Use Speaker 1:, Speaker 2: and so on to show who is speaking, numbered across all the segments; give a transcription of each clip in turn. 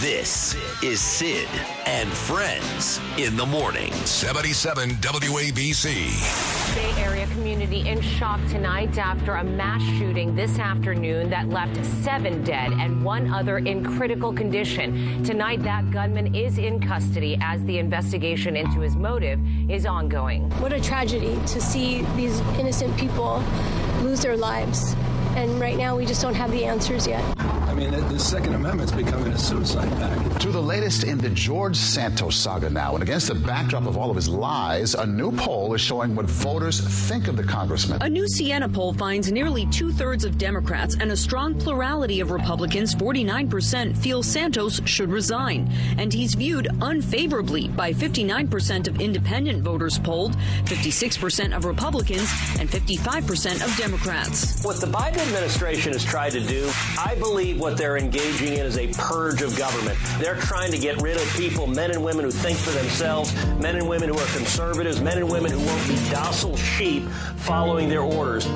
Speaker 1: This is Sid and Friends in the morning.
Speaker 2: 77 WABC.
Speaker 3: Bay Area community in shock tonight after a mass shooting this afternoon that left seven dead and one other in critical condition. Tonight, that gunman is in custody as the investigation into his motive is ongoing.
Speaker 4: What a tragedy to see these innocent people lose their lives. And right now, we just don't have the answers yet.
Speaker 5: I mean, the, the Second Amendment's becoming a suicide pact.
Speaker 6: To the latest in the George Santos saga now, and against the backdrop of all of his lies, a new poll is showing what voters think of the congressman.
Speaker 7: A new Siena poll finds nearly two thirds of Democrats and a strong plurality of Republicans, 49%, feel Santos should resign. And he's viewed unfavorably by 59% of independent voters polled, 56% of Republicans, and 55% of Democrats.
Speaker 8: What the Biden administration has tried to do, I believe what they're engaging in is a purge of government. They're trying to get rid of people, men and women who think for themselves, men and women who are conservatives, men and women who won't be docile sheep following their orders.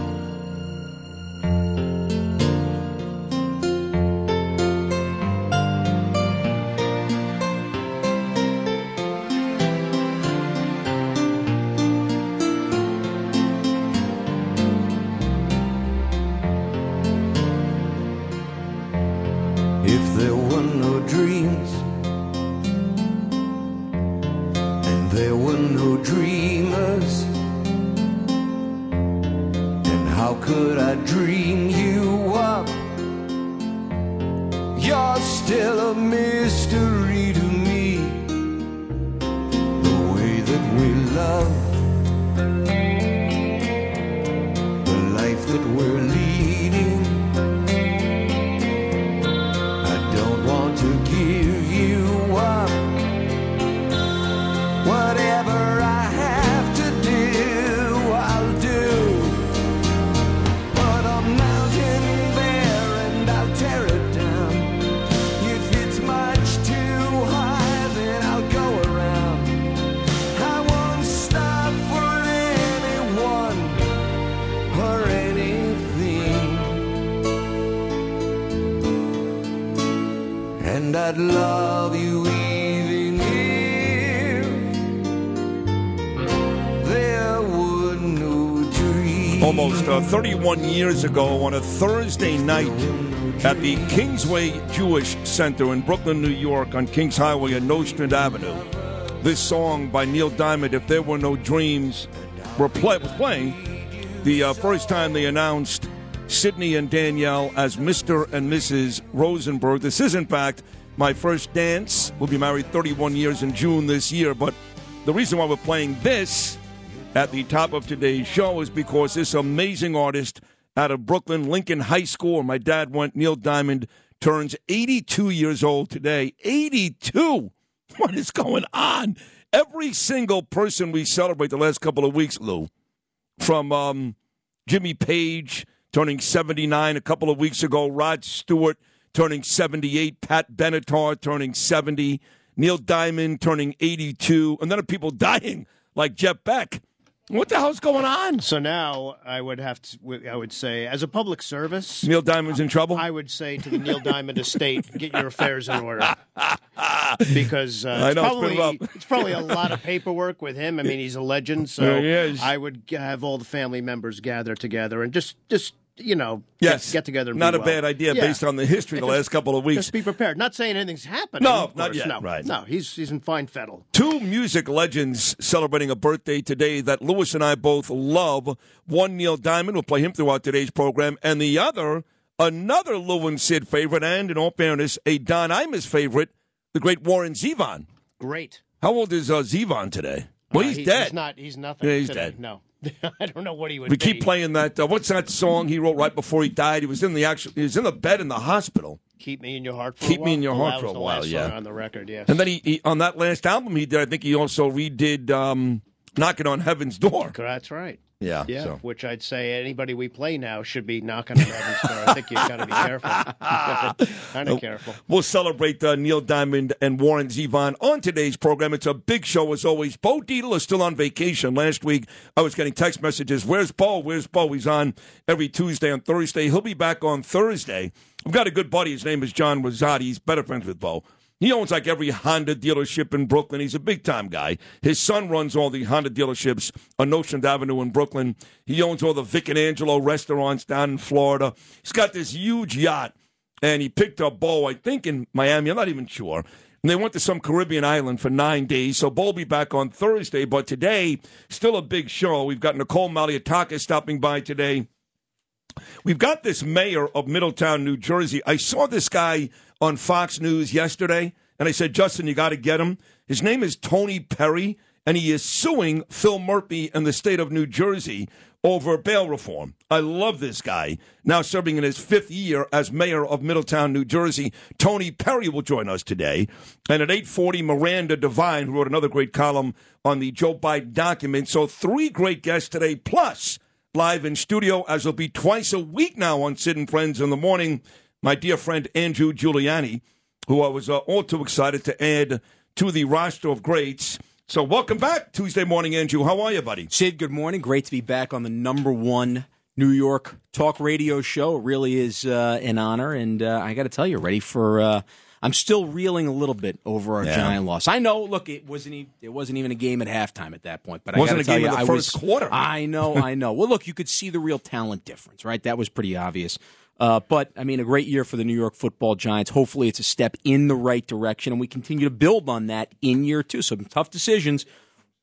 Speaker 9: 31 years ago on a Thursday night at the Kingsway Jewish Center in Brooklyn, New York, on Kings Highway and Nostrand Avenue. This song by Neil Diamond, If There Were No Dreams, were play- was playing the uh, first time they announced Sydney and Danielle as Mr. and Mrs. Rosenberg. This is, in fact, my first dance. We'll be married 31 years in June this year, but the reason why we're playing this at the top of today's show is because this amazing artist out of Brooklyn, Lincoln High School, my dad went, Neil Diamond, turns 82 years old today. 82! What is going on? Every single person we celebrate the last couple of weeks, Lou, from um, Jimmy Page turning 79 a couple of weeks ago, Rod Stewart turning 78, Pat Benatar turning 70, Neil Diamond turning 82, and then people dying like Jeff Beck. What the hell's going on?
Speaker 10: So now I would have to, I would say, as a public service,
Speaker 9: Neil Diamond's in trouble?
Speaker 10: I would say to the Neil Diamond estate, get your affairs in order. because uh,
Speaker 9: I
Speaker 10: it's,
Speaker 9: know, it's
Speaker 10: probably,
Speaker 9: rough.
Speaker 10: it's probably a lot of paperwork with him. I mean, he's a legend, so
Speaker 9: Yeah, he is.
Speaker 10: I would have all the family members gather together and just, just you know,
Speaker 9: Yes.
Speaker 10: get, get together. And
Speaker 9: Not a
Speaker 10: well.
Speaker 9: bad idea
Speaker 10: Yeah.
Speaker 9: based on the history of the
Speaker 10: Just-
Speaker 9: last couple of weeks.
Speaker 10: Just be prepared. Not saying anything's happening.
Speaker 9: No, not yet,
Speaker 10: No,
Speaker 9: right.
Speaker 10: No, he's he's in fine fettle.
Speaker 9: Two music legends celebrating a birthday today that Lewis and I both love. One, Neil Diamond, we'll play him throughout today's program, and the other, another Lou and Sid favorite, and in all fairness, a Don Imus favorite, the great Warren Zevon.
Speaker 10: Great.
Speaker 9: How old is uh, Zevon today? Well,
Speaker 10: Uh,
Speaker 9: he's
Speaker 10: he-
Speaker 9: dead.
Speaker 10: He's not. He's nothing.
Speaker 9: Yeah, he's
Speaker 10: today.
Speaker 9: dead.
Speaker 10: No. I don't know what he would
Speaker 9: We
Speaker 10: be.
Speaker 9: keep playing that. Uh, what's that song he wrote right before he died? He was in the actual. He was in the bed in the hospital.
Speaker 10: Keep me in your heart. For
Speaker 9: Keep
Speaker 10: a
Speaker 9: Me in Your
Speaker 10: Oh,
Speaker 9: Heart
Speaker 10: that
Speaker 9: for a while, yeah.
Speaker 10: on the record. Yes.
Speaker 9: And then he, he on that last album he did. I think he also redid um, "Knocking on Heaven's Door."
Speaker 10: That's right.
Speaker 9: Yeah.
Speaker 10: Yeah,
Speaker 9: so.
Speaker 10: which I'd say anybody we play now should be knocking on heaven's door. I think you've got to be careful. kind of careful.
Speaker 9: We'll celebrate uh, Neil Diamond and Warren Zevon on today's program. It's a big show as always. Bo Dietl is still on vacation. Last week I was getting text messages. Where's Bo? Where's Bo? He's on every Tuesday and Thursday. He'll be back on Thursday. I've got a good buddy. His name is John Rosati. He's better friends with Bo. He owns like every Honda dealership in Brooklyn. He's a big time guy. His son runs all the Honda dealerships on Ocean Avenue in Brooklyn. He owns all the Vic and Angelo restaurants down in Florida. He's got this huge yacht, and he picked up Bo, I think, in Miami. I'm not even sure. And they went to some Caribbean island for nine days. So Bo will be back on Thursday. But today, still a big show. We've got Nicole Malliotakis stopping by today. We've got this mayor of Middletown, New Jersey. I saw this guy on Fox News yesterday, and I said, Justin, you got to get him. His name is Tony Perry, and he is suing Phil Murphy and the state of New Jersey over bail reform. I love this guy. Now serving in his fifth year as mayor of Middletown, New Jersey. Tony Perry will join us today. And at 840, Miranda Devine, who wrote another great column on the Joe Biden document. So three great guests today, plus live in studio, as will be twice a week now on Sid and Friends in the morning. My dear friend Andrew Giuliani, who I was uh, all too excited to add to the roster of greats. So, welcome back Tuesday morning, Andrew. How are you, buddy?
Speaker 11: Sid, good morning. Great to be back on the number one New York talk radio show. It really is uh, an honor, and uh, I got to tell you, ready for. I'm still reeling a little bit over our
Speaker 9: Yeah.
Speaker 11: giant loss. I know. Look, it wasn't. It wasn't even a game at halftime at that point. But
Speaker 9: Wasn't
Speaker 11: I
Speaker 9: a
Speaker 11: to tell
Speaker 9: game
Speaker 11: you,
Speaker 9: in the
Speaker 11: I
Speaker 9: first
Speaker 11: was,
Speaker 9: quarter.
Speaker 11: I know. I know. Well, look, you could see the real talent difference, right? That was pretty obvious. Uh, but I mean, a great year for the New York Football Giants. Hopefully, it's a step in the right direction, and we continue to build on that in year two. Some tough decisions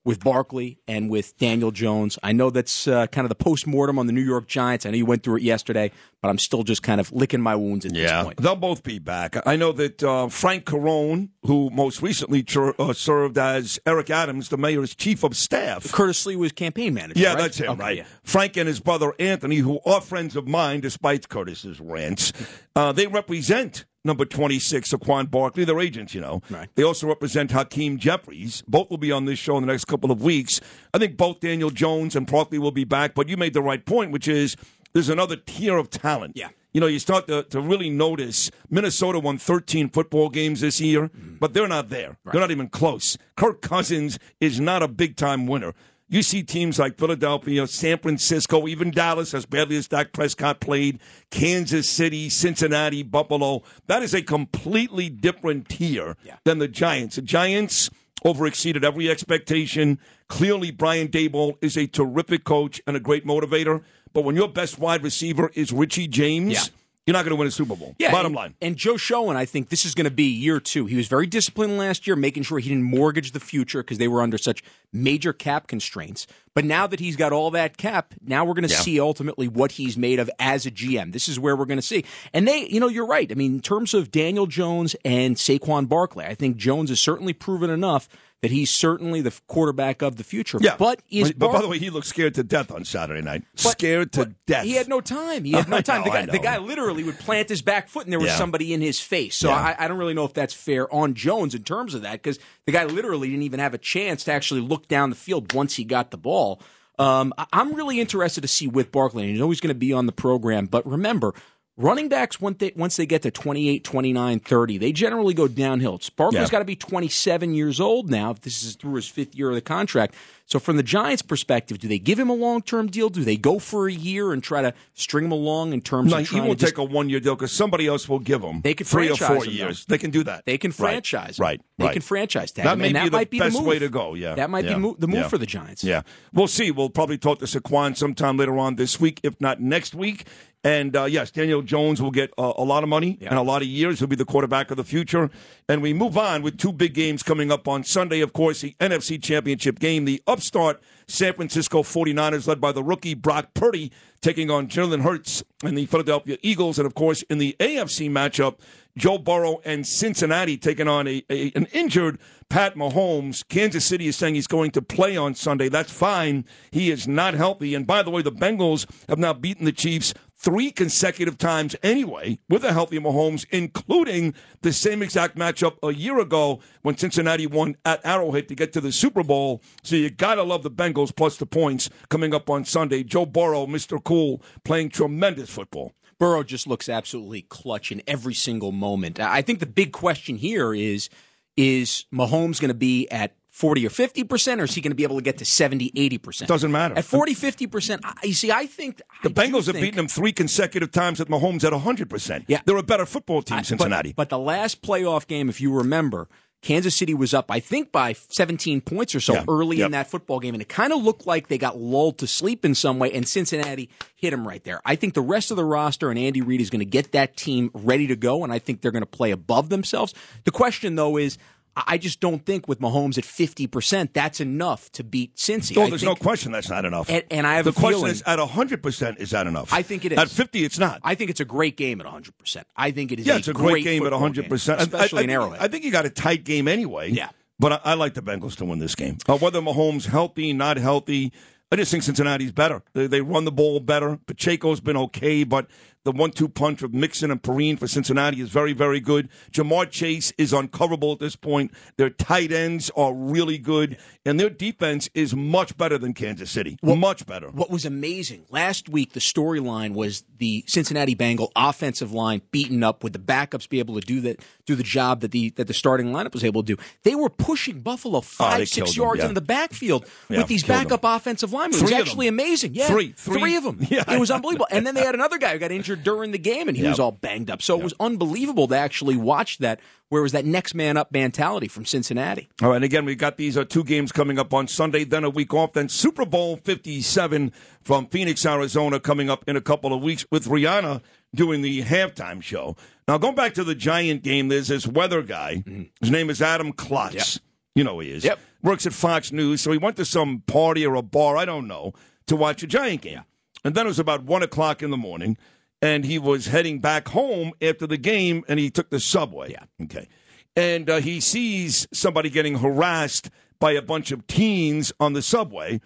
Speaker 11: with Barkley and with Daniel Jones. I know that's uh, kind of the post mortem on the New York Giants. I know you went through it yesterday, but I'm still just kind of licking my wounds at this point.
Speaker 9: They'll both be back. I know that uh, Frank Carone, who most recently chur- uh, served as Eric Adams, the mayor's chief of staff.
Speaker 11: Curtis Lee was campaign manager.
Speaker 9: Yeah,
Speaker 11: right?
Speaker 9: that's him,
Speaker 11: Okay,
Speaker 9: right?
Speaker 11: yeah.
Speaker 9: Frank and his brother Anthony, who are friends of mine, despite Curtis's rants, uh, they represent number 26, Saquon Barkley. They're agents, you know.
Speaker 11: Right.
Speaker 9: They also represent Hakeem Jeffries. Both will be on this show in the next couple of weeks. I think both Daniel Jones and Barkley will be back, but you made the right point, which is there's another tier of talent.
Speaker 11: Yeah.
Speaker 9: You know, you start to, to really notice Minnesota won 13 football games this year, mm. but they're not there. They're not even close. Kirk Cousins is not a big time winner. You see teams like Philadelphia, San Francisco, even Dallas, as badly as Dak Prescott played, Kansas City, Cincinnati, Buffalo. That is a completely different tier than the Giants. The Giants overexceeded every expectation. Clearly, Brian Daboll is a terrific coach and a great motivator. But when your best wide receiver is Richie James,
Speaker 11: Yeah.
Speaker 9: You're not going to win a Super Bowl.
Speaker 11: Yeah,
Speaker 9: Bottom
Speaker 11: and,
Speaker 9: line.
Speaker 11: And Joe Schoen, I think this is going to be year two. He was very disciplined last year, making sure he didn't mortgage the future because they were under such major cap constraints. But now that he's got all that cap, now we're going to
Speaker 9: Yeah.
Speaker 11: see ultimately what he's made of as a GM. This is where we're going to see. And they, you know, you're right. I mean, in terms of Daniel Jones and Saquon Barkley, I think Jones has certainly proven enough that he's certainly the quarterback of the future.
Speaker 9: Yeah.
Speaker 11: But is
Speaker 9: but, by the way, he looked scared to death on Saturday night.
Speaker 11: But-
Speaker 9: scared to death.
Speaker 11: He had no time. He had no time. the, guy, the guy literally would plant his back foot and there was
Speaker 9: Yeah.
Speaker 11: somebody in his face. So
Speaker 9: Yeah.
Speaker 11: I, I don't really know if that's fair on Jones in terms of that because the guy literally didn't even have a chance to actually look down the field once he got the ball. Um, I'm really interested to see with Barkley. And you know he's going to be on the program. But remember, running backs, once they, once they get to 28, 29, 30, they generally go downhill. Barkley's
Speaker 9: Yeah.
Speaker 11: got to be 27 years old now. If this is through his fifth year of the contract. So from the Giants' perspective, do they give him a long term deal? Do they go for a year and try to string him along in terms
Speaker 9: No,
Speaker 11: of
Speaker 9: he won't
Speaker 11: to just-
Speaker 9: take a one year deal because somebody else will give him
Speaker 11: They could
Speaker 9: three or four
Speaker 11: him,
Speaker 9: years.
Speaker 11: though.
Speaker 9: They can do that.
Speaker 11: They can
Speaker 9: Right,
Speaker 11: franchise him.
Speaker 9: Right.
Speaker 11: They
Speaker 9: right.
Speaker 11: can franchise tag
Speaker 9: That
Speaker 11: him,
Speaker 9: may
Speaker 11: and
Speaker 9: be
Speaker 11: that might be the move.
Speaker 9: way to go. Yeah,
Speaker 11: that might
Speaker 9: yeah,
Speaker 11: be mo- the move
Speaker 9: yeah.
Speaker 11: for the Giants.
Speaker 9: Yeah, we'll see. We'll probably talk to Saquon sometime later on this week, if not next week. And uh, yes, Daniel Jones will get uh, a lot of money and a lot of years. He'll be the quarterback of the future. And we move on with two big games coming up on Sunday. Of course, the NFC Championship game, the upstart San Francisco 49ers, led by the rookie Brock Purdy, taking on Jalen Hurts and the Philadelphia Eagles. And of course, in the AFC matchup, Joe Burrow and Cincinnati taking on a, a an injured Pat Mahomes. Kansas City is saying he's going to play on Sunday. That's fine. He is not healthy. And by the way, the Bengals have now beaten the Chiefs three consecutive times anyway with a healthy Mahomes, including the same exact matchup a year ago when Cincinnati won at Arrowhead to get to the Super Bowl. So you got to love the Bengals plus the points coming up on Sunday. Joe Burrow, Mr. Cool, playing tremendous football.
Speaker 11: Burrow just looks absolutely clutch in every single moment. I think the big question here is is Mahomes going to be at 40 or 50% or is he going to be able to get to 70 80%
Speaker 9: Doesn't matter.
Speaker 11: at 40 50% I- you see i think
Speaker 9: The Bengals have beaten them three consecutive times at Mahomes at 100%.
Speaker 11: Yeah.
Speaker 9: They're a better football team,
Speaker 11: But-
Speaker 9: Cincinnati.
Speaker 11: But, the last playoff game, if you remember, Kansas City was up, I think, by 17 points or so
Speaker 9: Yeah.
Speaker 11: early
Speaker 9: Yep.
Speaker 11: in that football game, and it kind of looked like they got lulled to sleep in some way, and Cincinnati hit them right there. I think the rest of the roster and Andy Reid is going to get that team ready to go, and I think they're going to play above themselves. The question, though, is. I just don't think with Mahomes at 50%, that's enough to beat Cincy.
Speaker 9: Oh,
Speaker 11: I
Speaker 9: there's
Speaker 11: think-
Speaker 9: no question that's not enough.
Speaker 11: And, and I have
Speaker 9: the
Speaker 11: a
Speaker 9: question
Speaker 11: feeling,
Speaker 9: is at 100% is that enough?
Speaker 11: I think it is.
Speaker 9: At 50, it's not.
Speaker 11: I think it's a great game at 100%. I think it is
Speaker 9: yeah,
Speaker 11: a
Speaker 9: it's a great, game at 100. percent
Speaker 11: especially
Speaker 9: I, I,
Speaker 11: in Arrowhead.
Speaker 9: I think you got a tight game anyway.
Speaker 11: Yeah.
Speaker 9: but I, I like the Bengals to win this game. Uh, whether Mahomes healthy, not healthy, I just think Cincinnati's better. They, they run the ball better. Pacheco's been okay, but the one-two punch of Mixon and Perine for Cincinnati is very, very good. Ja'Marr Chase is uncoverable at this point. Their tight ends are really good, and their defense is much better than Kansas City. Well, much better.
Speaker 11: What was amazing last week, the storyline was the Cincinnati Bengal offensive line beaten up with the backups be able to do that, do the job that the that the starting lineup was able to do. They were pushing Buffalo oh, five,
Speaker 9: Oh,
Speaker 11: six
Speaker 9: them,
Speaker 11: yards
Speaker 9: yeah.
Speaker 11: in the backfield
Speaker 9: Yeah,
Speaker 11: with these backup offensive linemen. It was actually
Speaker 9: them.
Speaker 11: amazing. Yeah,
Speaker 9: Three. Three.
Speaker 11: of them.
Speaker 9: Yeah.
Speaker 11: It was unbelievable. And then they had another guy who got injured during the game, and he
Speaker 9: Yeah.
Speaker 11: was all banged up. So it was unbelievable to actually watch that. Where was that next man up mentality from Cincinnati?
Speaker 9: All right, and again, we've got these uh, two games coming up on Sunday, then a week off, then Super Bowl 57 from Phoenix, Arizona, coming up in a couple of weeks with Rihanna doing the halftime show. Now, going back to the Giant game, there's this weather guy. His name is Adam Klotz. You know who he is.
Speaker 11: Yep.
Speaker 9: Works at Fox News. So he went to some party or a bar, I don't know, to watch a Giant game. And then it was about 1 o'clock in the morning, and he was heading back home after the game, and he took the subway. Yeah. Okay. And uh, he sees somebody getting harassed by a bunch of teens on the subway,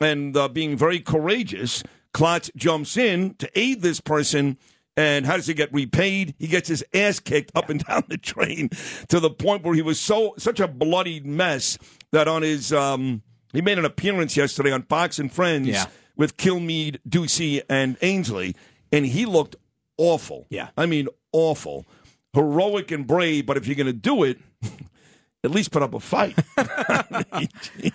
Speaker 9: and uh, being very courageous, Klotz jumps in to aid this person. And how does he get repaid? He gets his ass kicked up and down the train to the point where he was so such a bloodied mess that on his um, he made an appearance yesterday on Fox and Friends
Speaker 11: Yeah.
Speaker 9: with Kilmeade, Doocy, and Ainsley, and he looked awful.
Speaker 11: Yeah.
Speaker 9: I mean awful, heroic and brave. But if you're going to do it, at least put up a fight.
Speaker 11: I,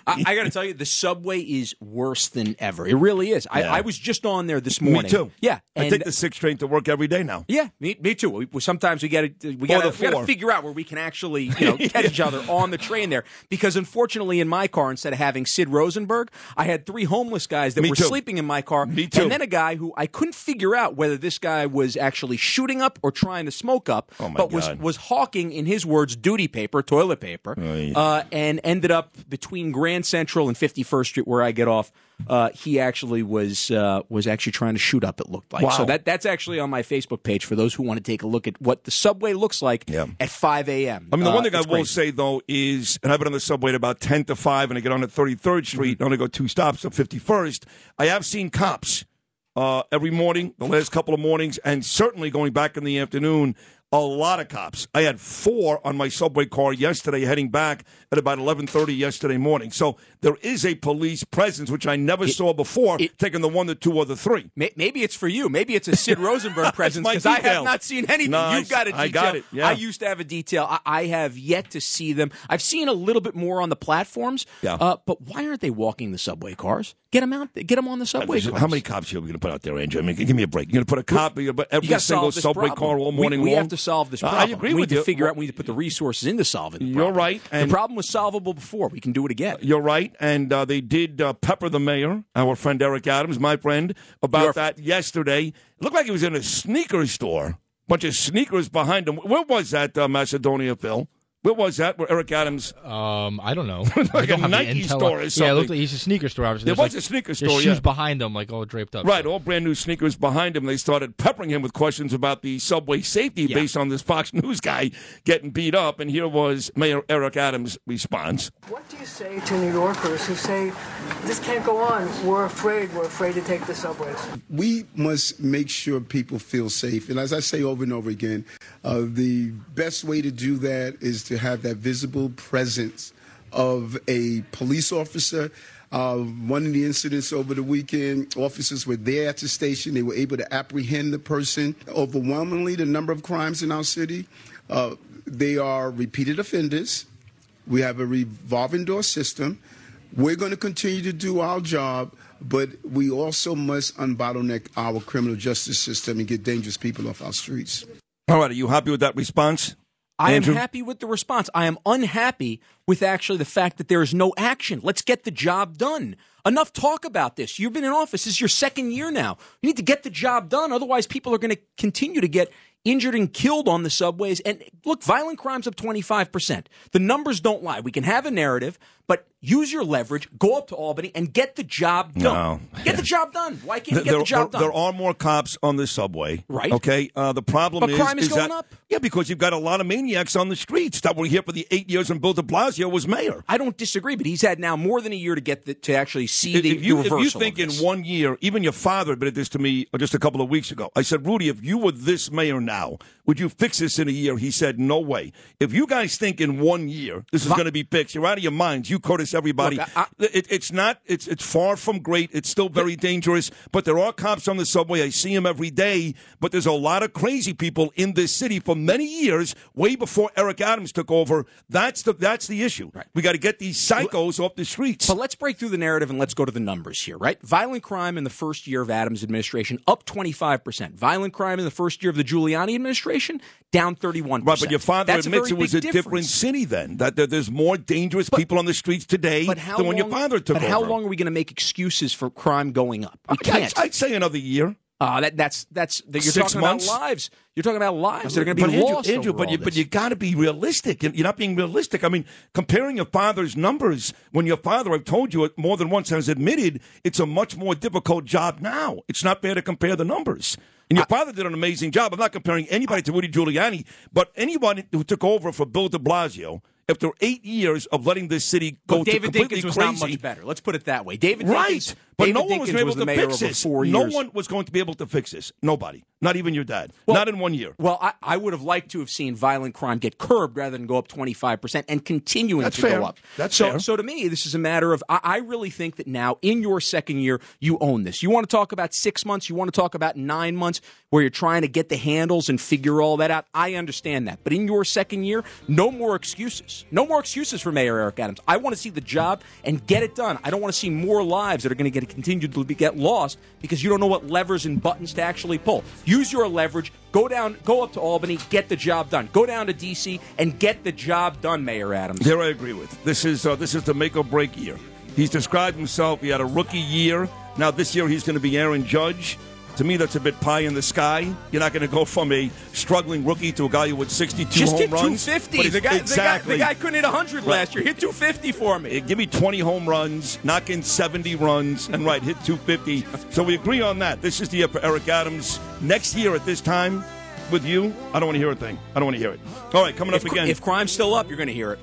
Speaker 11: I got to tell you, the subway is worse than ever. It really is. I,
Speaker 9: Yeah.
Speaker 11: I was just on there this morning.
Speaker 9: Me too.
Speaker 11: Yeah,
Speaker 9: I take the six train to work every day now.
Speaker 11: Yeah, me, me too. We, we- sometimes we got to we got to figure out where we can actually you know catch each other on the train there. Because unfortunately, in my car, instead of having Sid Rosenberg, I had three homeless guys that
Speaker 9: Me
Speaker 11: were
Speaker 9: too.
Speaker 11: sleeping in my car,
Speaker 9: Me too.
Speaker 11: and then a guy who I couldn't figure out whether this guy was actually shooting up or trying to smoke up,
Speaker 9: Oh,
Speaker 11: but was was hawking, in his words, duty paper, toilet paper, uh, and ended up between Grand Central and 51st Street, where I get off. Uh, he actually was uh, was actually trying to shoot up. It looked like
Speaker 9: Wow.
Speaker 11: so that that's actually on my Facebook page for those who want to take a look at what the subway looks like
Speaker 9: Yeah.
Speaker 11: at 5 a.m.
Speaker 9: I mean, the
Speaker 11: Uh,
Speaker 9: one thing I will
Speaker 11: crazy.
Speaker 9: say though is, and I've been on the subway at about ten to five, and I get on at Thirty Third Street,
Speaker 11: Mm-hmm.
Speaker 9: and only go two stops to Fifty First. I have seen cops uh, every morning, the last couple of mornings, and certainly going back in the afternoon. A lot of cops. I had four on my subway car yesterday, heading back at about eleven thirty yesterday morning. So there is a police presence, which I never saw before, taking the one, the two, or the three.
Speaker 11: May- Maybe it's for you. Maybe it's a Sid Rosenberg presence because I have not seen anything.
Speaker 9: No,
Speaker 11: You've got a detail.
Speaker 9: I got it, yeah.
Speaker 11: I used to have a detail. I, I have yet to see them. I've seen a little bit more on the platforms.
Speaker 9: Yeah.
Speaker 11: Uh, but why aren't they walking the subway cars? Get them out. Get them on the subway cars.
Speaker 9: How many cops are we going to put out there, Andrew? I mean, give me a break. You're going to put a cop in every
Speaker 11: You gotta
Speaker 9: single
Speaker 11: solve this
Speaker 9: subway
Speaker 11: problem.
Speaker 9: car all
Speaker 11: We-
Speaker 9: morning
Speaker 11: we,
Speaker 9: long?
Speaker 11: have to solve this problem.
Speaker 9: I agree
Speaker 11: we
Speaker 9: with
Speaker 11: need
Speaker 9: you.
Speaker 11: to figure out. We need to put the resources into solving. The problem.
Speaker 9: You're right, and-
Speaker 11: the problem was solvable before. We can do it again.
Speaker 9: You're right, and uh, they did uh, pepper the mayor, our friend Eric Adams, my friend, about
Speaker 11: Your-
Speaker 9: that yesterday. It looked like he was in a sneaker store, bunch of sneakers behind him. Where was that, uh, Macedonia, Phil? Where was that? Where Eric Adams?
Speaker 12: Um, I don't know.
Speaker 9: Like
Speaker 12: don't
Speaker 9: a Nike
Speaker 12: intel.
Speaker 9: store or
Speaker 12: Yeah, it looked like he's a sneaker store. Obviously,
Speaker 9: There was
Speaker 12: like-
Speaker 9: a sneaker
Speaker 12: there's
Speaker 9: store,
Speaker 12: shoes
Speaker 9: yeah.
Speaker 12: behind them, like all draped up.
Speaker 9: Right, all brand new sneakers behind him. They started peppering him with questions about the subway safety based on this Fox News guy getting beat up. And here was Mayor Eric Adams' response.
Speaker 13: What do you say to New Yorkers who say this can't go on? We're afraid. We're afraid to take the subways.
Speaker 14: we must make sure people feel safe. And as I say over and over again, uh, the best way to do that is to have that visible presence of a police officer. Uh, one of the incidents over the weekend, officers were there at the station. They were able to apprehend the person. Overwhelmingly, the number of crimes in our city, uh, they are repeated offenders. We have a revolving door system. We're going to continue to do our job, but we also must unbottleneck our criminal justice system and get dangerous people off our streets.
Speaker 9: All right, are you happy with that response?
Speaker 11: I
Speaker 9: Andrew?
Speaker 11: am happy with the response. I am unhappy with actually the fact that there is no action. Let's get the job done. Enough talk about this. You've been in office. This is your second year now. You need to get the job done. Otherwise, people are going to continue to get injured and killed on the subways. And look, violent crimes up 25%. The numbers don't lie. We can have a narrative, but use your leverage, go up to Albany, and get the job done.
Speaker 9: No.
Speaker 11: Get the job done. Why can't you get
Speaker 9: there,
Speaker 11: the job
Speaker 9: there-
Speaker 11: done?
Speaker 9: there are more cops on the subway.
Speaker 11: Right.
Speaker 9: Okay. Uh, the problem
Speaker 11: But
Speaker 9: is,
Speaker 11: crime is going
Speaker 9: that,
Speaker 11: up.
Speaker 9: Yeah, because you've got a lot of maniacs on the streets that were here for the eight years when Bill de Blasio was mayor.
Speaker 11: I don't disagree, but he's had now more than a year to get the, to actually see
Speaker 9: If,
Speaker 11: the,
Speaker 9: if you,
Speaker 11: the
Speaker 9: if you think in one year, even your father admitted this to me just a couple of weeks ago. I said, Rudy, if you were this mayor now, would you fix this in a year? He said, no way. If you guys think in one year this is going to be fixed, you're out of your minds. You, Curtis, everybody.
Speaker 11: Look, I-
Speaker 9: it, it's not. It's it's far from great. It's still very dangerous. But there are cops on the subway. I see them every day. But there's a lot of crazy people in this city for many years, way before Eric Adams took over. That's the that's the issue. We got to get these psychos off the streets.
Speaker 11: But let's break through the narrative and let's go to the numbers here, right? Violent crime in the first year of Adams' administration up 25%. Violent crime in the first year of the Giuliani administration down 31%.
Speaker 9: Right, but your father
Speaker 11: That's
Speaker 9: admits it was a
Speaker 11: big
Speaker 9: different city then. That, there's more dangerous people on the streets today
Speaker 11: But
Speaker 9: than when your father took
Speaker 11: but
Speaker 9: over.
Speaker 11: how long are we going to make excuses for crime going up? We
Speaker 9: I'd,
Speaker 11: can't.
Speaker 9: I'd say another year.
Speaker 11: Uh, that, that's that's that you're
Speaker 9: Six
Speaker 11: talking
Speaker 9: months?
Speaker 11: about lives. You're talking about lives that are going to be
Speaker 9: Andrew,
Speaker 11: lost.
Speaker 9: Andrew, but you, but you got to be realistic. You're not being realistic. I mean, comparing your father's numbers when your father, I've told you it more than once, has admitted it's a much more difficult job now. It's not fair to compare the numbers. And your father did an amazing job. I'm not comparing anybody to Rudy Giuliani, but anyone who took over for Bill De Blasio after eight years of letting this city go
Speaker 11: Well,
Speaker 9: to
Speaker 11: David
Speaker 9: completely
Speaker 11: Dinkins was
Speaker 9: crazy.
Speaker 11: not much better. Let's put it that way. David
Speaker 9: right. But
Speaker 11: David
Speaker 9: no one was
Speaker 11: Dinkins
Speaker 9: able
Speaker 11: the
Speaker 9: to fix this. No one was going to be able to fix this. Nobody. Not even your dad. not in one year.
Speaker 11: Well, I, I would have liked to have seen violent crime get curbed rather than go up 25% and continuing
Speaker 9: That's
Speaker 11: to
Speaker 9: fair.
Speaker 11: go up.
Speaker 9: That's
Speaker 11: so,
Speaker 9: fair.
Speaker 11: So to me, this is a matter of, I, I really think that now, in your second year, you own this. You want to talk about six months, you want to talk about nine months, where you're trying to get the handles and figure all that out. I understand that. But in your second year, no more excuses. No more excuses for Mayor Eric Adams. I want to see the job and get it done. I don't want to see more lives that are going to get continue to get lost because you don't know what levers and buttons to actually pull. Use your leverage. Go down, go up to Albany, get the job done. Go down to D.C. and get the job done, Mayor Adams.
Speaker 9: There I agree with. This is uh, this is the make or break year. He's described himself. He had a rookie year. Now this year he's going to be Aaron Judge. To me, that's a bit pie in the sky. You're not going to go from a struggling rookie to a guy who had 62
Speaker 11: Just
Speaker 9: home
Speaker 11: hit
Speaker 9: runs.
Speaker 11: 250.
Speaker 9: But
Speaker 11: The guy,
Speaker 9: exactly.
Speaker 11: the, guy, the guy couldn't hit 100
Speaker 9: Right.
Speaker 11: last year. Hit 250 for me.
Speaker 9: Give me 20 home runs, knock in 70 runs, and right, hit 250. So we agree on that. This is the year for Eric Adams. Next year at this time, with you, I don't want to hear a thing. I don't want to hear it. All right, coming
Speaker 11: If,
Speaker 9: up again.
Speaker 11: if crime's still up, you're going to hear it.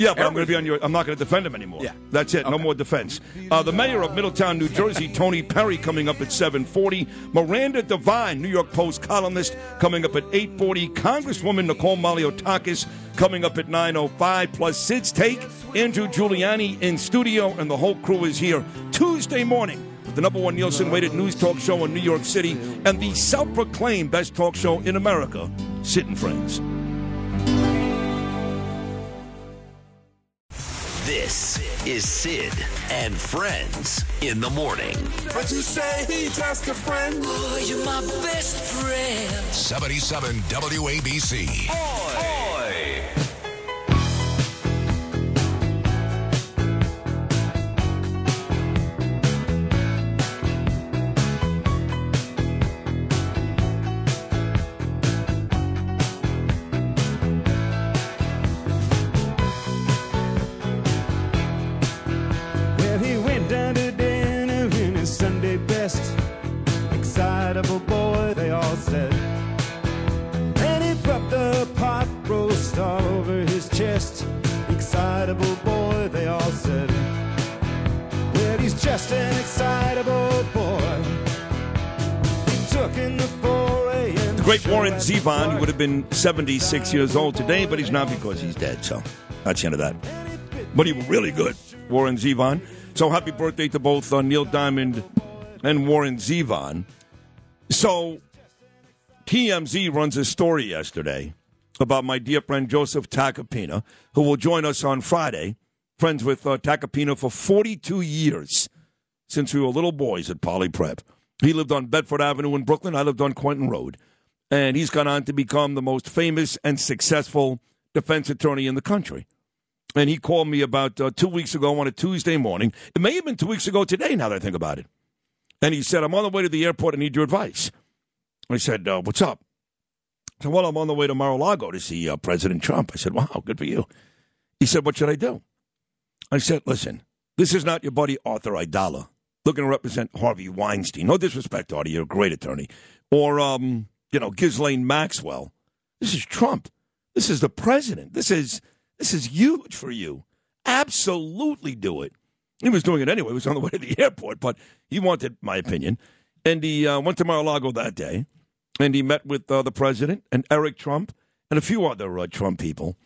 Speaker 9: Yeah, but I'm going to be on your. I'm not going to defend him anymore.
Speaker 11: Yeah.
Speaker 9: that's it. No more defense. Uh, the mayor of Middletown, New Jersey, Tony Perry, coming up at 7:40. Miranda Devine, New York Post columnist, coming up at 8:40. Congresswoman Nicole Malliotakis coming up at 9:05. Plus Sid's take. Andrew Giuliani in studio, and the whole crew is here Tuesday morning. The number one Nielsen rated news talk show in New York City and the self proclaimed best talk show in America, Sid and Friends.
Speaker 1: This This is Sid and Friends in the morning.
Speaker 15: But you say he's just a friend. Oh, you're my best friend.
Speaker 2: 77 WABC.
Speaker 1: Oi!
Speaker 15: Well, chest. Excitable boy, they all said. Well, he's just an excitable boy. He took in the
Speaker 9: The great Warren Zevon, he would have been 76 years old today, but he's not because he's dead. So that's the end of that. But he was really good, Warren Zevon. So happy birthday to both uh, Neil Diamond and Warren Zevon. So TMZ runs a story yesterday about my dear friend Joseph Tacopina, who will join us on Friday. Friends with uh, Tacopina for 42 years since we were little boys at Poly Prep. He lived on Bedford Avenue in Brooklyn. I lived on Quentin Road. And he's gone on to become the most famous and successful defense attorney in the country. And he called me about uh, two weeks ago on a Tuesday morning. It may have been two weeks ago today, now that I think about it. And he said, I'm on the way to the airport. I need your advice. I said, uh, What's up? I while I'm on the way to Mar a Lago to see uh, President Trump. I said, Wow, good for you. He said, What should I do? I said, Listen, this is not your buddy Arthur Aidala looking to represent Harvey Weinstein. No disrespect, Artie. You're a great attorney. Or, um, you know, Ghislaine Maxwell. This is Trump. This is the president. This is this is huge for you. Absolutely do it. He was doing it anyway. He was on the way to the airport, but he wanted my opinion. And he uh, went to Mar-a-Lago that day, and he met with uh, the president and Eric Trump and a few other uh, Trump people.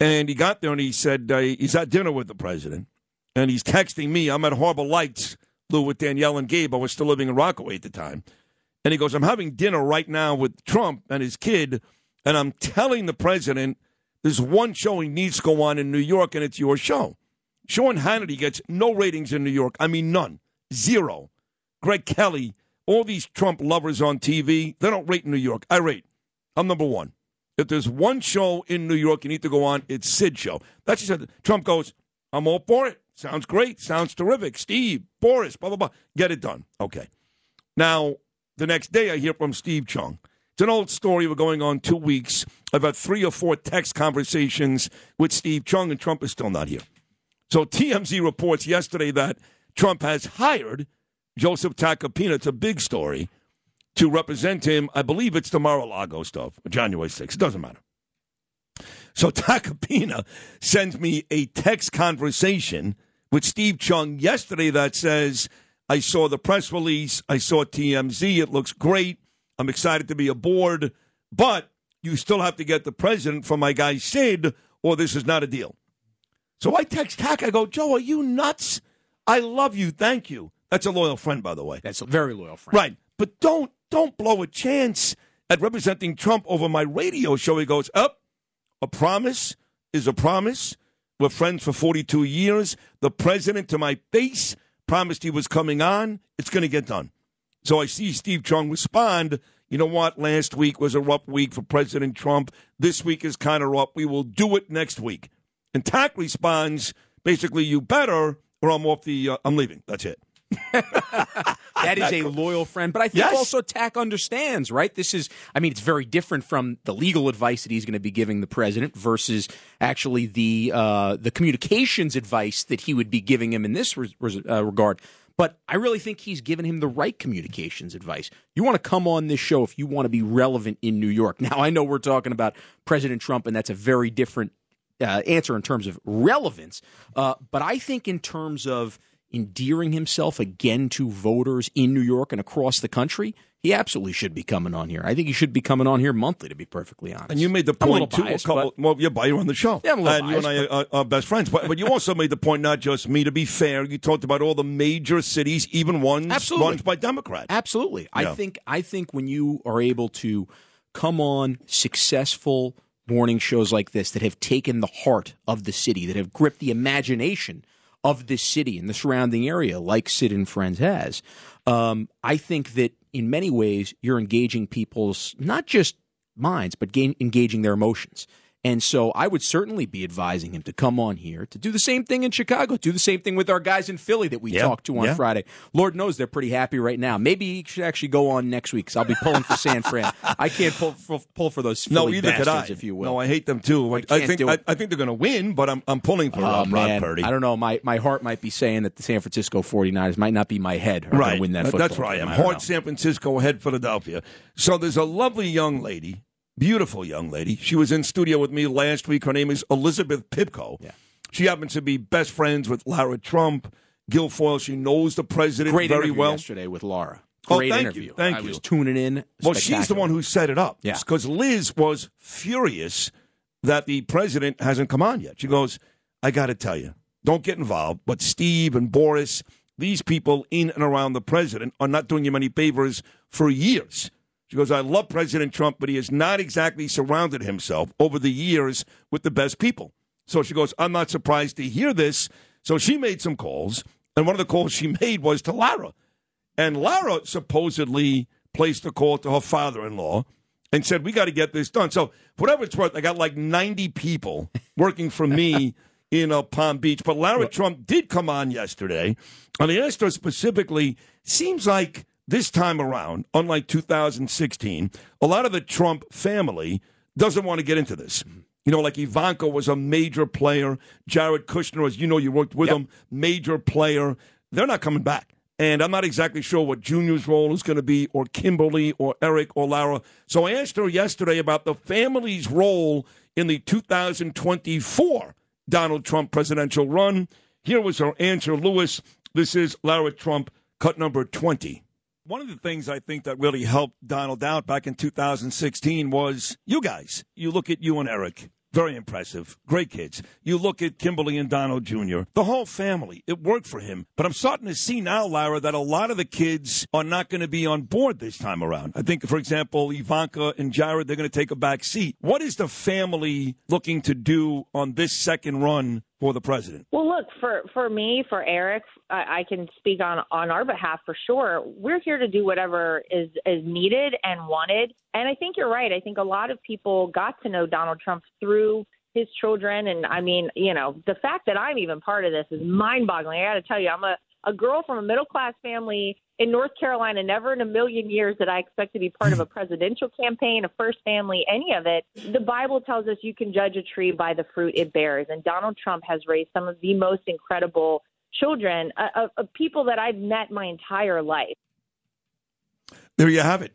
Speaker 9: And he got there and he said uh, he's at dinner with the president, and he's texting me. I'm at Harbor Lights, Lou, with Danielle and Gabe. I was still living in Rockaway at the time. And he goes, I'm having dinner right now with Trump and his kid, and I'm telling the president there's one show he needs to go on in New York, and it's your show. Sean Hannity gets no ratings in New York. I mean, none. Zero. Greg Kelly, all these Trump lovers on TV, they don't rate New York. I rate. I'm number one. If there's one show in New York you need to go on, it's Sid show. That's just. Trump goes, I'm all for it. Sounds great. Sounds terrific. Steve, Boris, blah, blah, blah. Get it done. Okay. Now, the next day I hear from Steve Cheung. It's an old story. We're going on two weeks. I've had three or four text conversations with Steve Cheung, and Trump is still not here. So TMZ reports yesterday that Trump has hired Joseph Tacopina. It's a big story to represent him. I believe it's the Mar-a-Lago stuff, January 6th. It doesn't matter. So Tacopina sends me a text conversation with Steve Cheung yesterday that says, I saw the press release. I saw TMZ. It looks great. I'm excited to be aboard, but you still have to get the president from my guy Sid, or this is not a deal. So I text Tack. I go, Joe, are you nuts? I love you. Thank you. That's a loyal friend, by the way.
Speaker 11: That's a very loyal friend.
Speaker 9: Right. But don't don't blow a chance at representing Trump over my radio show. He goes, Up, a promise is a promise. We're friends for 42 years. The president to my face promised he was coming on. It's going to get done. So I see Steve Cheung respond. You know what? Last week was a rough week for President Trump. This week is kind of rough. We will do it next week. And Tack responds, basically, you better, or I'm off the, uh, I'm leaving. That's it.
Speaker 11: that is a loyal friend. But I think
Speaker 9: Yes.
Speaker 11: also Tack understands, right? This is, I mean, it's very different from the legal advice that he's going to be giving the president versus actually the uh, the communications advice that he would be giving him in this res- uh, regard. But I really think he's given him the right communications advice. You want to come on this show if you want to be relevant in New York. Now, I know we're talking about President Trump, and that's a very different uh, answer in terms of relevance. Uh, but I think in terms of endearing himself again to voters in New York and across the country, he absolutely should be coming on here. I think he should be coming on here monthly, to be perfectly honest.
Speaker 9: And you made the point too.
Speaker 11: biased,
Speaker 9: a couple,
Speaker 11: but-
Speaker 9: well, yeah, but you're on the show.
Speaker 11: Yeah, I'm a little
Speaker 9: and you and I
Speaker 11: biased,
Speaker 9: are, are, best friends. But but you also made the point, not just me. To be fair, you talked about all the major cities, even ones
Speaker 11: Absolutely.
Speaker 9: runs by Democrat.
Speaker 11: Absolutely. I think I think when you are able to come on successful morning shows like this that have taken the heart of the city, that have gripped the imagination of this city and the surrounding area, like Sid and Friends has, um, I think that in many ways you're engaging people's not just minds, but engaging their emotions. And so I would certainly be advising him to come on here to do the same thing in Chicago, do the same thing with our guys in Philly that we
Speaker 9: Yeah,
Speaker 11: talked to on
Speaker 9: yeah.
Speaker 11: Friday. Lord knows they're pretty happy right now. Maybe he should actually go on next week because I'll be pulling for San Fran. I can't pull pull, pull for those
Speaker 9: No,
Speaker 11: Philly
Speaker 9: either could I.
Speaker 11: bastards, if you will.
Speaker 9: No, I hate them too. I,
Speaker 11: can't
Speaker 9: think I. I think they're going to win, but I'm I'm pulling for
Speaker 11: Oh,
Speaker 9: Brock
Speaker 11: man.
Speaker 9: Purdy.
Speaker 11: I don't know. My, my heart might be saying that the San Francisco 49ers might not be my head
Speaker 9: right.
Speaker 11: to win that
Speaker 9: That's where I am. Heart. San Francisco, head Philadelphia. So there's a lovely young lady, beautiful young lady. She was in studio with me last week. Her name is Elizabeth Pipko. Yeah. She happens to be best friends with Lara Trump, Guilfoyle. She knows the president
Speaker 11: Great
Speaker 9: very well.
Speaker 11: yesterday with Laura.
Speaker 9: Oh,
Speaker 11: Great
Speaker 9: thank
Speaker 11: interview.
Speaker 9: you, thank
Speaker 11: I
Speaker 9: you.
Speaker 11: was tuning in.
Speaker 9: Well, she's the one who set it up.
Speaker 11: Yeah.
Speaker 9: Because Liz was furious that the president hasn't come on yet. She goes, I got to tell you, don't get involved. But Steve and Boris, these people in and around the president are not doing him any favors for years. She goes, I love President Trump, but he has not exactly surrounded himself over the years with the best people. So she goes, I'm not surprised to hear this. So she made some calls, and one of the calls she made was to Lara. And Lara supposedly placed a call to her father in law and said, We got to get this done. So, whatever it's worth, I got like 90 people working for me in uh, Palm Beach. But Lara Trump did come on yesterday, and I asked her specifically seems like this time around, unlike 2016, a lot of the Trump family doesn't want to get into this. You know, like Ivanka was a major player. Jared Kushner, as you know, you worked with him, major player. They're not coming back. And I'm not exactly sure what Junior's role is going to be, or Kimberly, or Eric, or Lara. So I asked her yesterday about the family's role in the 2024 Donald Trump presidential run. Here was her answer, Lewis. This is Lara Trump, cut number 20. One of the things I think that really helped Donald out back in 2016 was you guys. You look at you and Eric. Very impressive. Great kids. You look at Kimberly and Donald Jr., the whole family. It worked for him. But I'm starting to see now, Lara, that a lot of the kids are not going to be on board this time around. I think, for example, Ivanka and Jared, they're going to take a back seat. What is the family looking to do on this second run for the president?
Speaker 16: Well, look for for me, for Eric, I, I can speak on on our behalf for sure. We're here to do whatever is is needed and wanted. And I think you're right. I think a lot of people got to know Donald Trump through his children, and I mean, you know, the fact that I'm even part of this is mind-boggling. I got to tell you, I'm a a girl from a middle class family in North Carolina. Never in a million years did I expect to be part of a presidential campaign, a first family, any of it. The Bible tells us you can judge a tree by the fruit it bears, and Donald Trump has raised some of the most incredible children uh, of, of people that I've met my entire life.
Speaker 9: There you have it.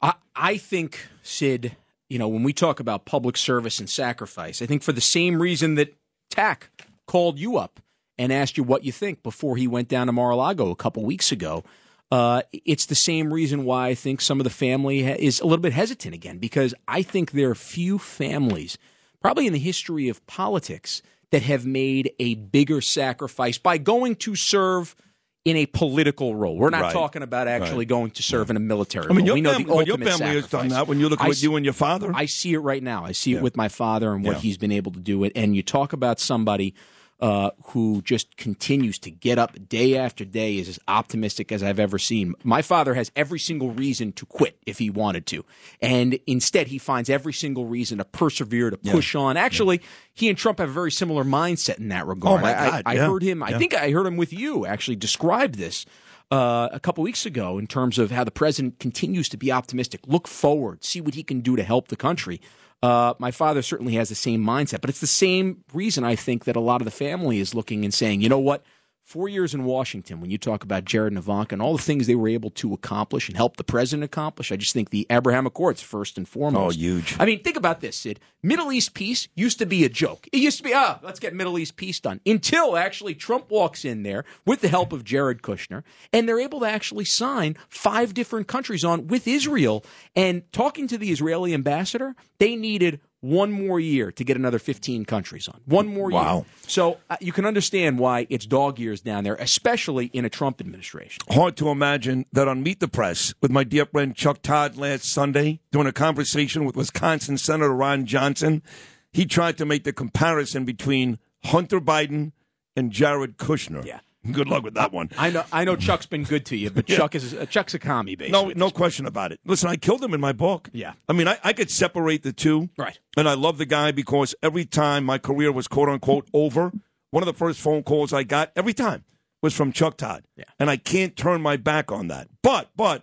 Speaker 11: I, I think, Sid, you know, when we talk about public service and sacrifice, I think for the same reason that TAC called you up and asked you what you think before he went down to Mar-a-Lago a couple weeks ago, uh, it's the same reason why I think some of the family ha- is a little bit hesitant again, because I think there are few families, probably in the history of politics, that have made a bigger sacrifice by going to serve in a political role. We're not
Speaker 9: Right.
Speaker 11: talking about actually
Speaker 9: Right.
Speaker 11: going to serve in a military
Speaker 9: I mean,
Speaker 11: role.
Speaker 9: your
Speaker 11: we know
Speaker 9: family-
Speaker 11: the
Speaker 9: but your family has done that when you look at
Speaker 11: I
Speaker 9: what
Speaker 11: s-
Speaker 9: you and your father.
Speaker 11: I see it right now. I see
Speaker 9: Yeah.
Speaker 11: it with my father and what
Speaker 9: Yeah.
Speaker 11: he's been able to do. It, and you talk about somebody uh, who just continues to get up day after day, is as optimistic as I've ever seen. My father has every single reason to quit if he wanted to, and instead he finds every single reason to persevere, to push on. Actually, he and Trump have a very similar mindset in that regard.
Speaker 9: Oh, my
Speaker 11: I-
Speaker 9: God,
Speaker 11: I, I
Speaker 9: yeah.
Speaker 11: heard him. I think I heard him with you actually describe this uh, a couple weeks ago in terms of how the president continues to be optimistic, look forward, see what he can do to help the country. Uh, my father certainly has the same mindset, but it's the same reason I think that a lot of the family is looking and saying, you know what? Four years in Washington, when you talk about Jared and Ivanka and all the things they were able to accomplish and help the president accomplish, I just think the Abraham Accords, first and foremost.
Speaker 9: Oh, huge.
Speaker 11: I mean, think about this, Sid. Middle East peace used to be a joke. It used to be, ah, let's get Middle East peace done. Until actually Trump walks in there with the help of Jared Kushner, and they're able to actually sign five different countries on with Israel. And talking to the Israeli ambassador, they needed one more year to get another 15 countries on. One more year.
Speaker 9: Wow.
Speaker 11: So uh, you can understand why it's dog years down there, especially in a Trump administration.
Speaker 9: Hard to imagine that on Meet the Press with my dear friend Chuck Todd last Sunday, during a conversation with Wisconsin Senator Ron Johnson, he tried to make the comparison between Hunter Biden and Jared Kushner.
Speaker 11: Yeah.
Speaker 9: Good luck with that one.
Speaker 11: I know. I know Chuck's been good to you, but
Speaker 9: Yeah.
Speaker 11: Chuck is uh, Chuck's a commie, basically.
Speaker 9: No, no question about it. Listen, I killed him in my book.
Speaker 11: Yeah.
Speaker 9: I mean, I, I could separate the two.
Speaker 11: Right.
Speaker 9: And I love the guy because every time my career was quote unquote over, one of the first phone calls I got every time was from Chuck Todd.
Speaker 11: Yeah.
Speaker 9: And I can't turn my back on that. But, but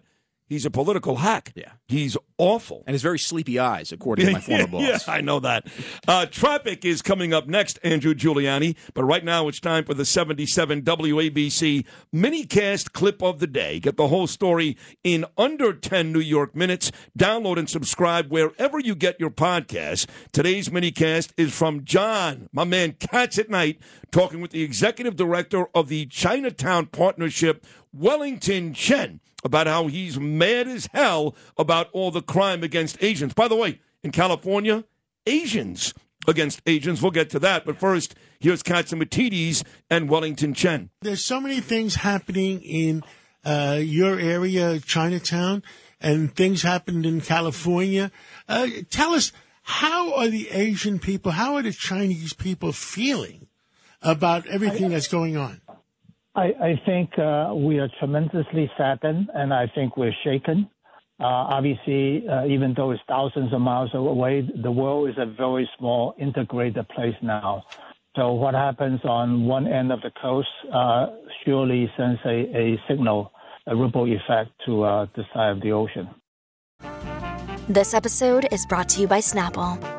Speaker 9: he's a political hack.
Speaker 11: Yeah.
Speaker 9: He's awful.
Speaker 11: And his very sleepy eyes, according to my former boss.
Speaker 9: Yeah, I know that. Uh, traffic is coming up next, Andrew Giuliani. But right now, it's time for the 77 WABC minicast clip of the day. Get the whole story in under 10 New York minutes. Download and subscribe wherever you get your podcasts. Today's minicast is from John, my man Cats at Night, talking with the executive director of the Chinatown Partnership, Wellington Chen about how he's mad as hell about all the crime against Asians. By the way, in California, Asians against Asians. We'll get to that. But first, here's Catsimatidis and Wellington Chen.
Speaker 17: There's so many things happening in uh, your area, Chinatown, and things happened in California. Uh, tell us, how are the Asian people, how are the Chinese people feeling about everything that's going on?
Speaker 18: I, I think uh, we are tremendously saddened, and I think we're shaken. Uh, obviously, uh, even though it's thousands of miles away, the world is a very small, integrated place now. So what happens on one end of the coast uh, surely sends a, a signal, a ripple effect to uh, the side of the ocean.
Speaker 19: This episode is brought to you by Snapple.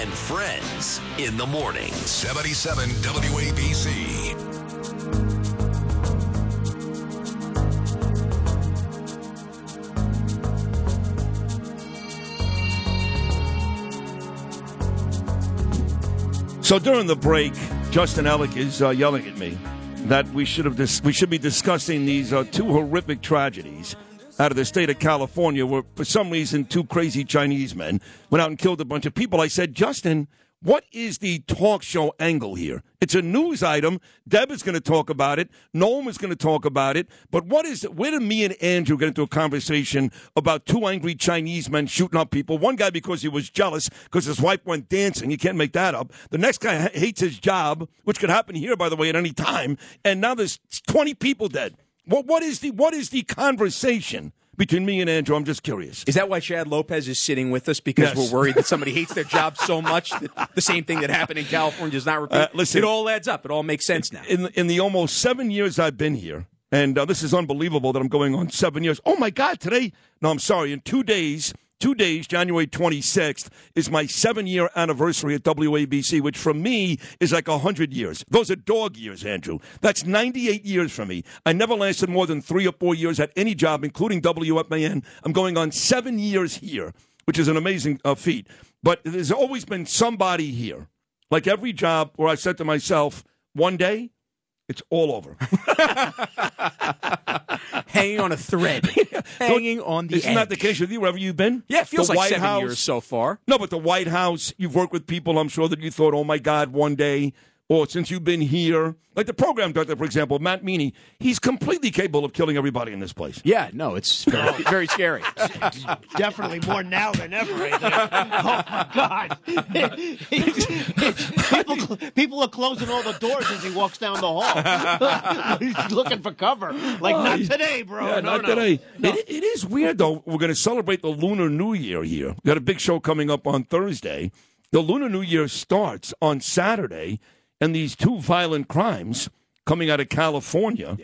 Speaker 1: and Friends in the morning.
Speaker 2: 77 WABC.
Speaker 9: So during the break, Justin Ellick is uh, yelling at me that we should have dis- we should be discussing these uh, two horrific tragedies out of the state of California, where for some reason two crazy Chinese men went out and killed a bunch of people. I said, Justin, what is the talk show angle here? It's a news item. Deb is going to talk about it. Noam is going to talk about it. But what is? Where did me and Andrew get into a conversation about two angry Chinese men shooting up people? One guy because he was jealous because his wife went dancing. You can't make that up. The next guy hates his job, which could happen here, by the way, at any time. And now there's 20 people dead. What, what is the what is the conversation between me and Andrew? I'm just curious.
Speaker 11: Is that why Chad Lopez is sitting with us? Because
Speaker 9: Yes.
Speaker 11: we're worried that somebody hates their job so much that the same thing that happened in California does not repeat.
Speaker 9: Uh, listen-
Speaker 11: it all adds up. It all makes sense now.
Speaker 9: in in the almost seven years I've been here, and uh, this is unbelievable that I'm going on seven years. Oh my God! Today, no, I'm sorry. In two days, two days, January 26th is my seven year anniversary at WABC, which for me is like hundred years. Those are dog years, Andrew. That's 98 years for me. I never lasted more than three or four years at any job, including WFAN. I'm going on seven years here, which is an amazing uh, feat. But there's always been somebody here, like every job, where I said to myself, one day it's all over.
Speaker 11: Hanging on a thread. Hanging on the
Speaker 9: Isn't that the case with you wherever you've been?
Speaker 11: Yeah, it feels
Speaker 9: The
Speaker 11: like
Speaker 9: White
Speaker 11: seven
Speaker 9: House,
Speaker 11: years so far.
Speaker 9: No, but the White House, you've worked with people, I'm sure, that you thought, oh my God, one day, or since you've been here. Like the program director, for example, Matt Meany, he's completely capable of killing everybody in this place.
Speaker 11: Yeah, no, it's very, very scary.
Speaker 10: Definitely more now than ever. Right there. Oh my God! people, people are closing all the doors as he walks down the hall. He's looking for cover. Like
Speaker 9: Oh,
Speaker 10: not today, bro.
Speaker 9: Yeah,
Speaker 10: no,
Speaker 9: not
Speaker 10: no.
Speaker 9: today.
Speaker 10: No.
Speaker 9: It, it is weird, though. We're going to celebrate the Lunar New Year here. We've got a big show coming up on Thursday. The Lunar New Year starts on Saturday, and these two violent crimes coming out of California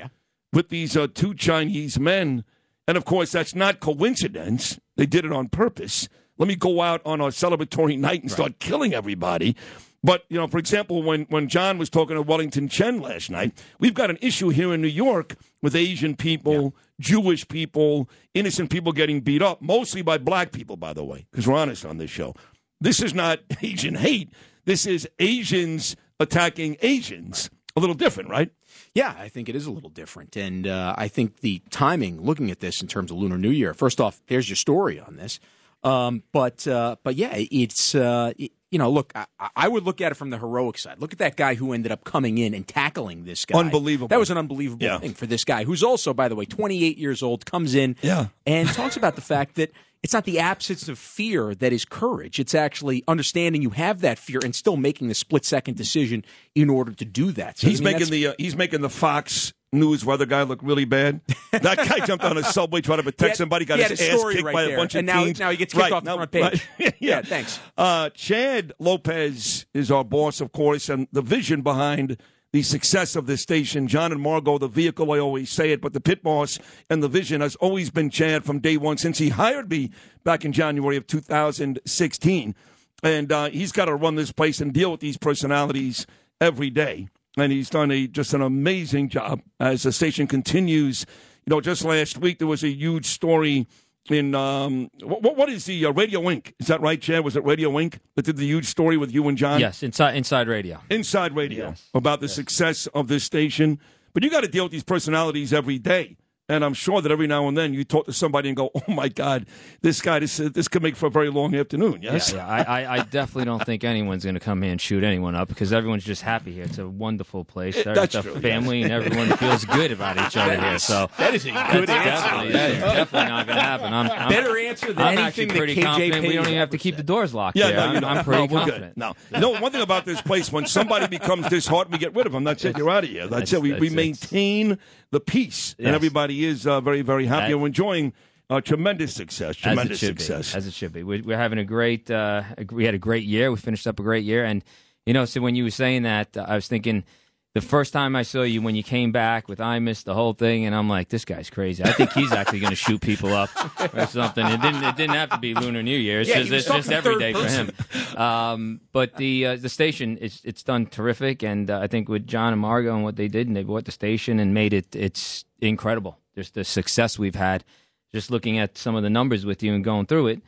Speaker 9: with these uh, two Chinese men. And of course, that's not coincidence. They did it on purpose. Let me go out on a celebratory night and start killing everybody. But you know, for example, when when John was talking to Wellington Chen last night, we've got an issue here in New York with Asian people, Jewish people, innocent people getting beat up, mostly by black people, by the way, because we're honest on this show. This is not Asian hate. This is Asians attacking Asians. A little different, right?
Speaker 11: Yeah, I think it is a little different. And uh, I think the timing, looking at this in terms of Lunar New Year, first off, here's your story on this. Um, but uh, but yeah, it's uh, it- you know, look, I, I would look at it from the heroic side. Look at that guy who ended up coming in and tackling this guy.
Speaker 9: Unbelievable.
Speaker 11: That was an unbelievable
Speaker 9: Yeah.
Speaker 11: thing for this guy, who's also, by the way, 28 years old, comes in
Speaker 9: Yeah.
Speaker 11: and talks about the fact that it's not the absence of fear that is courage. It's actually understanding you have that fear and still making the split second decision in order to do that. So, I
Speaker 9: He's
Speaker 11: mean,
Speaker 9: making the uh, he's making the Fox News weather guy look really bad. That guy jumped on a subway trying to protect
Speaker 11: had-
Speaker 9: somebody, got his ass kicked
Speaker 11: right
Speaker 9: by
Speaker 11: there.
Speaker 9: a bunch of
Speaker 11: And now-
Speaker 9: teens.
Speaker 11: now he gets kicked
Speaker 9: Right,
Speaker 11: off the
Speaker 9: now-
Speaker 11: front page.
Speaker 9: right.
Speaker 11: Yeah, thanks.
Speaker 9: Uh, Chad Lopez is our boss, of course, and the vision behind the success of this station. John and Margot, the vehicle, I always say it, but the pit boss and the vision has always been Chad from day one since he hired me back in January of 2016. And uh, he's got to run this place and deal with these personalities every day. And he's done a just an amazing job as the station continues. You know, just last week there was a huge story in um, what, what is the uh, Radio Inc. Is that right, Chad? Was it Radio Inc. that did the huge story with you and John?
Speaker 12: Yes, inside inside radio.
Speaker 9: Inside Radio about the success of this station. But you got to deal with these personalities every day. And I'm sure that every now and then you talk to somebody and go, "Oh my God, this guy, this this could make for a very long afternoon." Yes,
Speaker 12: Yeah, yeah. I, I, I definitely don't think anyone's going to come here and shoot anyone up because everyone's just happy here. It's a wonderful place.
Speaker 9: Eh, that's
Speaker 12: it's
Speaker 9: true,
Speaker 12: a family,
Speaker 9: yes.
Speaker 12: and everyone feels good about each other here. So
Speaker 11: That is a good answer.
Speaker 12: Definitely, that is definitely not going to happen. I'm, I'm
Speaker 11: Better answer than
Speaker 12: I'm
Speaker 11: anything
Speaker 12: actually
Speaker 11: that
Speaker 12: pretty
Speaker 11: KJP
Speaker 12: confident. We don't even have to keep the doors locked.
Speaker 9: Yeah, no,
Speaker 12: I'm. I'm pretty
Speaker 9: no,
Speaker 12: confident.
Speaker 9: Good. No, you one thing about this place, when somebody becomes disheartened, we get rid of them. That's it. You're out of here. That's,
Speaker 12: That's-
Speaker 9: it. We, we maintain the peace, and everybody is uh, very, very happy.
Speaker 12: That-
Speaker 9: We're enjoying uh, tremendous success.
Speaker 12: As
Speaker 9: Tremendous
Speaker 12: should
Speaker 9: success.
Speaker 12: be. As it should be. We, we're having a great. Uh, we had a great year. We finished up a great year, and you know, so when you were saying that, I was thinking. The first time I saw you, when you came back with I missed the whole thing, and I'm like, this guy's crazy. I think he's actually going to shoot people up or something. It didn't. It didn't have to be Lunar New Year. It's
Speaker 11: Yeah,
Speaker 12: just, it's just every for
Speaker 11: person.
Speaker 12: him. Um, but the uh, the station, it's it's done terrific, and uh, I think with John and Margot and what they did, and they bought the station and made it. It's incredible. Just the success we've had. Just looking at some of the numbers with you and going through it,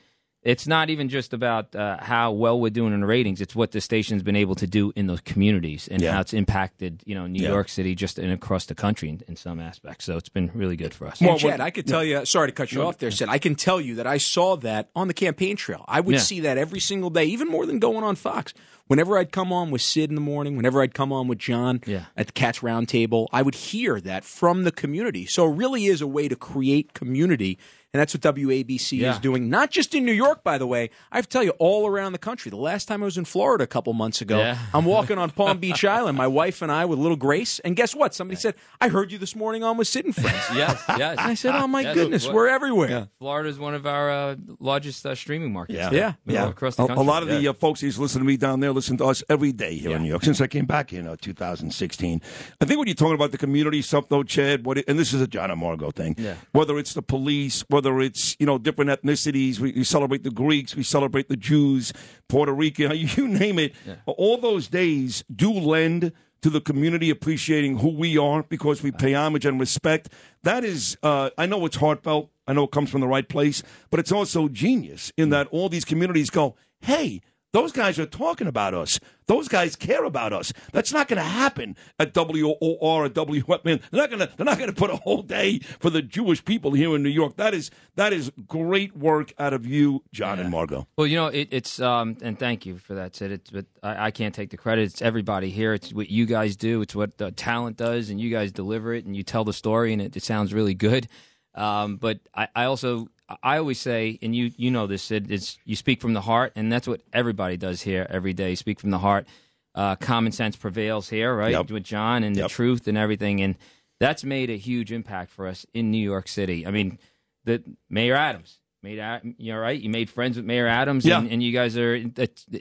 Speaker 12: it's not even just about uh, how well we're doing in the ratings. It's what the station's been able to do in those communities and
Speaker 9: Yeah.
Speaker 12: how it's impacted, you know, New
Speaker 9: Yeah.
Speaker 12: York City just and across the country in, in some aspects. So it's been really good for us.
Speaker 11: And Chad, I could tell you. Sorry to cut you off there, Sid. I can tell you that I saw that on the campaign trail. I would
Speaker 12: Yeah.
Speaker 11: see that every single day, even more than going on Fox. Whenever I'd come on with Sid in the morning, whenever I'd come on with John
Speaker 12: Yeah.
Speaker 11: at the Cats Roundtable, I would hear that from the community. So it really is a way to create community. And that's what WABC
Speaker 12: Yeah.
Speaker 11: is doing, not just in New York, by the way. I have to tell you, all around the country. The last time I was in Florida a couple months ago,
Speaker 12: Yeah.
Speaker 11: I'm walking on Palm Beach Island, my wife and I with little Grace. And guess what? Somebody said, I heard you this morning on with Sid and Friends.
Speaker 12: Yes, yes.
Speaker 11: And I said, "Oh my
Speaker 12: Yes.
Speaker 11: goodness,
Speaker 12: What-
Speaker 11: we're everywhere."
Speaker 12: Florida is one of our uh, largest uh, streaming markets.
Speaker 9: Yeah,
Speaker 11: Yeah.
Speaker 9: Yeah.
Speaker 12: across the country.
Speaker 9: a lot of the uh, folks who's listening to me down there listen to us every day here
Speaker 12: Yeah.
Speaker 9: in New York since I came back in uh, 2016. I think when you're talking about the community stuff, though, Chad, what it, and this is a John and Margot thing.
Speaker 12: Yeah.
Speaker 9: Whether it's the police, whether it's you know different ethnicities, we, we celebrate the Greeks, we celebrate the Jews, Puerto Rican, you name it. All those days do lend to the community appreciating who we are because we pay homage and respect. That is, uh, I know it's heartfelt. I know it comes from the right place, but it's also genius in that all these communities go, hey, those guys are talking about us. Those guys care about us. That's not going to happen at WOR or WF. Man, they're not going to. They're not going to put a whole day for the Jewish people here in New York. That is that is great work out of you, John and Margot.
Speaker 12: Well, you know, it, it's um, and thank you for that, Sid. It's, but I, I can't take the credit. It's everybody here. It's what you guys do. It's what the talent does, and you guys deliver it, and you tell the story, and it, it sounds really good. Um, but I, I also, I always say, and you, you know this, Sid. It's you speak from the heart, and that's what everybody does here every day. Speak from the heart. Uh, common sense prevails here, right?
Speaker 9: Yep.
Speaker 12: With John and
Speaker 9: Yep.
Speaker 12: the truth and everything, and that's made a huge impact for us in New York City. I mean, the Mayor Adams made you know right. You made friends with Mayor Adams,
Speaker 9: Yeah.
Speaker 12: and, and you guys are.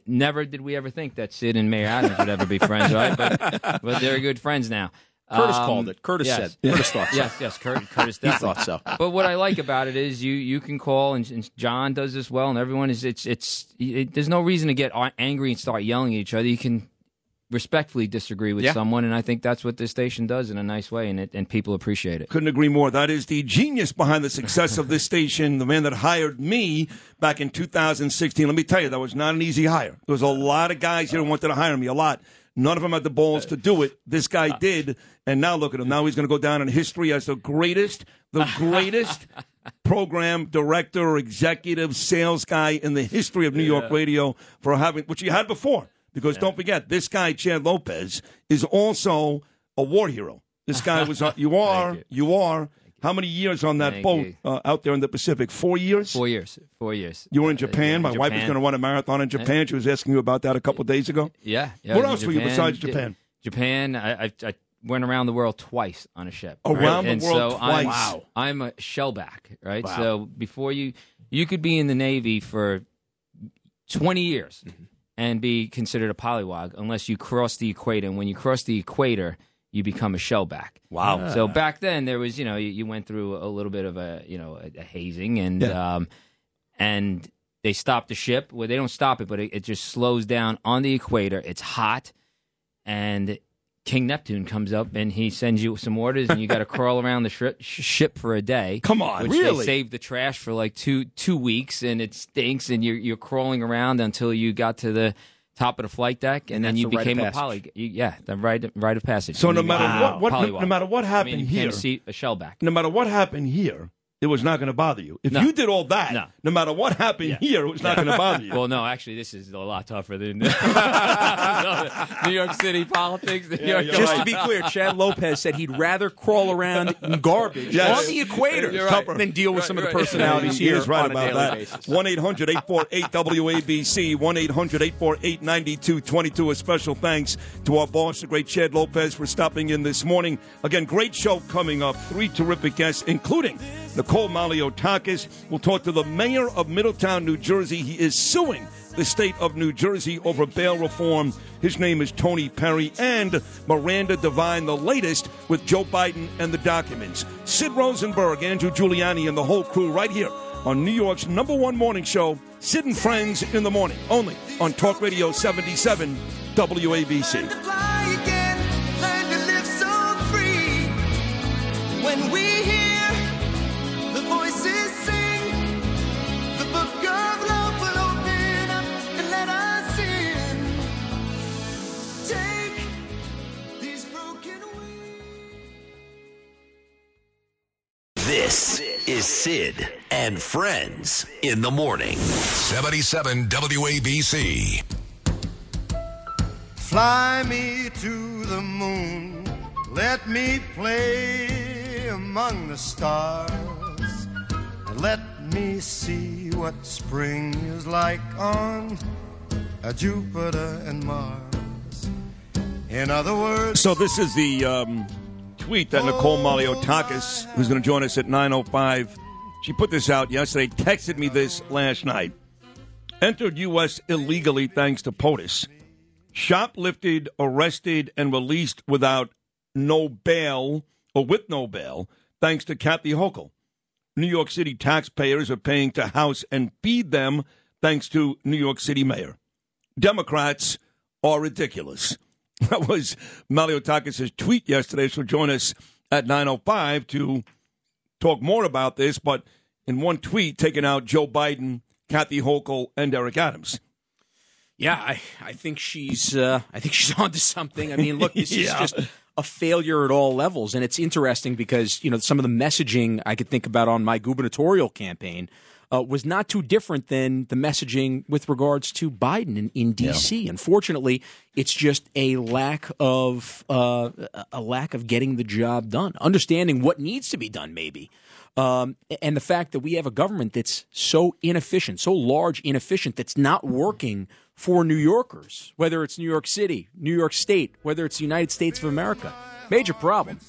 Speaker 12: Never did we ever think that Sid and Mayor Adams would ever be friends, right? But but they're good friends now.
Speaker 11: Curtis
Speaker 12: Um,
Speaker 11: called it. Curtis
Speaker 12: yes.
Speaker 11: said. Curtis thought so.
Speaker 12: Yes, yes. Cur- Curtis
Speaker 11: He thought so.
Speaker 12: But what I like about it is you you can call and, and John does this well, and everyone is it's it's it, there's no reason to get angry and start yelling at each other. You can respectfully disagree with
Speaker 9: Yeah.
Speaker 12: someone, and I think that's what this station does in a nice way, and it, and people appreciate it.
Speaker 9: Couldn't agree more. That is the genius behind the success of this station, the man that hired me back in 2016. Let me tell you, that was not an easy hire. There was a lot of guys here who wanted to hire me, a lot. None of them had the balls to do it. This guy uh, did, and now look at him. Now he's going to go down in history as the greatest, the greatest program director, or executive, sales guy in the history of New York radio for having, which he had before. Because don't forget, this guy, Chad Lopez, is also a war hero. This guy was, on, uh, you are, you. are. How many years on that
Speaker 12: Thank
Speaker 9: boat uh, out there in the Pacific? Four years?
Speaker 12: Four years. Four years.
Speaker 9: You were in
Speaker 12: Uh,
Speaker 9: Japan.
Speaker 12: yeah,
Speaker 9: My wife was going to run a marathon in Japan. She was asking you about that a couple of days ago.
Speaker 12: Yeah. yeah in
Speaker 9: else were you besides Japan?
Speaker 12: Japan. I, I, I went around the world twice on a ship.
Speaker 9: Around the
Speaker 12: and
Speaker 9: world
Speaker 12: so I'm,
Speaker 9: twice. Wow.
Speaker 12: I'm a shellback, right?
Speaker 9: Wow.
Speaker 12: So before you, you could be in the Navy for 20 years
Speaker 9: Mm-hmm.
Speaker 12: and be considered a polywog unless you cross the equator. And when you cross the equator, you become a shellback.
Speaker 9: Wow.
Speaker 12: So back then there was, you know, you, you went through a little bit of a, you know, a, a hazing and,
Speaker 9: Yeah.
Speaker 12: um, and they stopped the ship. Well, they don't stop it, but it, it just slows down on the equator. It's hot, and King Neptune comes up and he sends you some orders, and you got to crawl around the shri- sh- ship for a day.
Speaker 9: Come on,
Speaker 12: which
Speaker 9: really?
Speaker 12: They saved the trash for like two two weeks, and it stinks, and you're you're crawling around until you got to the top of the flight deck, and,
Speaker 11: And
Speaker 12: then you
Speaker 11: the rite of
Speaker 12: became a poly. You, yeah, the rite rite of passage.
Speaker 9: So no matter
Speaker 12: became
Speaker 9: what, what no, no matter what
Speaker 12: I
Speaker 9: happened
Speaker 12: mean, you
Speaker 9: here,
Speaker 12: seat, a shellback.
Speaker 9: no matter what happened here, it was not going to bother you. If
Speaker 12: No.
Speaker 9: you did all that,
Speaker 12: No.
Speaker 9: no, matter what happened here, it was not going to bother you.
Speaker 12: Well, no, actually, this is a lot tougher than New York City politics. New York
Speaker 11: Just to be clear, Chad Lopez said he'd rather crawl around in garbage
Speaker 9: Yes.
Speaker 11: on the equator
Speaker 9: right.
Speaker 11: than deal with
Speaker 9: Right,
Speaker 11: some of the
Speaker 9: right.
Speaker 11: personalities
Speaker 9: He
Speaker 11: here
Speaker 9: is right
Speaker 11: on a
Speaker 9: about
Speaker 11: daily
Speaker 9: that.
Speaker 11: basis.
Speaker 9: 1 800 848 WABC, 1 800 848 9222. A special thanks to our boss, the great Chad Lopez, for stopping in this morning. Again, great show coming up. Three terrific guests, including Nicole Malliotakis. We'll talk to the mayor of Middletown, New Jersey. He is suing the state of New Jersey over bail reform. His name is Tony Perry and Miranda Devine, the latest with Joe Biden and the documents. Sid Rosenberg, Andrew Giuliani, and the whole crew right here on New York's number one morning show, Sid and Friends in the Morning, only on Talk Radio 77 WABC.
Speaker 1: Sid and Friends in the Morning.
Speaker 2: 77 WABC.
Speaker 15: Fly me to the moon, let me play among the stars, and let me see what spring is like on Jupiter and Mars. In other words,
Speaker 9: So this is the um, tweet that Nicole Malliotakis, who's going to join us at 9.05, she put this out yesterday, texted me this last night. Entered U.S. illegally thanks to POTUS. Shoplifted, arrested, and released without no bail or with no bail thanks to Kathy Hochul. New York City taxpayers are paying to house and feed them thanks to New York City mayor. Democrats are ridiculous. That was Malliotakis' tweet yesterday. So join us at 9.05 to talk more about this. But in one tweet, taking out Joe Biden, Kathy Hochul, and Eric Adams.
Speaker 11: Yeah, I, I think she's uh, I think she's onto something. I mean, look, this
Speaker 9: Yeah.
Speaker 11: is just a failure at all levels, and it's interesting because you know some of the messaging I could think about on my gubernatorial campaign uh, was not too different than the messaging with regards to Biden in, in D.C. Unfortunately, it's just a lack of uh, a lack of getting the job done, understanding what needs to be done, maybe. Um, and the fact that we have a government that's so inefficient, so large, inefficient, that's not working for New Yorkers, whether it's New York City, New York State, whether it's the United States of America. Major problem.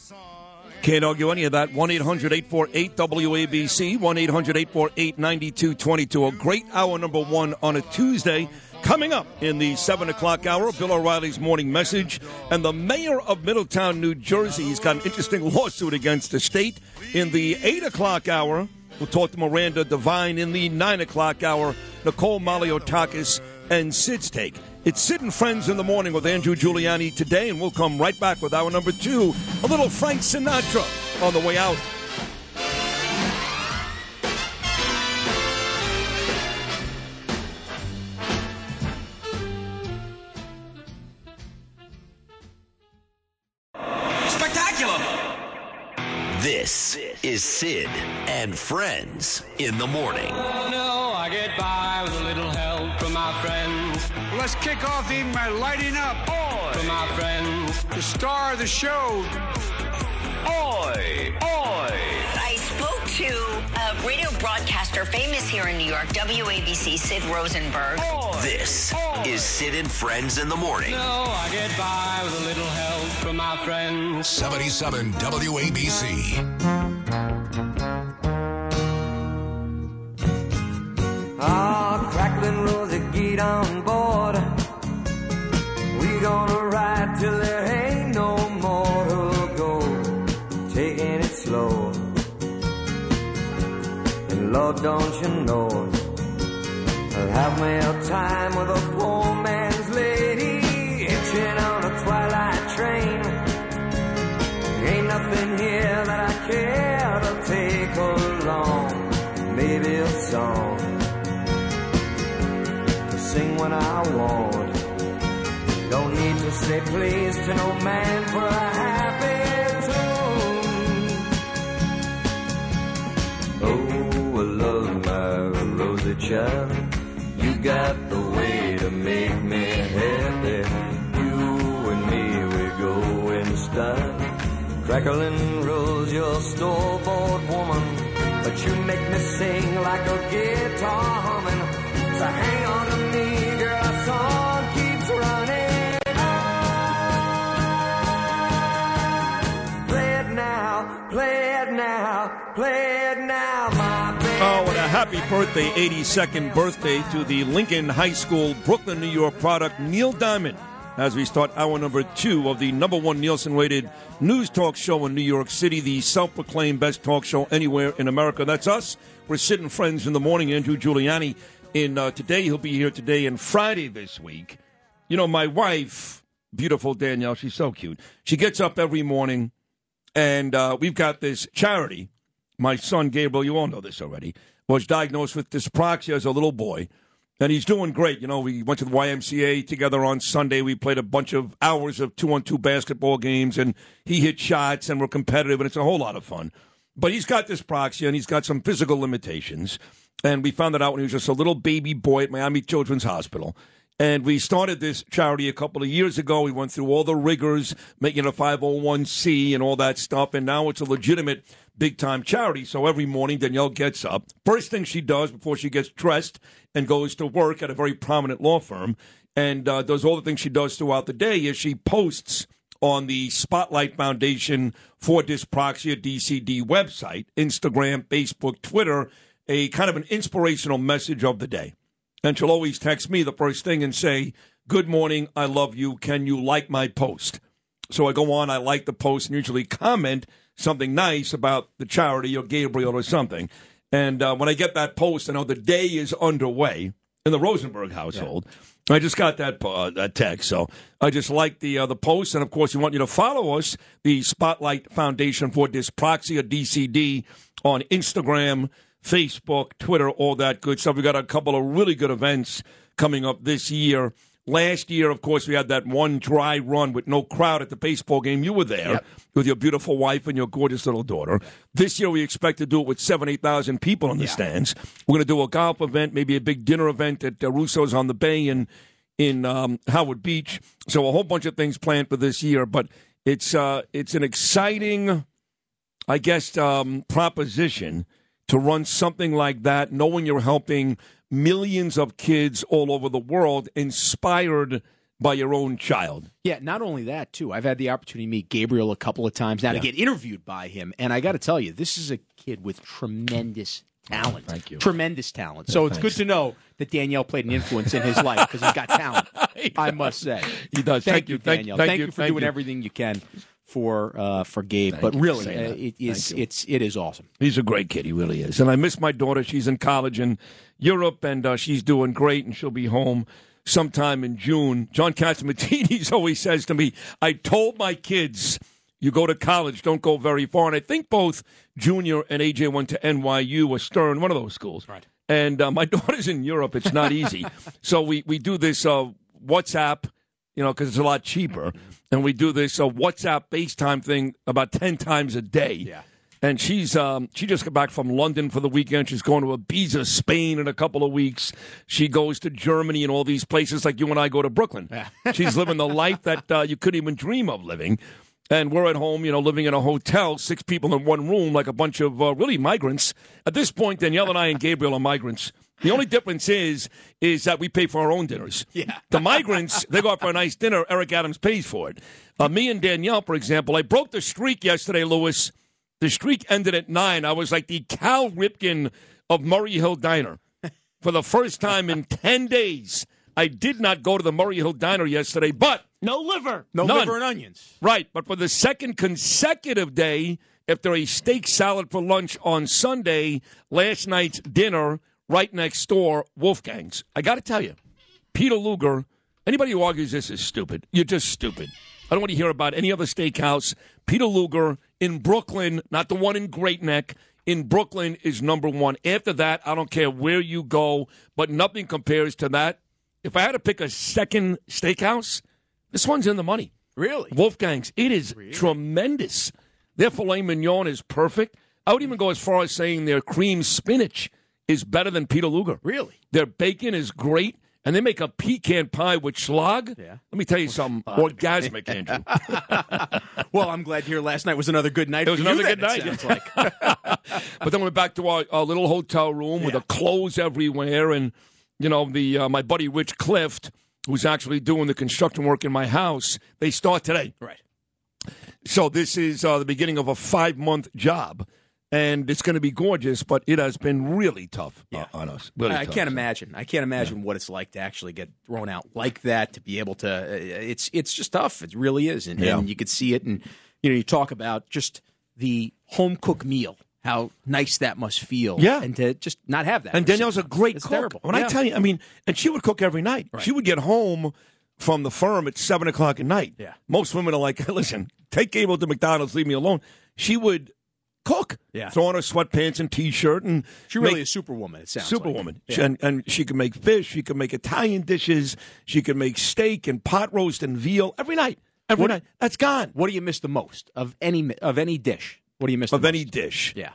Speaker 9: Can't argue any of that. 1 800 848 WABC, 1 800 848 9222. A great hour number one on a Tuesday. Coming up in the 7 o'clock hour, Bill O'Reilly's morning message. And the mayor of Middletown, New Jersey, he's got an interesting lawsuit against the state. In the 8 o'clock hour, we'll talk to Miranda Devine. In the 9 o'clock hour, Nicole Malliotakis and Sid's take. It's Sid and Friends in the Morning with Andrew Giuliani today, and we'll come right back with our number two, a little Frank Sinatra on the way out.
Speaker 1: Spectacular! This is Sid and Friends in the Morning.
Speaker 15: No, friends.
Speaker 20: Let's kick off the evening by lighting up.
Speaker 15: From my friends.
Speaker 20: The star of the show.
Speaker 1: Oi! Oi!
Speaker 21: I spoke to a radio broadcaster famous here in New York, WABC, Sid Rosenberg.
Speaker 1: This is Sid and Friends in the Morning.
Speaker 15: No, I get by with a little help from my friends.
Speaker 2: 77 WABC.
Speaker 15: Ah, crackling rosy, get on board. Till there ain't no more to go. Taking it slow. And Lord, don't you know, I'll have a time with a poor man's lady. Hitching on a twilight train. Ain't nothing here that I care to take along. Maybe a song to sing when I want. Don't need to say please to no man for a happy tune. Oh, I love my rosy child. You got the way to make me happy. You and me, we go in style. Crackling rose, your store-bought woman. But you make me sing like a guitar humming. So hang
Speaker 9: Oh, and a happy birthday, 82nd birthday to the Lincoln High School, Brooklyn, New York product, Neil Diamond, as we start hour number two of the number one Nielsen rated news talk show in New York City, the self proclaimed best talk show anywhere in America. That's us. We're Sid and Friends in the morning. Andrew Giuliani in uh, today. He'll be here today and Friday this week. You know, my wife, beautiful Danielle, she's so cute. She gets up every morning, and uh, we've got this charity. My son Gabriel, you all know this already, was diagnosed with dyspraxia as a little boy, and he's doing great. You know, we went to the YMCA together on Sunday. We played a bunch of hours of two-on-two basketball games, and he hit shots, and we're competitive, and it's a whole lot of fun. But he's got dyspraxia, and he's got some physical limitations, and we found that out when he was just a little baby boy at Miami Children's Hospital. And we started this charity a couple of years ago. We went through all the rigors, making it a 501c and all that stuff. And now it's a legitimate big time charity. So every morning, Danielle gets up. First thing she does before she gets dressed and goes to work at a very prominent law firm and uh, does all the things she does throughout the day is she posts on the Spotlight Foundation for Dyspraxia DCD website, Instagram, Facebook, Twitter, a kind of an inspirational message of the day. And she'll always text me the first thing and say, Good morning, I love you. Can you like my post? So I go on, I like the post, and usually comment something nice about the charity or Gabriel or something. And uh, when I get that post, I know the day is underway in the Rosenberg household. I just got that uh, that text, so I just like the uh, the post, and of course, we want you to follow us, the Spotlight Foundation for Dyspraxia (DCD) on Instagram, Facebook, Twitter, all that good stuff. We got a couple of really good events coming up this year. Last year, of course, we had that one dry run with no crowd at the baseball game. You were there with your beautiful wife and your gorgeous little daughter. This year, we expect to do it with seven, eight thousand people in the stands. We're going to do a golf event, maybe a big dinner event at uh, Russo's on the Bay in in um, Howard Beach. So a whole bunch of things planned for this year, but it's uh, it's an exciting, I guess, um, proposition to run something like that, knowing you're helping millions of kids all over the world, inspired by your own child.
Speaker 11: Yeah, not only that, too. I've had the opportunity to meet Gabriel a couple of times now
Speaker 9: Yeah.
Speaker 11: to get interviewed by him. And I got to tell you, this is a kid with tremendous talent.
Speaker 9: thank you.
Speaker 11: Tremendous talent. So it's good to know that Danielle played an influence in his life because he's got talent, I must say.
Speaker 9: He does.
Speaker 11: Thank,
Speaker 9: Thank
Speaker 11: you,
Speaker 9: you. Thank-
Speaker 11: Danielle.
Speaker 9: thank
Speaker 11: Thank,
Speaker 9: you.
Speaker 11: you for
Speaker 9: Thank
Speaker 11: doing
Speaker 9: you.
Speaker 11: everything you can for uh, for Gabe.
Speaker 9: Thank
Speaker 11: but really, uh, it's it is awesome.
Speaker 9: He's a great kid. He really is. And I miss my daughter. She's in college in Europe, and uh, she's doing great, and she'll be home sometime in June. John Catsimatidis always says to me, I told my kids, you go to college, don't go very far. And I think both Junior and AJ went to NYU or Stern, one of those schools. Right. And uh, my daughter's in Europe. It's not easy. so we, we do this uh, WhatsApp, you know, because it's a lot cheaper. And we do this uh, WhatsApp FaceTime thing about 10 times a day. Yeah. And she's um, she just got back from London for the weekend. She's going to Ibiza, Spain, in a couple of weeks. She goes to Germany and all these places like you and I go to Brooklyn. Yeah. she's living the life that uh, you couldn't even dream of living. And we're at home, you know, living in a hotel, six people in one room, like a bunch of uh, really migrants. At this point, Danielle and I and Gabriel are migrants. The only difference is is that we pay for our own dinners.
Speaker 11: Yeah.
Speaker 9: The migrants, they go out for a nice dinner. Eric Adams pays for it. Uh, me and Danielle, for example, I broke the streak yesterday, Lewis. The streak ended at nine. I was like the Cal Ripken of Murray Hill Diner. For the first time in 10 days, I did not go to the Murray Hill Diner yesterday, but.
Speaker 11: No liver. No
Speaker 9: None.
Speaker 11: liver and onions.
Speaker 9: Right, but for the second consecutive day, after a steak salad for lunch on Sunday, last night's dinner right next door, Wolfgang's. I got to tell you, Peter Luger, anybody who argues this is stupid, you're just stupid. I don't want to hear about any other steakhouse. Peter Luger in Brooklyn, not the one in Great Neck, in Brooklyn is number one. After that, I don't care where you go, but nothing compares to that. If I had to pick a second steakhouse, this one's in the money.
Speaker 11: Really?
Speaker 9: Wolfgang's. It is tremendous. Their filet mignon is perfect. I would even go as far as saying their cream spinach is better than Peter Luger.
Speaker 11: Really?
Speaker 9: Their bacon is great, and they make a pecan pie with schlag. Yeah. Let me tell you something orgasmic, Andrew.
Speaker 11: well, I'm glad here last night was another good night.
Speaker 9: It was another good night.
Speaker 11: sounds like.
Speaker 9: but then we went back to our, our little hotel room with the clothes everywhere, and you know the uh, my buddy Rich Clift, who's actually doing the construction work in my house. They start today,
Speaker 11: right?
Speaker 9: So this is uh, the beginning of a five month job, and it's going to be gorgeous. But it has been really tough uh, on us. Really
Speaker 11: I
Speaker 9: tough.
Speaker 11: can't imagine. I can't imagine what it's like to actually get thrown out like that. To be able to, uh, it's it's just tough. It really is, and,
Speaker 9: Yeah.
Speaker 11: and you could see it. And you know, you talk about just the home cooked meal, how nice that must feel.
Speaker 9: Yeah.
Speaker 11: and to just not have that.
Speaker 9: And Danielle's a great
Speaker 11: It's
Speaker 9: cook.
Speaker 11: terrible.
Speaker 9: When
Speaker 11: Yeah.
Speaker 9: I tell you, I mean, and she would cook every night. She would get home from the firm at seven o'clock at night.
Speaker 11: Yeah.
Speaker 9: Most women are like, listen, take Gable to McDonald's, leave me alone. She would cook.
Speaker 11: Yeah.
Speaker 9: Throw on her sweatpants and t-shirt and
Speaker 11: She really
Speaker 9: make-
Speaker 11: is superwoman. It sounds
Speaker 9: Superwoman.
Speaker 11: Like.
Speaker 9: She- And, and she can make fish. She can make Italian dishes. She can make steak and pot roast and veal every night. Every
Speaker 11: What-
Speaker 9: night. That's gone.
Speaker 11: What do you miss the most of any of any dish? What do you miss
Speaker 9: Of any dish.
Speaker 11: Yeah.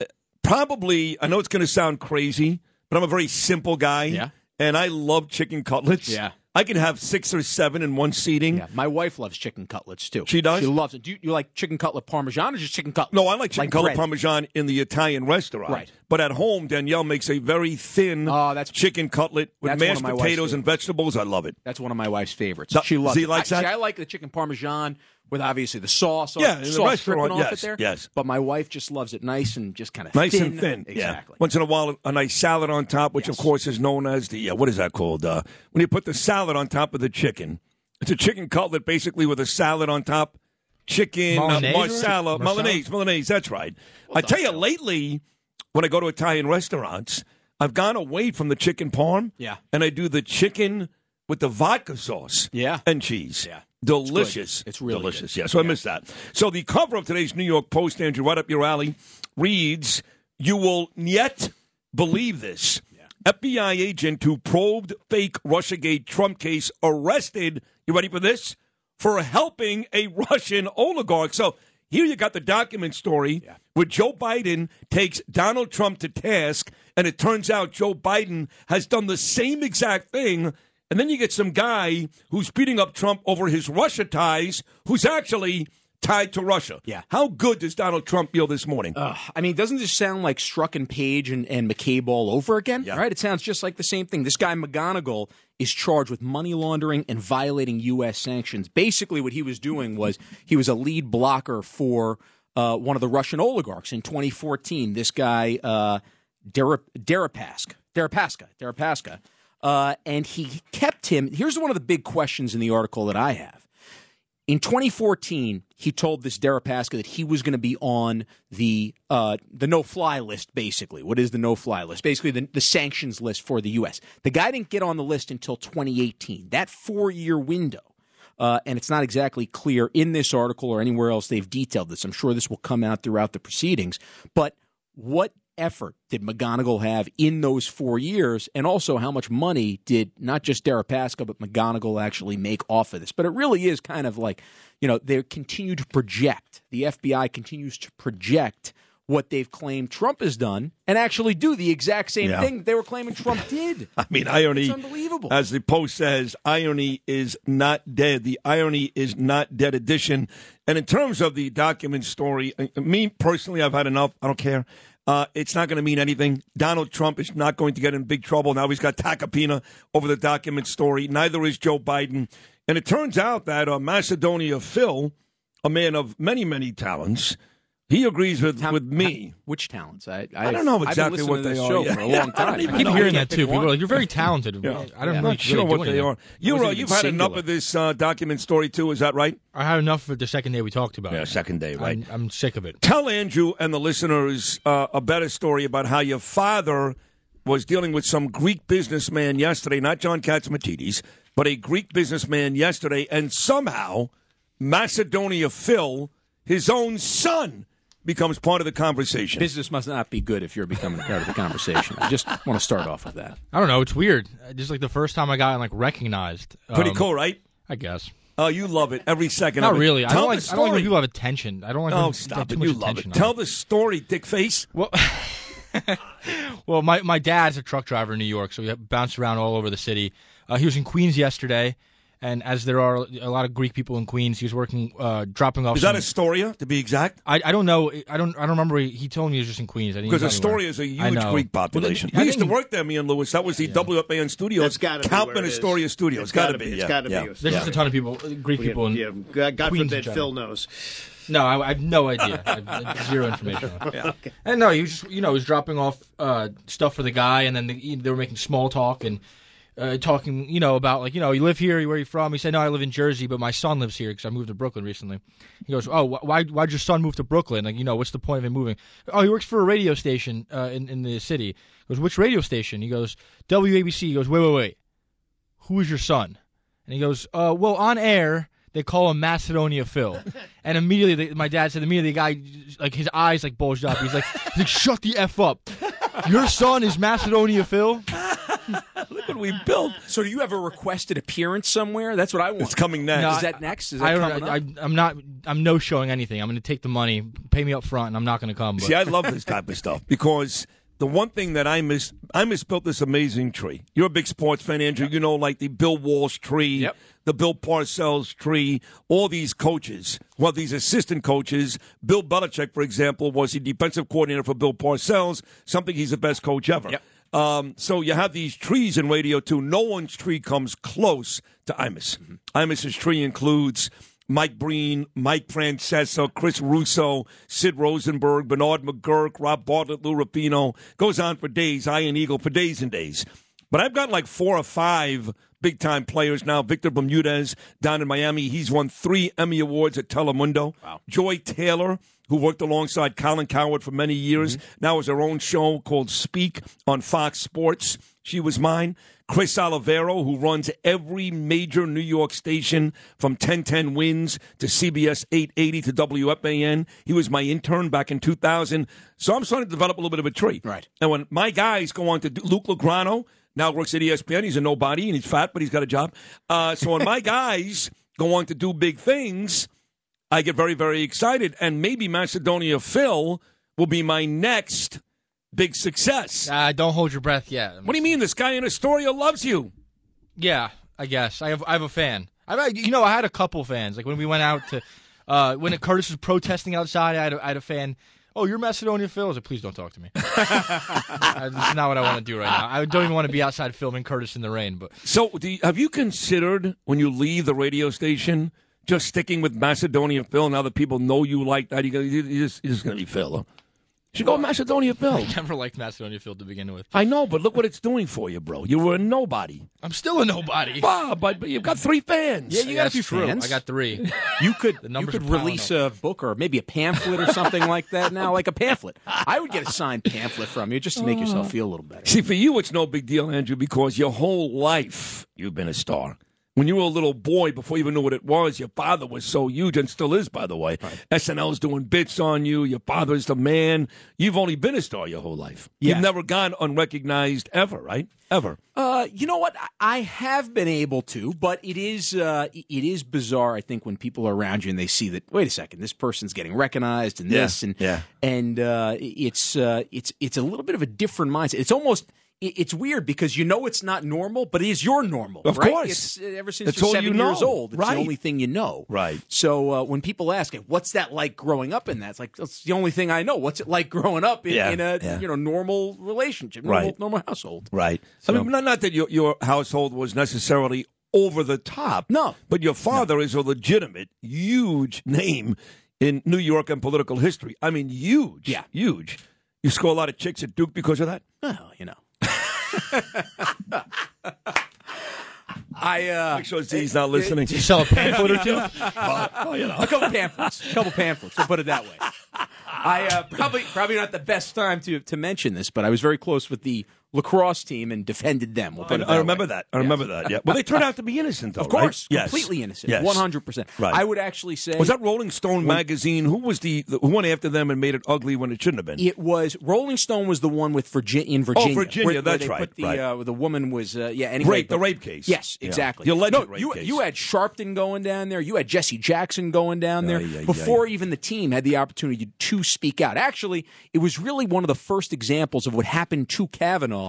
Speaker 9: Uh, probably, I know it's going to sound crazy, but I'm a very simple guy.
Speaker 11: Yeah.
Speaker 9: And I love chicken cutlets.
Speaker 11: Yeah.
Speaker 9: I can have six or seven in one seating.
Speaker 11: Yeah, my wife loves chicken cutlets too.
Speaker 9: She does?
Speaker 11: She loves it. Do you, you like chicken cutlet parmesan or just chicken cutlet?
Speaker 9: No, I like chicken cutlet
Speaker 11: bread?
Speaker 9: parmesan in the Italian restaurant.
Speaker 11: Right.
Speaker 9: But at home, Danielle makes a very thin oh, chicken cutlet with
Speaker 11: that's
Speaker 9: mashed potatoes and vegetables. I love it.
Speaker 11: That's one of my wife's favorites. She loves
Speaker 9: Z
Speaker 11: it.
Speaker 9: likes
Speaker 11: I,
Speaker 9: that?
Speaker 11: see, I like the chicken parmesan with obviously the sauce.
Speaker 9: Yeah, in the
Speaker 11: sauce
Speaker 9: restaurant,
Speaker 11: dripping off
Speaker 9: yes,
Speaker 11: it there.
Speaker 9: yes.
Speaker 11: But my wife just loves it nice and just kind of
Speaker 9: Nice
Speaker 11: thin.
Speaker 9: and thin.
Speaker 11: Exactly.
Speaker 9: Yeah. Once in a while, a nice salad on top, which of course is known as the uh, what is that called? Uh, when you put the salad on top of the chicken, it's a chicken cutlet basically with a salad on top. Chicken uh,
Speaker 11: Bolognese?
Speaker 9: marsala,
Speaker 11: Marsala?
Speaker 9: Milanese, Milanese. That's right. I tell you, lately when I go to Italian restaurants, I've gone away from the chicken parm.
Speaker 11: Yeah.
Speaker 9: and I do the chicken with the vodka sauce.
Speaker 11: Yeah.
Speaker 9: and cheese.
Speaker 11: Yeah.
Speaker 9: Delicious.
Speaker 11: It's really
Speaker 9: delicious. Yeah. So I missed that. So the cover of today's New York Post, Andrew, right up your alley, reads, "You will yet believe this." FBI agent who probed fake RussiaGate Trump case arrested. You ready for this? For helping a Russian oligarch. So here you got the document story where Joe Biden takes Donald Trump to task, and it turns out Joe Biden has done the same exact thing. And then you get some guy who's beating up Trump over his Russia ties, who's actually tied to Russia.
Speaker 11: Yeah.
Speaker 9: How good does Donald Trump feel this morning?
Speaker 11: I mean, doesn't this sound like Strzok and Page and, and McCabe all over again? Yeah. Right? It sounds just like the same thing. This guy McGonigal is charged with money laundering and violating U.S. sanctions. Basically, what he was doing was he was a lead blocker for uh, one of the Russian oligarchs in 2014. This guy uh, Deri- Deripaska, Deripaska, Deripaska, uh, and he kept him. Here's one of the big questions in the article that I have In 2014, he told this Deripaska that he was going to be on the uh, the no fly list. Basically, what is the no fly list? Basically, the, the sanctions list for the U.S. The guy didn't get on the list until 2018. That four year window. Uh, and it's not exactly clear in this article or anywhere else they've detailed this. I'm sure this will come out throughout the proceedings. But what effort did McGonigal have in those four years? And also, how much money did not just Deripaska, but McGonigal actually make off of this? But it really is kind of like, you know, they continue to project, the FBI continues to project what they've claimed Trump has done and actually do the exact same
Speaker 9: Yeah.
Speaker 11: thing they were claiming Trump did.
Speaker 9: I mean, irony.
Speaker 11: It's unbelievable.
Speaker 9: As the post says, irony is not dead. The irony is not dead edition. And in terms of the document story, me personally, I've had enough. I don't care. Uh, it's not going to mean anything. Donald Trump is not going to get in big trouble. Now he's got Tacopina over the document story. Neither is Joe Biden. And it turns out that uh, Macedonia Phil, a man of many, many talents, he agrees with, with me.
Speaker 11: Which talents? I,
Speaker 9: I don't know
Speaker 11: I've been
Speaker 9: exactly
Speaker 11: listening
Speaker 9: what
Speaker 11: to
Speaker 9: they are.
Speaker 11: show
Speaker 9: Yeah.
Speaker 11: for a long
Speaker 9: I don't
Speaker 11: time.
Speaker 9: even
Speaker 22: I keep
Speaker 9: know.
Speaker 22: hearing that too. People are like, "You're very talented."
Speaker 9: Yeah.
Speaker 22: I don't
Speaker 9: I'm
Speaker 22: know.
Speaker 9: not sure what they are. You, uh, you've had enough of this uh, document story too. Is that right?
Speaker 22: I had enough of it the second day we talked about
Speaker 9: Yeah,
Speaker 22: it.
Speaker 9: second day, right?
Speaker 22: I'm, I'm sick of it.
Speaker 9: Tell Andrew and the listeners uh, a better story about how your father was dealing with some Greek businessman yesterday, not John Catsimatidis, but a Greek businessman yesterday, and somehow Macedonia Phil, his own son, becomes part of the conversation.
Speaker 11: Business must not be good if you're becoming part of the conversation. I just want to start off with that.
Speaker 22: I don't know. It's weird. Uh, Just like the first time I got like recognized.
Speaker 9: Pretty
Speaker 22: um,
Speaker 9: cool, right?
Speaker 22: I guess.
Speaker 9: Oh, you love it every second.
Speaker 22: Not
Speaker 9: of it.
Speaker 22: really. I don't like.
Speaker 9: the
Speaker 22: I don't like when people have attention. I don't like.
Speaker 9: Oh,
Speaker 22: when
Speaker 9: stop
Speaker 22: have too
Speaker 9: it!
Speaker 22: much
Speaker 9: You love
Speaker 22: attention
Speaker 9: it.
Speaker 22: on
Speaker 9: Tell the story, dick face.
Speaker 22: Well, well, my my dad's a truck driver in New York, so we bounced around all over the city. Uh, he was in Queens yesterday, and as there are a lot of Greek people in Queens, he was working, uh, dropping off.
Speaker 9: Is that Astoria, to be exact?
Speaker 22: I, I don't know. I don't. I don't remember. He, he told me he was just in Queens.
Speaker 9: Because
Speaker 22: tell me.
Speaker 9: Astoria is a huge
Speaker 22: know.
Speaker 9: Greek
Speaker 22: Well,
Speaker 9: population.
Speaker 22: I
Speaker 9: we used to work there, me and Lewis. That was the WFAN studios.
Speaker 10: That's gotta be
Speaker 9: Count
Speaker 10: where
Speaker 9: in
Speaker 10: it is.
Speaker 9: Astoria Studios.
Speaker 10: It's
Speaker 9: Got
Speaker 10: gotta be.
Speaker 9: be.
Speaker 10: It's
Speaker 9: yeah,
Speaker 10: gotta be.
Speaker 9: yeah.
Speaker 10: There's
Speaker 22: There's just a ton of people, uh, Greek
Speaker 10: We have-
Speaker 22: people. In
Speaker 10: yeah, God, God
Speaker 22: Queens in
Speaker 10: forbid. Phil knows.
Speaker 22: No, I, I have no idea. I have zero information. On.
Speaker 10: Yeah, okay.
Speaker 22: And no, he was just, you know, he was dropping off uh, stuff for the guy, and then the, they were making small talk and uh, talking, you know, about like, you know, you live here, where are you from? He said, no, I live in Jersey, but my son lives here because I moved to Brooklyn recently. He goes, oh, wh- why, why'd your son move to Brooklyn? Like, you know, what's the point of him moving? Oh, he works for a radio station uh, in in the city. He goes, which radio station? He goes, WABC. He goes, wait, wait, wait, who is your son? And he goes, uh, well, on air. They call him Macedonia Phil, and immediately the, my dad said immediately the guy like his eyes like bulged up. He's like, he's like, shut the f up. Your son is Macedonia Phil.
Speaker 9: Look what we built.
Speaker 11: So, do you have a requested appearance somewhere? That's what I want.
Speaker 9: It's coming next.
Speaker 22: No,
Speaker 11: is that next? Is that
Speaker 22: I
Speaker 11: coming
Speaker 22: don't.
Speaker 11: up?
Speaker 22: I, I'm not. I'm no showing anything. I'm going to take the money, pay me up front, and I'm not going to come. But.
Speaker 9: See, I love this type of stuff because the one thing that I miss, I misbuilt this amazing tree. You're a big sports fan, Andrew. You know, like the Bill Walsh tree, the Bill Parcells tree, all these coaches, well, these assistant coaches. Bill Belichick, for example, was the defensive coordinator for Bill Parcells, something he's the best coach ever. Um, so you have these trees in radio too. No one's tree comes close to Imus. Imus's tree includes Mike Breen, Mike Francesa, Chris Russo, Sid Rosenberg, Bernard McGurk, Rob Bartlett, Lou Ruffino. Goes on for days, Iron Eagle for days and days. But I've got like four or five big time players now. Victor Bermudez down in Miami. He's won three Emmy Awards at Telemundo. Wow. Joy Taylor, who worked alongside Colin Cowherd for many years, now has her own show called Speak on Fox Sports. She was mine. Chris Oliviero, who runs every major New York station from 1010 Wins to CBS 880 to WFAN. He was my intern back in 2000. So I'm starting to develop a little bit of a tree. Right. And when my guys go on to do, Luke Lograno, now works at ESPN. He's a nobody and he's fat, but he's got a job. Uh, so when my guys go on to do big things, I get very, very excited. And maybe Macedonia Phil will be my next big success.
Speaker 22: Uh, don't hold your breath yet.
Speaker 9: What do you mean? This guy in Astoria loves you.
Speaker 22: Yeah, I guess I have. I have a fan. I, you know, I had a couple fans. Like when we went out to, uh, when Curtis was protesting outside, I had a, I had a fan. Oh, you're Macedonia Phil. I was like, please don't talk to me. Is not what I want to do right now. I don't even want to be outside filming Curtis in the rain. But
Speaker 9: So, do you, have you considered when you leave the radio station just sticking with Macedonia Phil? Now that people know you like that, you go, you- you're just, you're just going to be Phil. huh? You should go to Macedonia Phil.
Speaker 22: I never liked Macedonia Phil to begin with.
Speaker 9: I know, but look what it's doing for you, bro. You were a nobody.
Speaker 22: I'm still a nobody.
Speaker 9: Bob, but, but you've got three fans.
Speaker 11: Yeah, you got a few
Speaker 22: That's true.
Speaker 11: fans.
Speaker 22: I got three.
Speaker 11: You could
Speaker 22: The
Speaker 11: you could
Speaker 22: are piling
Speaker 11: release a book or maybe a pamphlet or something like that now, like a pamphlet. I would get a signed pamphlet from you just to make yourself oh. feel a little better.
Speaker 9: See, for you, it's no big deal, Andrew, because your whole life you've been a star. When you were a little boy, before you even knew what it was, your father was so huge and still is, by the way. SNL's doing bits on you. Your father's the man. You've only been a star your whole life.
Speaker 11: Yeah.
Speaker 9: You've never gone unrecognized ever, right? Ever.
Speaker 11: Uh, you know what? I- have been able to, but it is uh, it is bizarre. I think when people are around you and they see that, wait a second, this person's getting recognized and
Speaker 9: Yeah,
Speaker 11: this and
Speaker 9: yeah.
Speaker 11: and uh, it's uh, it's it's a little bit of a different mindset. It's almost it's weird because you know it's not normal, but it is your normal.
Speaker 9: Of
Speaker 11: right?
Speaker 9: course.
Speaker 11: it's uh, ever since
Speaker 9: It's
Speaker 11: you're seven
Speaker 9: you
Speaker 11: years
Speaker 9: know.
Speaker 11: old. It's
Speaker 9: Right.
Speaker 11: the only thing you know.
Speaker 9: Right.
Speaker 11: So uh, when people ask, "What's that like growing up in that?" It's like that's the only thing I know. What's it like growing up in,
Speaker 9: Yeah,
Speaker 11: in a
Speaker 9: yeah.
Speaker 11: you know normal relationship, normal,
Speaker 9: Right.
Speaker 11: normal household?
Speaker 9: Right.
Speaker 11: So-
Speaker 9: I mean, not, not that your, your household was necessarily over the top.
Speaker 11: No.
Speaker 9: But your father is a legitimate, huge name in New York and political history. I mean, huge. Yeah. Huge. You score a lot of chicks at Duke because of that?
Speaker 11: Well, you know. I uh,
Speaker 9: Make sure Z's not listening.
Speaker 22: You sell a pamphlet or two?
Speaker 9: oh, you know.
Speaker 11: a couple pamphlets, a couple pamphlets. We'll put it that way. I uh, probably probably not the best time to to mention this, but I was very close with the lacrosse team and defended them. We'll
Speaker 9: I, I remember that. I remember that. Yeah. Well, they turned out to be innocent, though.
Speaker 11: Of course,
Speaker 9: right? Yes.
Speaker 11: completely innocent,
Speaker 9: Yes.
Speaker 11: one hundred percent.
Speaker 9: Right.
Speaker 11: I would actually say
Speaker 9: Was that Rolling Stone magazine? Who was the, the who went after them and made it ugly when it shouldn't have been?
Speaker 11: It was Rolling Stone was the one with Virginia in Virginia.
Speaker 9: Oh, Virginia,
Speaker 11: where, where
Speaker 9: that's
Speaker 11: they
Speaker 9: right,
Speaker 11: Put the,
Speaker 9: right.
Speaker 11: Uh, the woman was uh, yeah. Anyway,
Speaker 9: Rape, the rape case.
Speaker 11: Yes,
Speaker 9: Yeah.
Speaker 11: exactly.
Speaker 9: The alleged
Speaker 11: no,
Speaker 9: rape
Speaker 11: you
Speaker 9: case.
Speaker 11: you had Sharpton going down there. You had Jesse Jackson going down there
Speaker 9: ay, ay.
Speaker 11: before even the team had the opportunity to speak out. Actually, it was really one of the first examples of what happened to Kavanaugh.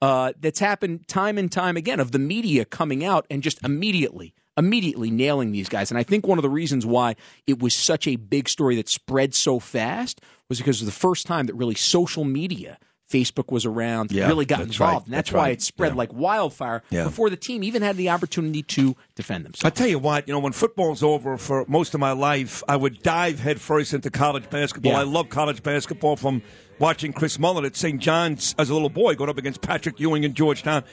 Speaker 11: Uh, that's happened time and time again of the media coming out and just immediately immediately nailing these guys. And I think one of the reasons why it was such a big story that spread so fast was because it was the first time that really social media, Facebook was around,
Speaker 9: Yeah,
Speaker 11: really got involved.
Speaker 9: right,
Speaker 11: And that's,
Speaker 9: that's
Speaker 11: why
Speaker 9: right,
Speaker 11: it spread
Speaker 9: yeah.
Speaker 11: like wildfire
Speaker 9: Yeah.
Speaker 11: before the team even had the opportunity to defend themselves.
Speaker 9: I tell you what, you know, when football's over for most of my life, I would dive headfirst into college basketball. I love college basketball from watching Chris Mullin at St. John's as a little boy going up against Patrick Ewing in Georgetown.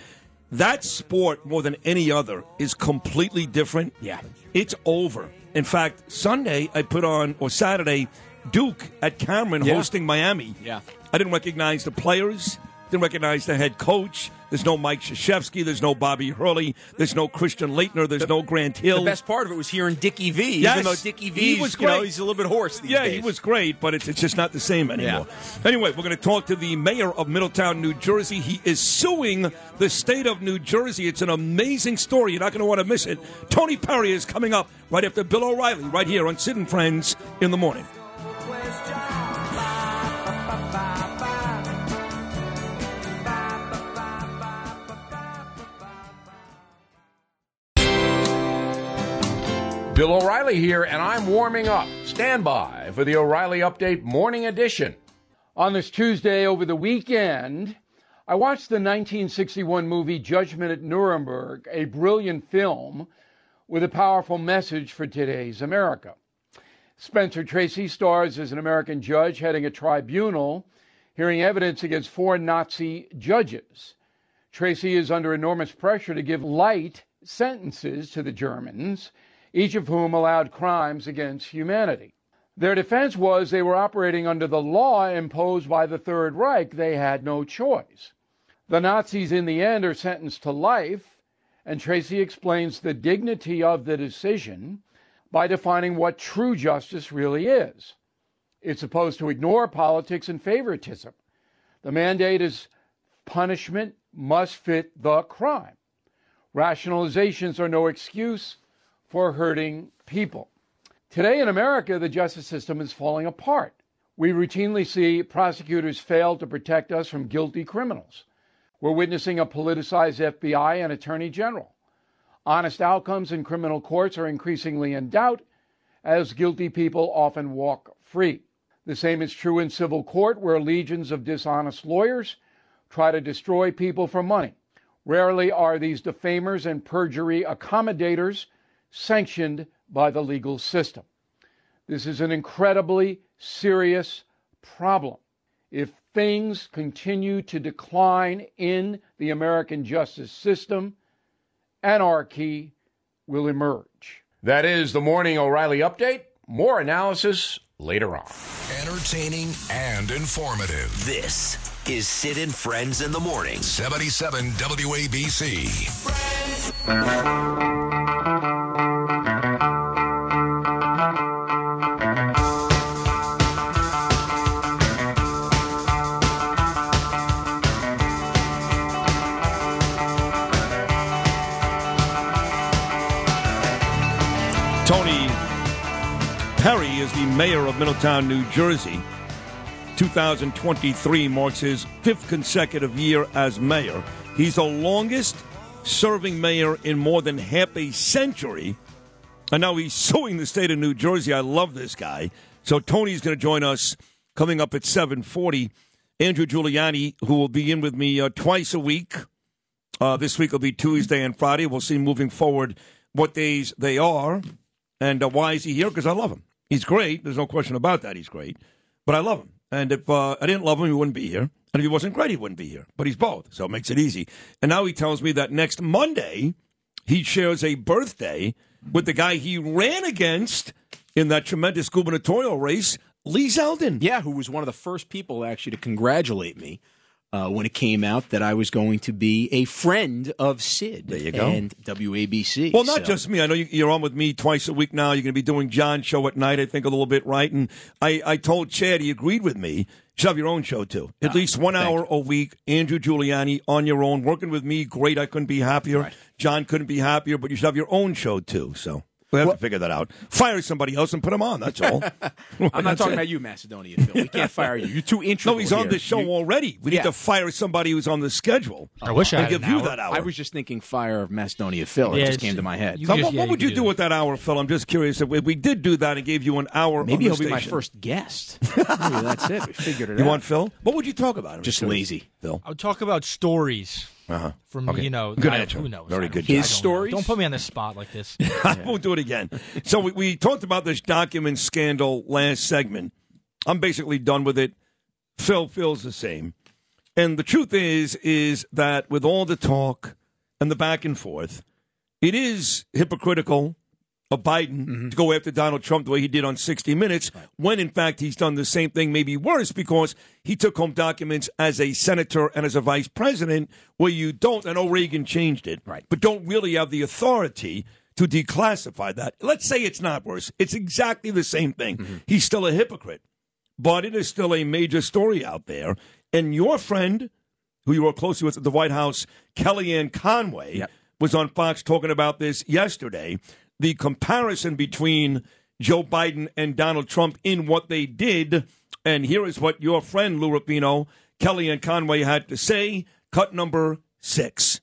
Speaker 9: That sport, more than any other, is completely different.
Speaker 11: Yeah.
Speaker 9: It's over. In fact, Sunday I put on, or Saturday, Duke at Cameron
Speaker 11: Yeah.
Speaker 9: hosting Miami.
Speaker 11: Yeah.
Speaker 9: I didn't recognize the players, didn't recognize the head coach. There's no Mike Krzyzewski. There's no Bobby Hurley. There's no Christian Laettner. There's no Grant Hill.
Speaker 11: The best part of it was hearing Dickie V.
Speaker 9: Yes.
Speaker 11: Even though Dickie
Speaker 9: He
Speaker 11: V,
Speaker 9: was
Speaker 11: you know,
Speaker 9: great.
Speaker 11: he's a little bit hoarse these
Speaker 9: yeah,
Speaker 11: days.
Speaker 9: he was great, but it's, it's just not the same anymore. Anyway, we're going to talk to the mayor of Middletown, New Jersey. He is suing the state of New Jersey. It's an amazing story. You're not going to want to miss it. Tony Perry is coming up right after Bill O'Reilly, right here on Sid and Friends in the morning.
Speaker 23: Bill O'Reilly here, and I'm warming up. Stand by for the O'Reilly Update Morning Edition.
Speaker 20: On this Tuesday over the weekend, I watched the 1961 movie Judgment at Nuremberg, a brilliant film with a powerful message for today's America. Spencer Tracy stars as an American judge heading a tribunal hearing evidence against four Nazi judges. Tracy is under enormous pressure to give light sentences to the Germans, each of whom allowed crimes against humanity. Their defense was they were operating under the law imposed by the Third Reich. They had no choice. The Nazis, in the end, are sentenced to life, and Tracy explains the dignity of the decision by defining what true justice really is. It's supposed to ignore politics and favoritism. The mandate is punishment must fit the crime. Rationalizations are no excuse for hurting people. Today in America, the justice system is falling apart. We routinely see prosecutors fail to protect us from guilty criminals. We're witnessing a politicized FBI and attorney general. Honest outcomes in criminal courts are increasingly in doubt as guilty people often walk free. The same is true in civil court, where legions of dishonest lawyers try to destroy people for money. Rarely are these defamers and perjury accommodators sanctioned by the legal system. This is an incredibly serious problem. if things continue to decline in the American justice system, anarchy will emerge.
Speaker 23: That is the Morning O'Reilly Update. More analysis later on.
Speaker 2: Entertaining and informative.
Speaker 1: This is Sid and Friends in the Morning.
Speaker 2: 77 WABC.
Speaker 9: Tony Perry is the mayor of Middletown, New Jersey. 2023 marks his fifth consecutive year as mayor. He's the longest serving mayor in more than half a century. And now he's suing the state of New Jersey. I love this guy. So Tony's going to join us coming up at 740. Andrew Giuliani, who will be in with me uh, twice a week. Uh, this week will be Tuesday and Friday. We'll see moving forward what days they are. And uh, why is he here? Because I love him. He's great. There's no question about that. He's great. But I love him. And if uh, I didn't love him, he wouldn't be here. And if he wasn't great, he wouldn't be here. But he's both. So it makes it easy. And now he tells me that next Monday, he shares a birthday with the guy he ran against in that tremendous gubernatorial race, Lee Zeldin.
Speaker 11: Yeah, who was one of the first people actually to congratulate me uh, when it came out that I was going to be a friend of Sid there
Speaker 9: you go.
Speaker 11: and WABC.
Speaker 9: Well, not
Speaker 11: So-
Speaker 9: just me. I know you, you're on with me twice a week now. You're going to be doing John's show at night, I think, a little bit, right? And I, I told Chad, he agreed with me. You should have your own show, too. At least one hour a week. Andrew Giuliani on your own. Working with me, great. I couldn't be happier. John couldn't be happier, but you should have your own show, too. So we have to figure that out. Fire somebody else and put him on. That's all.
Speaker 11: I'm not talking about you, Macedonia Phil. We can't fire you. You're too integral.
Speaker 9: No, he's on the show
Speaker 11: You-
Speaker 9: already. We
Speaker 11: Yeah.
Speaker 9: need to fire somebody who's on the schedule.
Speaker 11: I wish I
Speaker 9: and
Speaker 11: had
Speaker 9: give
Speaker 11: an
Speaker 9: you
Speaker 11: hour.
Speaker 9: that hour.
Speaker 11: I was just thinking fire of Macedonia Phil.
Speaker 9: Yeah,
Speaker 11: it just came to my head.
Speaker 9: So what, what would you do with that hour, Phil? I'm just curious. If we, we did do that and gave you an hour,
Speaker 11: Maybe
Speaker 9: on
Speaker 11: he'll
Speaker 9: the
Speaker 11: be my first guest. Maybe that's it. We figured it
Speaker 9: You
Speaker 11: out.
Speaker 9: want Phil? What would you talk about? I'm
Speaker 11: Just
Speaker 9: curious.
Speaker 11: lazy.
Speaker 9: Phil.
Speaker 22: I would talk about stories
Speaker 9: Uh-huh.
Speaker 22: from
Speaker 9: Okay.
Speaker 22: you know.
Speaker 9: Good
Speaker 22: I-
Speaker 9: answer.
Speaker 22: Who knows?
Speaker 9: Very good
Speaker 22: don't- I don't. Don't put me on the spot like this.
Speaker 9: I won't do it again. So we, we talked about this document scandal last segment. I'm basically done with it. Phil feels the same. And the truth is, is that with all the talk and the back and forth, it is hypocritical of Biden mm-hmm. to go after Donald Trump the way he did on 60 Minutes, when in fact he's done the same thing, maybe worse, because he took home documents as a senator and as a vice president, where you don't, I know Reagan changed it, right. but don't really have the authority to declassify that. Let's say it's not worse. It's exactly the same thing. Mm-hmm. He's still a hypocrite, but it is still a major story out there. And your friend, who you were closely with at the White House, Kellyanne Conway, was on Fox talking about this yesterday. The comparison between Joe Biden and Donald Trump in what they did. And here is what your friend, Lou Ruffino, and Conway, had to say. Cut number six.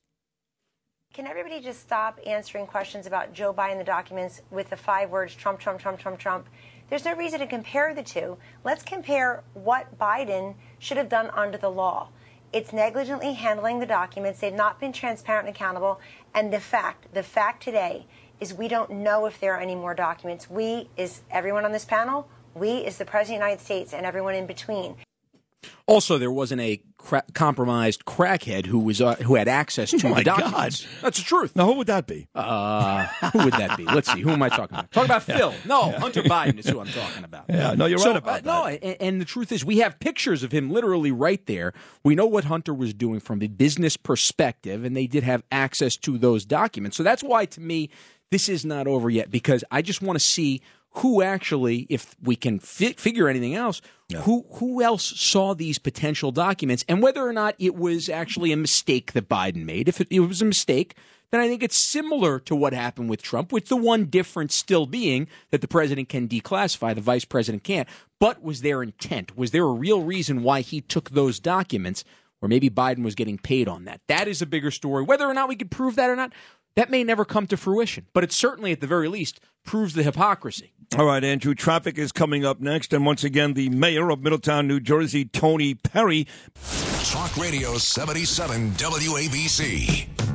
Speaker 24: Can everybody just stop answering questions about Joe Biden the documents with the five words Trump, Trump, Trump, Trump, Trump? There's no reason to compare the two. Let's compare what Biden should have done under the law. It's negligently handling the documents. They've not been transparent and accountable. And the fact, the fact today is we don't know if there are any more documents. We is everyone on this panel. We is the President of the United States and everyone in between.
Speaker 11: Also, there wasn't a cra- compromised crackhead who was uh, who had access to
Speaker 9: Oh, my
Speaker 11: the documents. That's the truth.
Speaker 9: Now, who would that be?
Speaker 11: Uh, who would that be? Let's see. Who am I talking about? Talking about Phil. No, Hunter Biden is who I'm talking about.
Speaker 9: Yeah, no, you're
Speaker 11: So,
Speaker 9: right about
Speaker 11: uh, No, and, and the truth is, we have pictures of him literally right there. We know what Hunter was doing from a business perspective, and they did have access to those documents. So that's why, to me, this is not over yet because I just want to see who actually, if we can fi- figure anything else, who who else saw these potential documents and whether or not it was actually a mistake that Biden made. If it, it was a mistake, then I think it's similar to what happened with Trump, with the one difference still being that the president can declassify, the vice president can't. But was there intent? Was there a real reason why he took those documents? Or maybe Biden was getting paid on that. That is a bigger story. Whether or not we could prove that or not, that may never come to fruition. But it certainly, at the very least, proves the hypocrisy.
Speaker 9: All right, Andrew. Traffic is coming up next. And once again, the mayor of Middletown, New Jersey, Tony Perry.
Speaker 2: Talk Radio 77 WABC.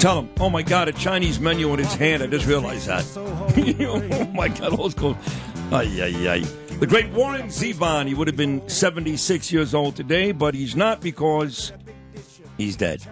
Speaker 9: Tell him, oh my God, a Chinese menu in his hand. I just realized that. oh my God, old school. Ay, ay, ay. The great Warren Zevon, he would have been 76 years old today, but he's not because he's dead.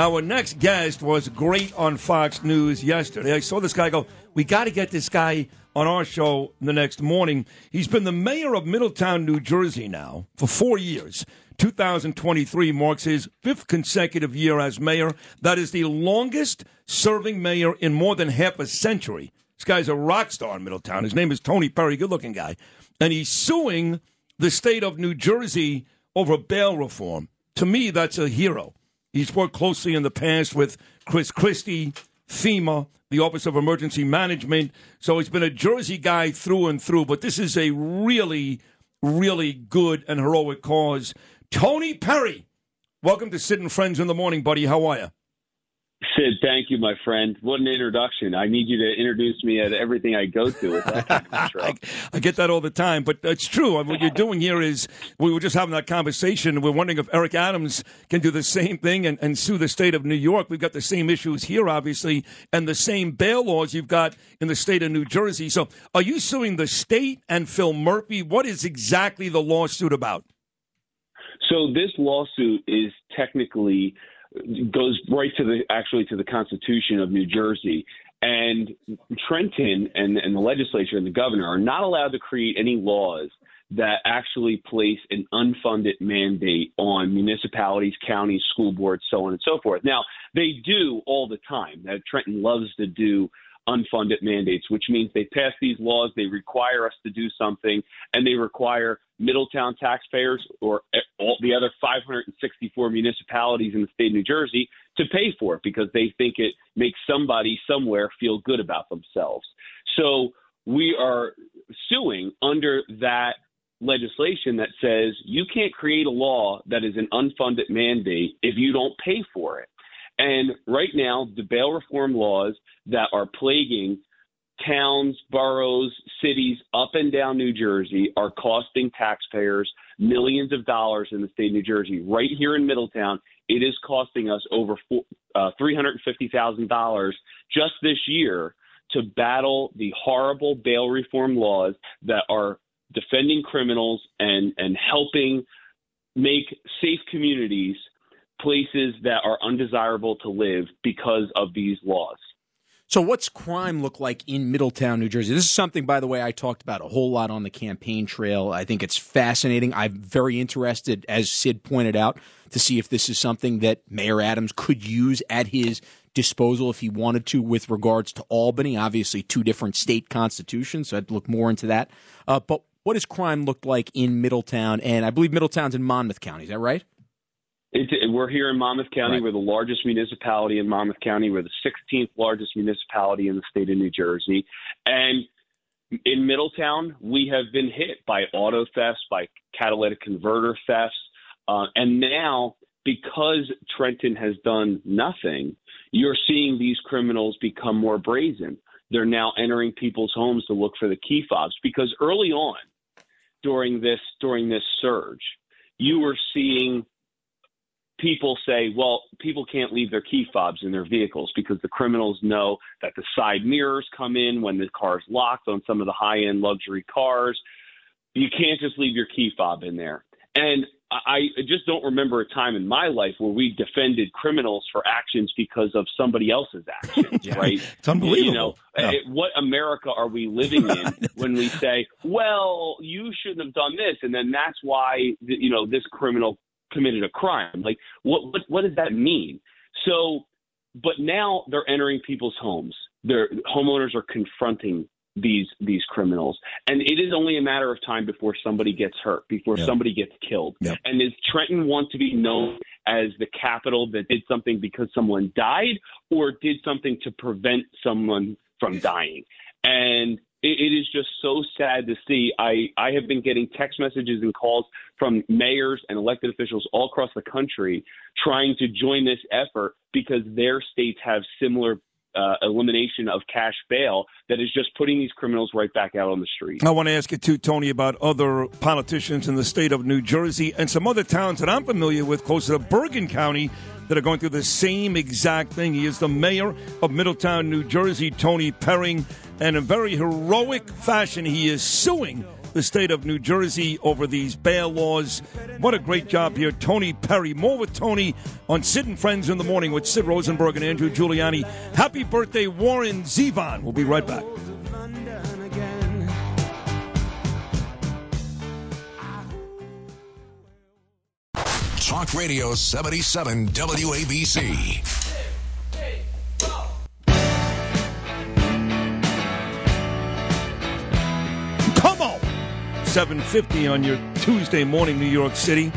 Speaker 9: Our next guest was great on Fox News yesterday. I saw this guy go, we got to get this guy on our show the next morning. He's been the mayor of Middletown, New Jersey now for four years. 2023 marks his fifth consecutive year as mayor. That is the longest serving mayor in more than half a century. This guy's a rock star in Middletown. His name is Tony Perry, good looking guy. And he's suing the state of New Jersey over bail reform. To me, that's a hero. He's worked closely in the past with Chris Christie, FEMA, the Office of Emergency Management. So he's been a Jersey guy through and through. But this is a really, really good and heroic cause. Tony Perry, welcome to Sid and Friends in the Morning, buddy. How are you?
Speaker 25: Sid, thank you, my friend. What an introduction. I need you to introduce me at everything I go to. With kind of intro.
Speaker 9: I get that all the time, but it's true. What you're doing here is we were just having that conversation. We're wondering if Eric Adams can do the same thing and, and sue the state of New York. We've got the same issues here, obviously, and the same bail laws you've got in the state of New Jersey. So are you suing the state and Phil Murphy? What is exactly the lawsuit about?
Speaker 25: So this lawsuit is technically goes right to the actually to the Constitution of New Jersey. And Trenton and, and the legislature and the governor are not allowed to create any laws that actually place an unfunded mandate on municipalities, counties, school boards, so on and so forth. Now, they do all the time. That Trenton loves to do unfunded mandates, which means they pass these laws, they require us to do something, and they require Middletown taxpayers or all the other 564 municipalities in the state of New Jersey to pay for it because they think it makes somebody somewhere feel good about themselves. So we are suing under that legislation that says you can't create a law that is an unfunded mandate if you don't pay for it. And right now, the bail reform laws that are plaguing towns, boroughs, cities up and down New Jersey are costing taxpayers millions of dollars in the state of New Jersey. Right here in Middletown, it is costing us over uh, $350,000 just this year to battle the horrible bail reform laws that are defending criminals and, and helping make safe communities places that are undesirable to live because of these laws.
Speaker 11: So, what's crime look like in Middletown, New Jersey? This is something, by the way, I talked about a whole lot on the campaign trail. I think it's fascinating. I'm very interested, as Sid pointed out, to see if this is something that Mayor Adams could use at his disposal if he wanted to with regards to Albany. Obviously, two different state constitutions, so I'd look more into that. Uh, but what does crime look like in Middletown? And I believe Middletown's in Monmouth County. Is that right?
Speaker 25: It's, we're here in Monmouth County.
Speaker 11: Right.
Speaker 25: We're the largest municipality in Monmouth County. We're the 16th largest municipality in the state of New Jersey. And in Middletown, we have been hit by auto thefts, by catalytic converter thefts. Uh, and now, because Trenton has done nothing, you're seeing these criminals become more brazen. They're now entering people's homes to look for the key fobs because early on during this during this surge, you were seeing people say, well, people can't leave their key fobs in their vehicles because the criminals know that the side mirrors come in when the car's locked on some of the high end luxury cars. You can't just leave your key fob in there. And I just don't remember a time in my life where we defended criminals for actions because of somebody else's actions, right?
Speaker 9: It's unbelievable.
Speaker 25: You know,
Speaker 9: Yeah.
Speaker 25: eh, what America are we living in when we say, well, you shouldn't have done this, and then that's why you know this criminal committed a crime? Like, what what what does that mean? So, but now they're entering people's homes. Their homeowners are confronting these these criminals, and it is only a matter of time before somebody gets hurt, before
Speaker 9: Yeah.
Speaker 25: somebody gets killed.
Speaker 9: Yep.
Speaker 25: And does Trenton want to be known as the capital that did something because someone died, or did something to prevent someone from dying? And it, it is just so sad to see. I, I have been getting text messages and calls from mayors and elected officials all across the country trying to join this effort because their states have similar uh, elimination of cash bail that is just putting these criminals right back out on the street.
Speaker 9: I want to ask you too, Tony, about other politicians in the state of New Jersey and some other towns that I'm familiar with, close to Bergen County, that are going through the same exact thing. He is the mayor of Middletown, New Jersey, Tony Perry, and in very heroic fashion, he is suing the state of New Jersey over these bail laws. What a great job here, Tony Perry. More with Tony on Sid and Friends in the Morning with Sid Rosenberg and Andrew Giuliani. Happy birthday, Warren Zevon. We'll be right back.
Speaker 2: Talk Radio 77 WABC.
Speaker 9: 750 on your Tuesday morning, New York City.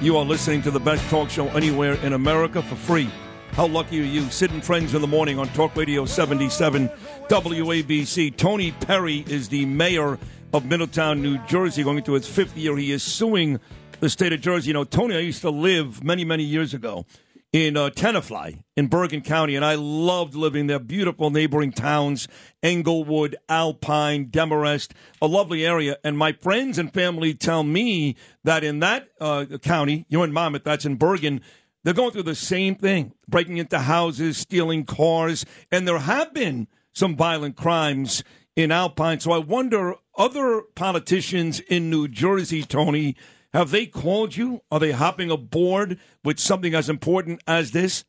Speaker 9: You are listening to the best talk show anywhere in America for free. How lucky are you? Sid and Friends in the morning on Talk Radio 77 WABC. Tony Perry is the mayor of Middletown, New Jersey, going into his fifth year. He is suing the state of Jersey. You know, Tony, I used to live many, many years ago in uh, Tenafly in Bergen County, and I loved living there. Beautiful neighboring towns, Englewood, Alpine, Demarest, a lovely area. And my friends and family tell me that in that uh, county, you're in Monmouth, that's in Bergen, they're going through the same thing, breaking into houses, stealing cars, and there have been some violent crimes in Alpine. So I wonder, other politicians in New Jersey, Tony, have they called you? Are they hopping aboard with something as important as this?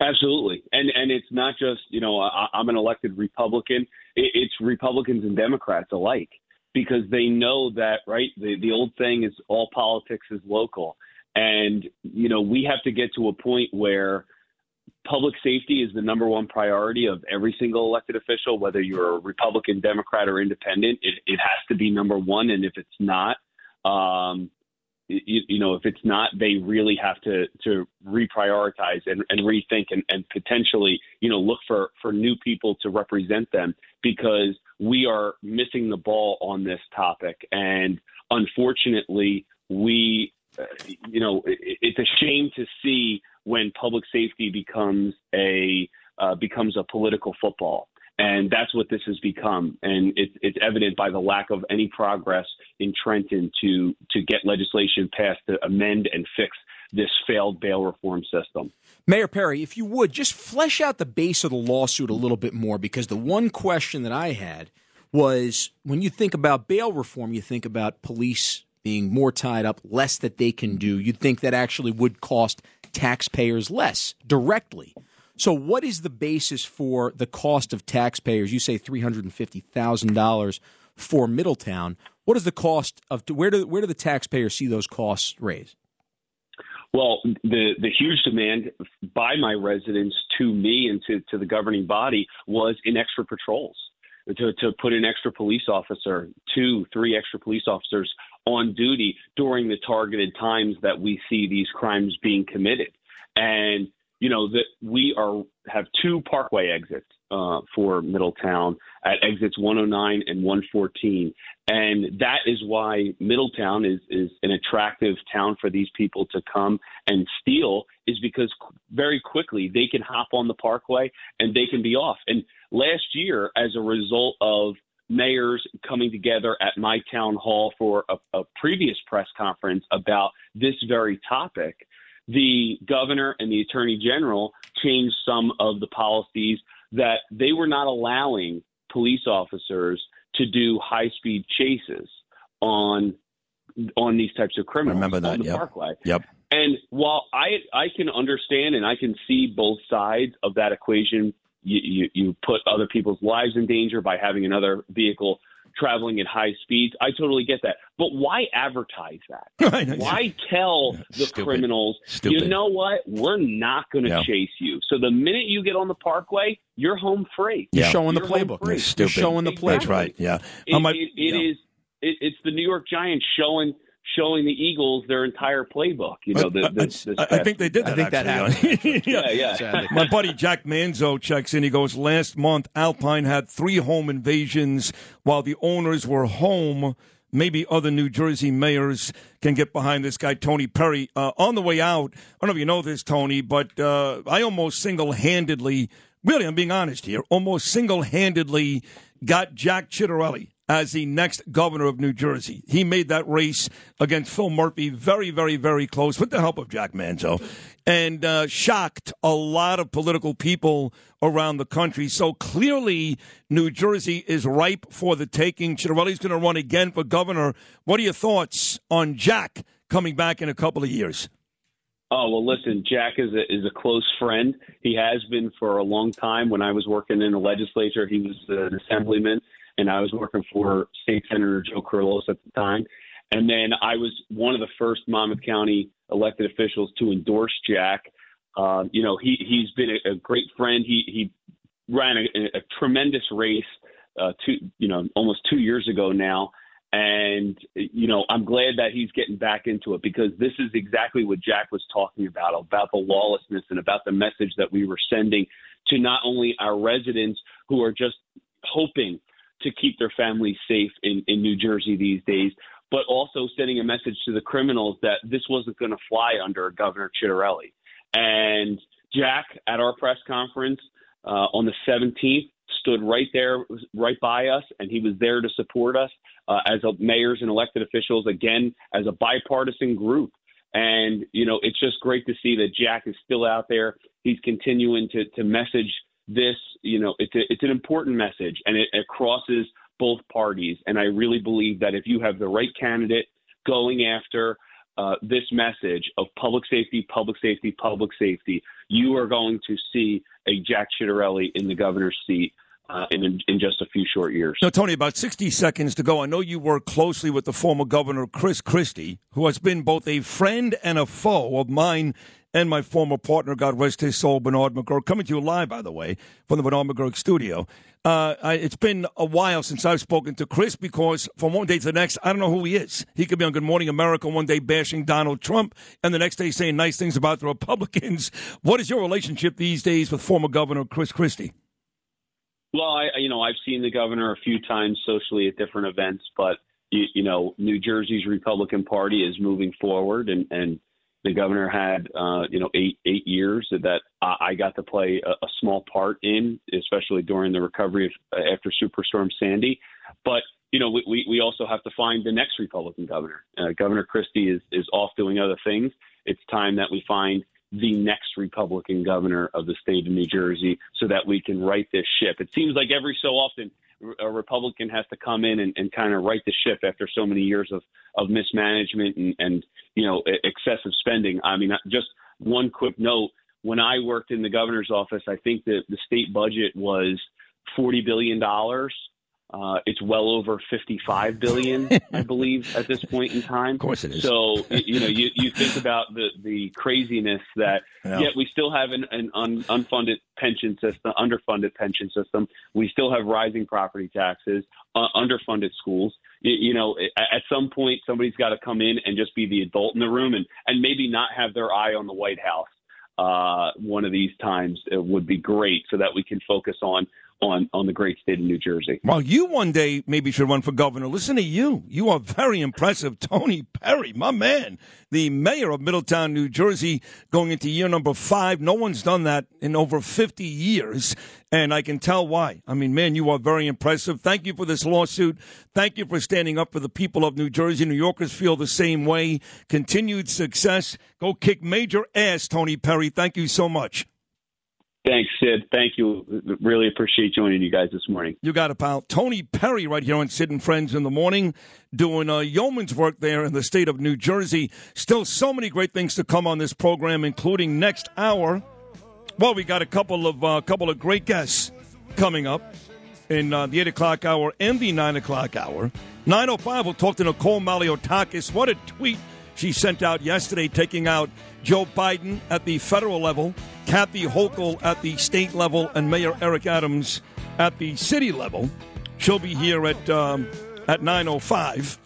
Speaker 25: Absolutely, and and it's not just you know I, I'm an elected Republican. It's Republicans and Democrats alike because they know that right. The the old thing is all politics is local, and you know we have to get to a point where public safety is the number one priority of every single elected official, whether you're a Republican, Democrat, or Independent. It, it has to be number one, and if it's not, um, you, you know, if it's not, they really have to to reprioritize and, and rethink and, and potentially, you know, look for for new people to represent them because we are missing the ball on this topic, and unfortunately, we, uh, you know, it, it's a shame to see when public safety becomes a uh, becomes a political football and that's what this has become. And it, it's evident by the lack of any progress in Trenton to to get legislation passed to amend and fix this failed bail reform system.
Speaker 11: Mayor Perry, if you would just flesh out the base of the lawsuit a little bit more, because the one question that I had was when you think about bail reform, you think about police being more tied up, less that they can do. You'd think that actually would cost taxpayers less directly. So, what is the basis for the cost of taxpayers? You say three hundred and fifty thousand dollars for Middletown. What is the cost of where do where do the taxpayers see those costs raised?
Speaker 25: Well, the the huge demand by my residents to me and to, to the governing body was in extra patrols. To, to put an extra police officer, two, three extra police officers on duty during the targeted times that we see these crimes being committed. And you know that we are have two parkway exits uh, for Middletown at exits 109 and 114, and that is why Middletown is is an attractive town for these people to come and steal. Is because very quickly they can hop on the parkway and they can be off. And last year, as a result of mayors coming together at my town hall for a, a previous press conference about this very topic the governor and the attorney general changed some of the policies that they were not allowing police officers to do high speed chases on on these types of criminals
Speaker 9: Remember that,
Speaker 25: on the
Speaker 9: yep.
Speaker 25: parkway.
Speaker 9: Yep.
Speaker 25: And while I I can understand and I can see both sides of that equation, you, you, you put other people's lives in danger by having another vehicle traveling at high speeds. I totally get that. But why advertise that? why tell the
Speaker 9: Stupid.
Speaker 25: criminals,
Speaker 9: Stupid.
Speaker 25: you know what? We're not going to
Speaker 9: Yeah.
Speaker 25: chase you. So the minute you get on the parkway, you're home free.
Speaker 11: You're showing the
Speaker 25: You're
Speaker 11: playbook. You're
Speaker 9: Stupid.
Speaker 11: showing the playbook.
Speaker 9: That's right. Yeah.
Speaker 25: It,
Speaker 9: I
Speaker 25: it- it
Speaker 9: yeah.
Speaker 25: is- it- it's the New York Giants showing showing the Eagles their entire playbook. You know, the,
Speaker 9: I-
Speaker 25: this, this
Speaker 9: I, I think they did that.
Speaker 25: I think that
Speaker 9: actually.
Speaker 25: Yeah, yeah.
Speaker 9: My buddy Jack Manzo checks in. He goes, Last month, Alpine had three home invasions while the owners were home. Maybe other New Jersey mayors can get behind this guy, Tony Perry. Uh, on the way out, I don't know if you know this, Tony, but uh, I almost single handedly really, I'm being honest here, almost single handedly got Jack Ciattarelli as the next governor of New Jersey. He made that race against Phil Murphy very, very, very close with the help of Jack Manzo and uh, shocked a lot of political people around the country. So clearly, New Jersey is ripe for the taking. Ciattarelli's going to run again for governor. What are your thoughts on Jack coming back in a couple of years?
Speaker 25: Oh well, listen. Jack is a is a close friend. He has been for a long time. When I was working in the legislature, he was an assemblyman, and I was working for State Senator Joe Kyrillos at the time. And then I was one of the first Monmouth County elected officials to endorse Jack. Um, you know, he he's been a, a great friend. He he ran a, a tremendous race uh, two you know almost two years ago now. And, you know, I'm glad that he's getting back into it because this is exactly what Jack was talking about about the lawlessness and about the message that we were sending to not only our residents who are just hoping to keep their families safe in, in New Jersey these days, but also sending a message to the criminals that this wasn't going to fly under Governor Ciattarelli. And Jack, at our press conference uh, on the 17th, stood right there, right by us, and he was there to support us uh, as mayors and elected officials, again, as a bipartisan group. And, you know, it's just great to see that Jack is still out there. He's continuing to, to message this. You know, it's, a, it's an important message, and it, it crosses both parties. And I really believe that if you have the right candidate going after uh, this message of public safety, public safety, public safety, you are going to see a Jack Ciattarelli in the governor's seat uh, in, in just a few short years.
Speaker 9: Now, Tony, about 60 seconds to go. I know you work closely with the former governor, Chris Christie, who has been both a friend and a foe of mine and my former partner, God rest his soul, Bernard McGuirk, coming to you live, by the way, from the Bernard McGuirk studio. Uh, I, it's been a while since I've spoken to Chris because from one day to the next, I don't know who he is. He could be on Good Morning America one day bashing Donald Trump, and the next day saying nice things about the Republicans. What is your relationship these days with former Governor Chris Christie?
Speaker 25: Well, I, you know, I've seen the governor a few times socially at different events, but you, you know, New Jersey's Republican Party is moving forward, and and the governor had, uh, you know, eight eight years that I, got to play a, a small part in, especially during the recovery of, after Superstorm Sandy. But you know, we, we we also have to find the next Republican governor. Uh, governor Christie is is off doing other things. It's time that we find the next Republican governor of the state of New Jersey so that we can right this ship. It seems like every so often a Republican has to come in and, and kind of right the ship after so many years of, of mismanagement and, and, you know, excessive spending. I mean, just one quick note. When I worked in the governor's office, I think that the state budget was $40 billion. Uh, it's well over 55 billion, I believe, at this point in time. Of
Speaker 9: course it is.
Speaker 25: So you know, you, you think about the the craziness that
Speaker 9: Yeah.
Speaker 25: yet we still have an, an un, unfunded pension system, underfunded pension system. We still have rising property taxes, uh, underfunded schools. You, you know, at, at some point, somebody's got to come in and just be the adult in the room, and and maybe not have their eye on the White House. Uh, one of these times it would be great, so that we can focus on on on the great state of New Jersey.
Speaker 9: Well, you one day maybe should run for governor. Listen to you. You are very impressive. Tony Perry, my man, the mayor of Middletown, New Jersey, going into year number five. No one's done that in over 50 years. And I can tell why. I mean, man, you are very impressive. Thank you for this lawsuit. Thank you for standing up for the people of New Jersey. New Yorkers feel the same way. Continued success. Go kick major ass, Tony Perry. Thank you so much.
Speaker 25: Thanks, Sid. Thank you. Really appreciate joining you guys this morning.
Speaker 9: You got it, pal. Tony Perry right here on Sid and Friends in the morning, doing uh, yeoman's work there in the state of New Jersey. Still so many great things to come on this program, including next hour. Well, we got a couple of uh, couple of great guests coming up in uh, the 8 o'clock hour and the 9 o'clock hour. 9.05, we'll talk to Nicole Malliotakis. What a tweet she sent out yesterday, taking out Joe Biden at the federal level, Kathy Hochul at the state level, and Mayor Eric Adams at the city level. She'll be here at um, at 9.05.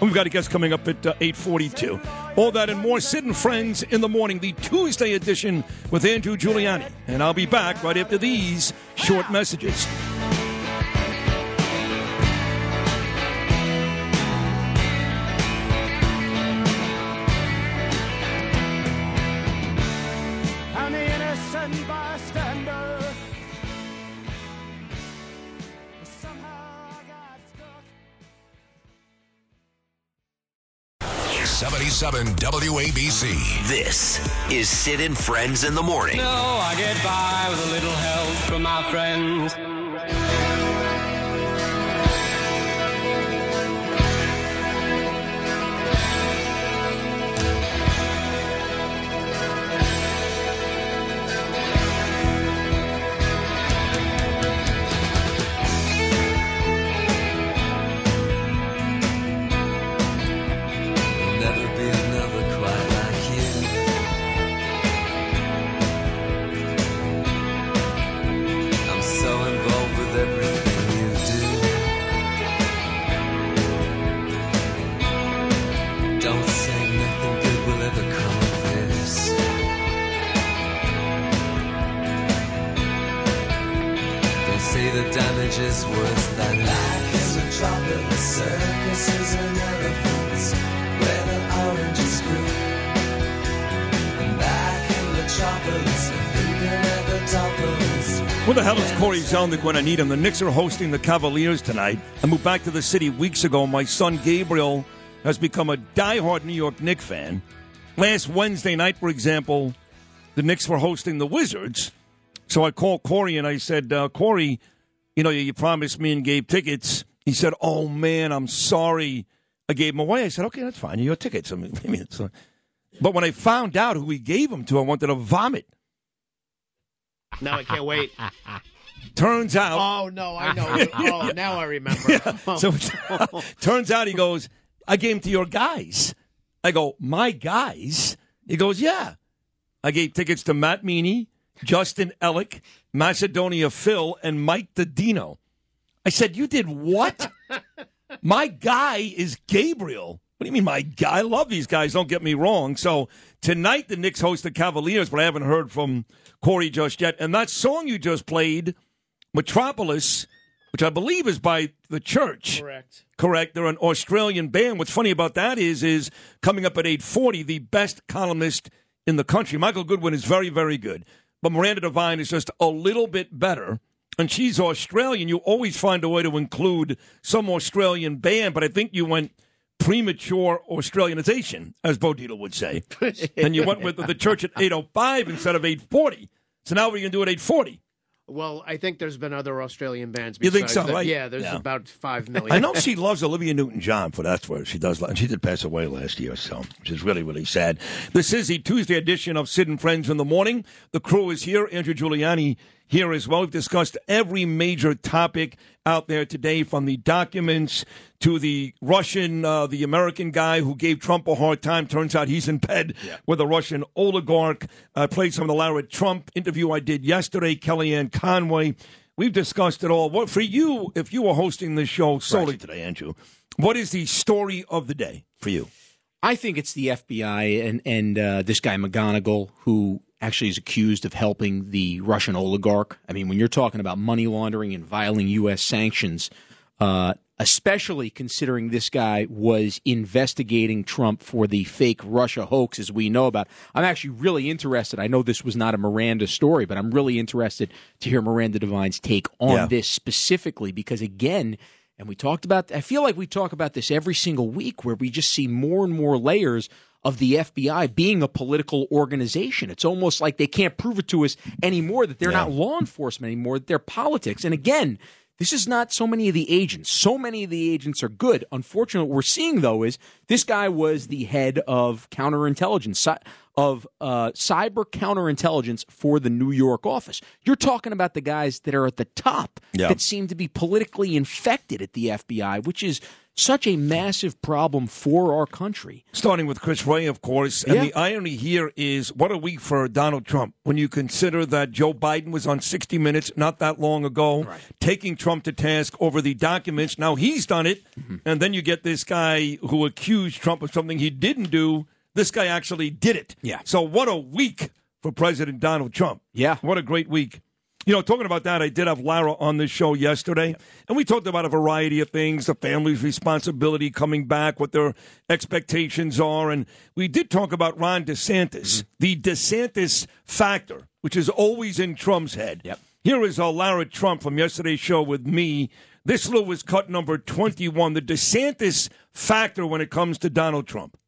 Speaker 9: We've got a guest coming up at uh, 8.42. All that and more. And Friends in the morning, the Tuesday edition with Andrew Giuliani. And I'll be back right after these short messages.
Speaker 2: 77 WABC.
Speaker 1: This is Sid and Friends in the Morning.
Speaker 15: No, I get by with a little help from my friends.
Speaker 26: Where the
Speaker 9: hell is Corey Zelnick when I need him? The Knicks are hosting the Cavaliers tonight. I moved back to the city weeks ago. My son Gabriel has become a diehard New York Knicks fan. Last Wednesday night, for example, the Knicks were hosting the Wizards. So I called Corey and I said, uh, Corey, you know, you, promised me and gave tickets. He said, Oh man, I'm sorry. I gave them away. I said, Okay, that's fine. Your tickets. I mean, but when I found out who he gave them to, I wanted to vomit.
Speaker 10: Now I can't wait.
Speaker 9: Turns out.
Speaker 10: Oh no, I know. Oh, now I remember.
Speaker 9: So turns out he goes, I gave him to your guys. I go, my guys? He goes, yeah. I gave tickets to Matt Meany, Justin Ellick, Macedonia Phil, and Mike Didino. I said, you did what? my guy is Gabriel. What do you mean, my guy? I love these guys. Don't get me wrong. So tonight the Knicks host the Cavaliers, but I haven't heard from Corey just yet. And that song you just played, Metropolis, which I believe is by the church.
Speaker 10: Correct.
Speaker 9: Correct. They're an Australian band. What's funny about that is, is coming up at eight forty, the best columnist in the country. Michael Goodwin is very, very good, but Miranda Devine is just a little bit better. And she's Australian. You always find a way to include some Australian band, but I think you went premature Australianization, as Bo Dietl would say, and you went with the church at eight oh five instead of eight forty. So now we're going to do it at eight forty.
Speaker 10: Well, I think there's been other Australian bands.
Speaker 9: You think
Speaker 10: besides
Speaker 9: so,
Speaker 10: that.
Speaker 9: right?
Speaker 10: Yeah, there's
Speaker 9: Yeah.
Speaker 10: about five million.
Speaker 9: I know she loves Olivia Newton John for that's where she does. And she did pass away last year, so which is really really sad. This is the Tuesday edition of Sid and Friends in the Morning. The crew is here. Andrew Giuliani here as well. We've discussed every major topic out there today, from the documents to the Russian, uh, the American guy who gave Trump a hard time. Turns out he's in bed with a Russian oligarch. I played some of the Lara Trump interview I did yesterday. Kellyanne Conway. We've discussed it all. What for you? If you were hosting this show solely today, Andrew, what is the story of the day for you?
Speaker 11: I think it's the FBI and and uh, this guy McGonigal who actually is accused of helping the Russian oligarch. I mean, when you're talking about money laundering and violating U.S. sanctions, uh, especially considering this guy was investigating Trump for the fake Russia hoax, as we know about. I'm actually really interested. I know this was not a Miranda story, but I'm really interested to hear Miranda Devine's take on
Speaker 9: Yeah.
Speaker 11: this specifically because, again, and we talked about, I feel like we talk about this every single week where we just see more and more layers of the FBI being a political organization. It's almost like they can't prove it to us anymore that they're not law enforcement anymore, that they're politics. And again, this is not so many of the agents. So many of the agents are good. Unfortunately, what we're seeing though is this guy was the head of counterintelligence, of uh, cyber counterintelligence for the New York office. You're talking about the guys that are at the top
Speaker 9: Yeah.
Speaker 11: that seem to be politically infected at the FBI, which is such a massive problem for our country.
Speaker 9: Starting with Chris Wray, of course. And
Speaker 11: Yeah.
Speaker 9: the irony here is what a week for Donald Trump when you consider that Joe Biden was on 60 Minutes not that long ago, taking Trump to task over the documents. Now he's done it.
Speaker 11: Mm-hmm.
Speaker 9: And then you get this guy who accused Trump of something he didn't do. This guy actually did it.
Speaker 11: Yeah.
Speaker 9: So what a week for President Donald Trump.
Speaker 11: Yeah.
Speaker 9: What a great week. You know, talking about that, I did have Lara on the show yesterday, and we talked about a variety of things the family's responsibility coming back, what their expectations are. And we did talk about Ron DeSantis, the DeSantis factor, which is always in Trump's head.
Speaker 11: Yep.
Speaker 9: Here is uh, Lara Trump from yesterday's show with me. This little was cut number 21, the DeSantis factor when it comes to Donald Trump.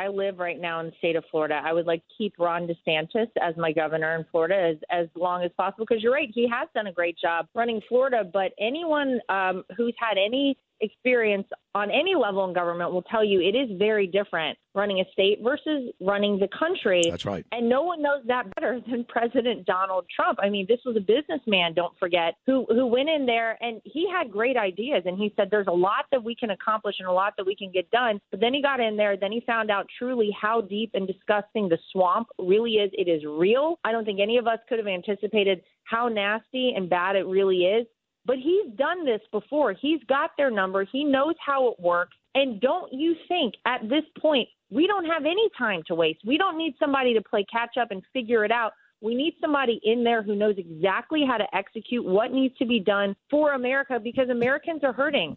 Speaker 16: I live right now in the state of Florida. I would like to keep Ron DeSantis as my governor in Florida as, as long as possible because you're right. He has done a great job running Florida, but anyone um, who's had any experience on any level in government will tell you it is very different running a state versus running the country.
Speaker 9: That's right.
Speaker 16: And no one knows that better than President Donald Trump. I mean, this was a businessman, don't forget, who who went in there and he had great ideas and he said there's a lot that we can accomplish and a lot that we can get done. But then he got in there, then he found out truly how deep and disgusting the swamp really is. It is real. I don't think any of us could have anticipated how nasty and bad it really is. But he's done this before. He's got their number. He knows how it works. And don't you think at this point, we don't have any time to waste? We don't need somebody to play catch up and figure it out. We need somebody in there who knows exactly how to execute what needs to be done for America because Americans are hurting.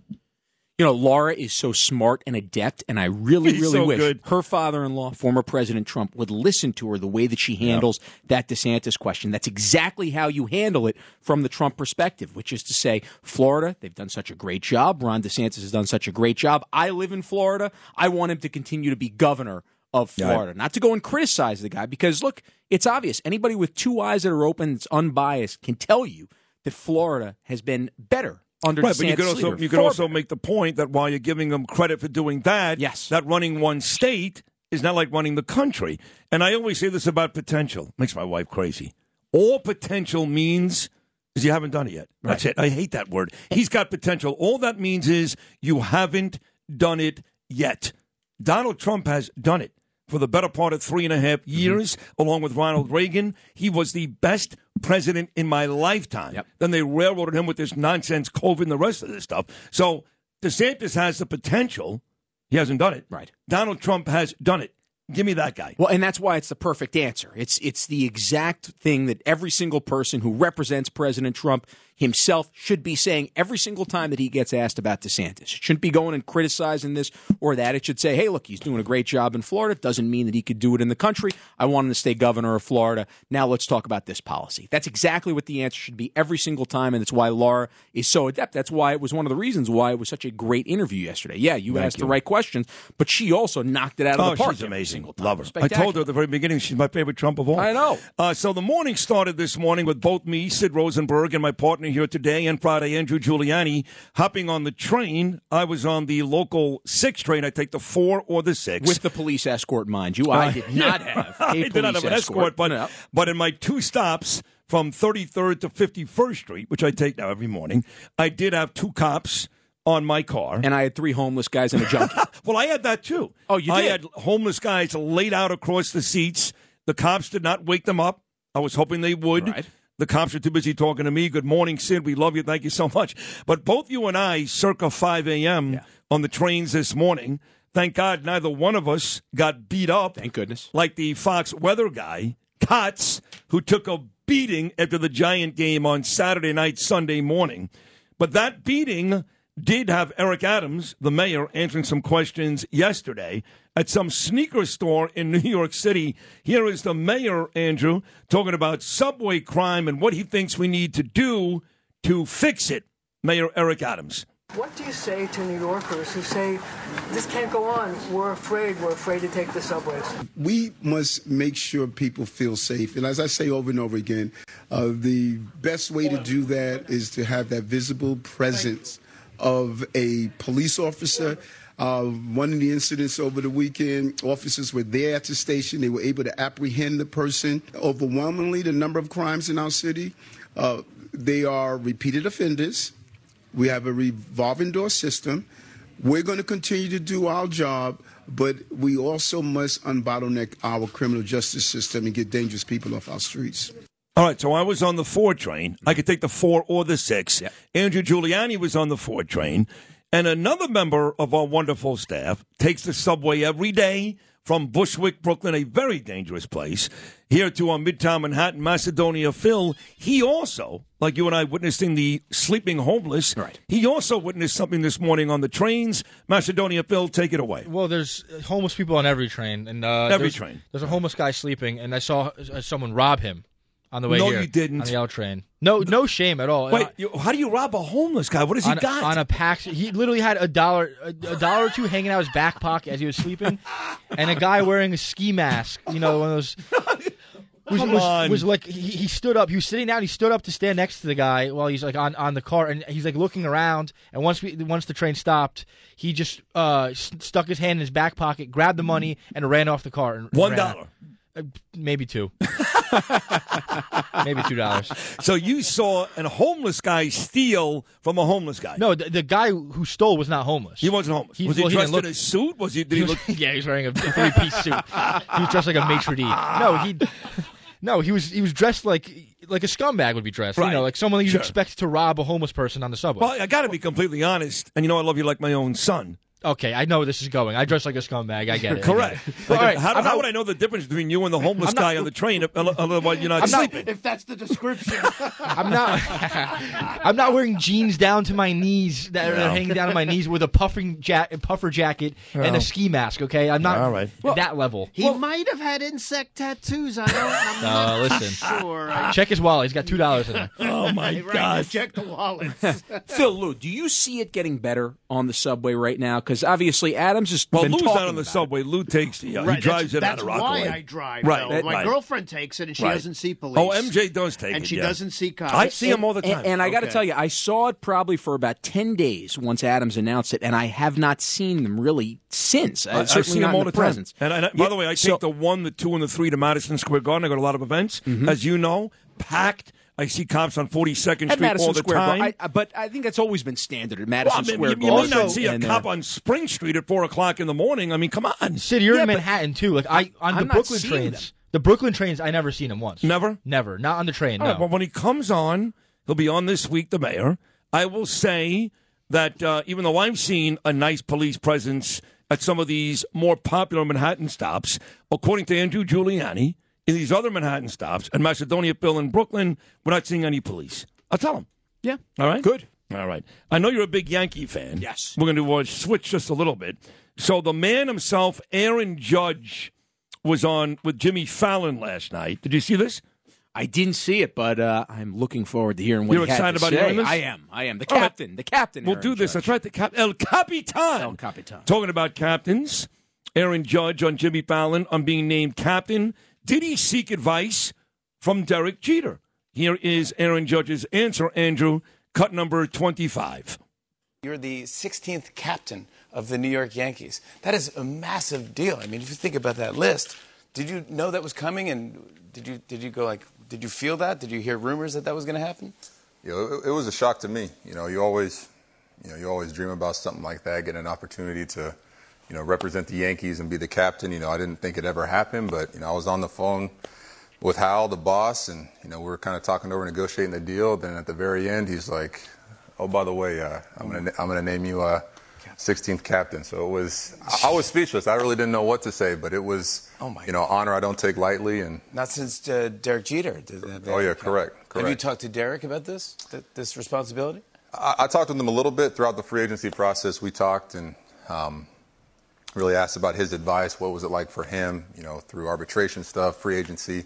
Speaker 11: You know, Lara is so smart and adept, and I really, really
Speaker 9: so
Speaker 11: wish
Speaker 9: good.
Speaker 11: her father-in-law, former President Trump, would listen to her the way that she handles that DeSantis question. That's exactly how you handle it from the Trump perspective, which is to say, Florida, they've done such a great job. Ron DeSantis has done such a great job. I live in Florida. I want him to continue to be governor of
Speaker 9: Yeah.
Speaker 11: Florida, not to go and criticize the guy, because look, it's obvious. Anybody with two eyes that are open, that's unbiased, can tell you that Florida has been better under
Speaker 9: Right, but you could also
Speaker 11: leader.
Speaker 9: you could also make the point that while you're giving them credit for doing that, yes, that running one state is not like running the country. And I always say this about potential. Makes my wife crazy. All potential means is you haven't done it yet. That's it. I hate that word. He's got potential. All that means is you haven't done it yet. Donald Trump has done it for the better part of three and a half mm-hmm. years, along with Ronald Reagan. He was the best president in my lifetime. Then they railroaded him with this nonsense COVID and the rest of this stuff. So DeSantis has the potential. He hasn't done it. Right. Donald Trump has done it. Give me that guy.
Speaker 11: Well, and that's why it's the perfect answer. It's it's the exact thing that every single person who represents President Trump himself should be saying every single time that he gets asked about DeSantis. It shouldn't be going and criticizing this or that. It should say, "Hey, look, he's doing a great job in Florida. It doesn't mean that he could do it in the country. I want him to stay governor of Florida. Now let's talk about this policy." That's exactly what the answer should be every single time, and it's why Laura is so adept. That's why it was one of the reasons why it was such a great interview yesterday. Yeah, you
Speaker 9: Thank
Speaker 11: asked
Speaker 9: you.
Speaker 11: the right questions, but she also knocked it out of
Speaker 9: oh,
Speaker 11: the park.
Speaker 9: she's amazing. Love her. I told her at the very beginning she's my favorite Trump of all.
Speaker 11: I know.
Speaker 9: Uh, so the morning started this morning with both me, Sid Rosenberg, and my partner here today and Friday, Andrew Giuliani, hopping on the train. I was on the local six train. I take the four or the six.
Speaker 11: with the police escort, mind you. I did not have a
Speaker 9: I did not have an escort, but,
Speaker 11: No.
Speaker 9: but in my two stops from 33rd to 51st Street, which I take now every morning, I did have two cops on my car.
Speaker 11: And I had three homeless guys and a junkie.
Speaker 9: well, I had that too.
Speaker 11: Oh, you did?
Speaker 9: I had homeless guys laid out across the seats. The cops did not wake them up. I was hoping they would. The cops are too busy talking to me. Good morning, Sid. We love you. Thank you so much. But both you and I, circa 5 a.m. on the trains this morning, thank God neither one of us got beat up.
Speaker 11: Thank goodness.
Speaker 9: Like the Fox weather guy, Klotz, who took a beating after the Giant game on Saturday night, Sunday morning. But that beating did have Eric Adams, the mayor, answering some questions yesterday at some sneaker store in New York City. Here is the mayor, Andrew, talking about subway crime and what he thinks we need to do to fix it. Mayor Eric Adams.
Speaker 13: What do you say to New Yorkers who say, this can't go on? We're afraid. We're afraid to take the subways.
Speaker 14: we must make sure people feel safe. And as I say over and over again, uh, the best way to do that is to have that visible presence of a police officer. Uh, one of the incidents over the weekend, officers were there at the station. They were able to apprehend the person. Overwhelmingly, the number of crimes in our city, uh, they are repeated offenders. We have a revolving door system. We're going to continue to do our job, but we also must unbottleneck our criminal justice system and get dangerous people off our streets.
Speaker 9: All right, so I was on the four train. I could take the four or the six. Andrew Giuliani was on the four train. And another member of our wonderful staff takes the subway every day from Bushwick, Brooklyn, a very dangerous place, here to our Midtown Manhattan, Macedonia Phil. He also, like you and I witnessing the sleeping homeless, right. he also witnessed something this morning on the trains. Macedonia Phil, take it away.
Speaker 22: Well, there's uh, homeless people on every train, and uh,
Speaker 9: Every
Speaker 22: there's-
Speaker 9: train.
Speaker 22: There's a homeless guy sleeping, and I saw uh, someone rob him on the way
Speaker 9: No,
Speaker 22: here.
Speaker 9: you didn't.
Speaker 22: on the L train. No, no shame at all.
Speaker 9: Wait, you, how do you rob a homeless guy? What has he got?
Speaker 22: on a pack. He literally had a dollar, a, a dollar or two hanging out his back pocket as he was sleeping, and a guy wearing a ski mask. You know, one of those. Was,
Speaker 9: Come
Speaker 22: was,
Speaker 9: on.
Speaker 22: was like he, he stood up. He was sitting down. He stood up to stand next to the guy while he's like on, on the car, and he's like looking around. And once we once the train stopped, he just uh, s- stuck his hand in his back pocket, grabbed the money, and ran off the car. And
Speaker 9: One dollar.
Speaker 22: Uh, maybe two. maybe two dollars.
Speaker 9: So you saw a homeless guy steal from a homeless guy.
Speaker 22: No, the, the guy who stole was not homeless.
Speaker 9: He wasn't homeless.
Speaker 22: He-
Speaker 9: was he
Speaker 22: well, he
Speaker 9: dressed
Speaker 22: didn't
Speaker 9: in a suit? Was he? Did he,
Speaker 22: was-
Speaker 9: look?
Speaker 22: yeah, he was wearing a three piece suit. He was dressed like a maitre d. No, he. No, he was he was dressed like like a scumbag would be dressed. You know, like someone you
Speaker 9: Sure.
Speaker 22: expect to rob a homeless person on the subway.
Speaker 9: Well, I got to be completely honest, and you know I love you like my own son.
Speaker 22: Okay, I know where this is going. I dress like a scumbag. I get it.
Speaker 9: Correct.
Speaker 22: But, all right,
Speaker 9: how,
Speaker 22: I'm
Speaker 9: how
Speaker 22: not-
Speaker 9: would I know the difference between you and the homeless
Speaker 22: not-
Speaker 9: guy on the train? if- uh, uh, Otherwise, you're not
Speaker 22: I'm not-
Speaker 9: sleeping.
Speaker 10: If that's the description.
Speaker 22: I'm not. I'm not wearing jeans down to my knees that are
Speaker 9: No.
Speaker 22: hanging down to my knees with a puffing ja- puffer jacket and a ski mask. Okay, I'm not
Speaker 9: All right.
Speaker 22: at that level.
Speaker 10: He might have had insect tattoos. I don't. I'm
Speaker 22: No,
Speaker 10: not
Speaker 22: listen.
Speaker 10: sure. I,
Speaker 22: Check his wallet. He's got two dollars in there.
Speaker 9: Oh my
Speaker 10: right,
Speaker 9: God!
Speaker 10: Check the wallet.
Speaker 11: Phil Lou, do you see it getting better on the subway right now? Because obviously Adams has
Speaker 9: Well,
Speaker 11: been
Speaker 9: Lou's
Speaker 11: talking
Speaker 9: not on the
Speaker 11: about
Speaker 9: subway. Lou takes the. Uh,
Speaker 10: Right,
Speaker 9: he drives
Speaker 10: that's,
Speaker 9: it out of Rockaway.
Speaker 10: that's why I drive.
Speaker 9: Right,
Speaker 10: though.
Speaker 9: right,
Speaker 10: My
Speaker 9: right.
Speaker 10: girlfriend takes it, and she
Speaker 9: Right.
Speaker 10: doesn't see police.
Speaker 9: Oh, MJ does take
Speaker 10: and
Speaker 9: it.
Speaker 10: And she
Speaker 9: yeah.
Speaker 10: doesn't see cops.
Speaker 9: I see him all the time.
Speaker 11: And, and I got to
Speaker 10: Okay.
Speaker 11: tell you, I saw it probably for about ten days once Adams announced it, and I have not seen them really since. Uh,
Speaker 9: I, I
Speaker 11: certainly
Speaker 9: see
Speaker 11: not
Speaker 9: him all the
Speaker 11: the
Speaker 9: time.
Speaker 11: presence.
Speaker 9: And, and I- by
Speaker 11: Yeah,
Speaker 9: the way, I
Speaker 11: so-
Speaker 9: take the one, the two, and the three to Madison Square Garden. I go to a lot of events, as you know, packed. I see cops on 42nd
Speaker 11: at
Speaker 9: Street
Speaker 11: Madison
Speaker 9: all the
Speaker 11: Square
Speaker 9: time.
Speaker 11: Garden, I, but I think that's always been standard at
Speaker 9: Well,
Speaker 11: Madison
Speaker 9: I mean,
Speaker 11: Square
Speaker 9: you, you
Speaker 11: Garden.
Speaker 9: may not see a
Speaker 11: and, uh,
Speaker 9: cop on Spring Street at four o'clock in the morning. I mean, come on.
Speaker 22: Sid, you're
Speaker 9: Yeah,
Speaker 22: in Manhattan too. Like I on
Speaker 11: I'm
Speaker 22: the
Speaker 11: not
Speaker 22: Brooklyn
Speaker 11: seeing
Speaker 22: trains. The Brooklyn trains, I never seen him once.
Speaker 9: Never?
Speaker 22: Never. Not on the train.
Speaker 9: All
Speaker 22: No.
Speaker 9: right, but when he comes on, he'll be on this week, the mayor. I will say that uh, even though I've seen a nice police presence at some of these more popular Manhattan stops, according to Andrew Giuliani, in these other Manhattan stops, and Macedonia Bill in Brooklyn, we're not seeing any police. I'll tell them.
Speaker 11: yeah,
Speaker 9: All right?
Speaker 11: good.
Speaker 9: All right. I know you're a big Yankee fan.
Speaker 11: Yes.
Speaker 9: We're going to uh, switch just a little bit. So the man himself, Aaron Judge, was on with Jimmy Fallon last night. Did you see this?
Speaker 11: I didn't see it, but uh, I'm looking forward to hearing what
Speaker 9: You're
Speaker 11: he
Speaker 9: excited
Speaker 11: to
Speaker 9: about
Speaker 11: say.
Speaker 9: hearing this?
Speaker 11: I am. I am. The
Speaker 9: All right.
Speaker 11: captain. The captain.
Speaker 9: We'll
Speaker 11: Aaron
Speaker 9: do this.
Speaker 11: Judge.
Speaker 9: That's right. The cap- El Capitan.
Speaker 11: El Capitan.
Speaker 9: Talking about captains, Aaron Judge on Jimmy Fallon on being named captain. Did he seek advice from Derek Jeter? Here is Aaron Judge's answer, Andrew, cut number 25.
Speaker 27: You're the 16th captain of the New York Yankees. That is a massive deal. I mean, if you think about that list, did you know that was coming? And did you did you go like, did you feel that? Did you hear rumors that that was going to happen?
Speaker 28: You know, it, it was a shock to me. You know, you always, you know, you always dream about something like that, getting an opportunity to, you know, represent the Yankees and be the captain. You know, I didn't think it ever happened, but you know, I was on the phone with Hal, the boss, and you know, we were kind of talking over negotiating the deal. Then at the very end, he's like, "Oh, by the way, uh, I'm gonna I'm gonna name you uh, 16th captain." So it was, I, I was speechless. I really didn't know what to say, but it was,
Speaker 27: Oh, my
Speaker 28: you know, honor I don't take lightly, and
Speaker 27: Not since uh, Derek Jeter. Did that,
Speaker 28: oh yeah, correct, correct.
Speaker 27: Have you talked to Derek about this th- this responsibility?
Speaker 28: I, I talked with him a little bit throughout the free agency process. We talked and um, really asked about his advice. What was it like for him, you know, through arbitration stuff, free agency,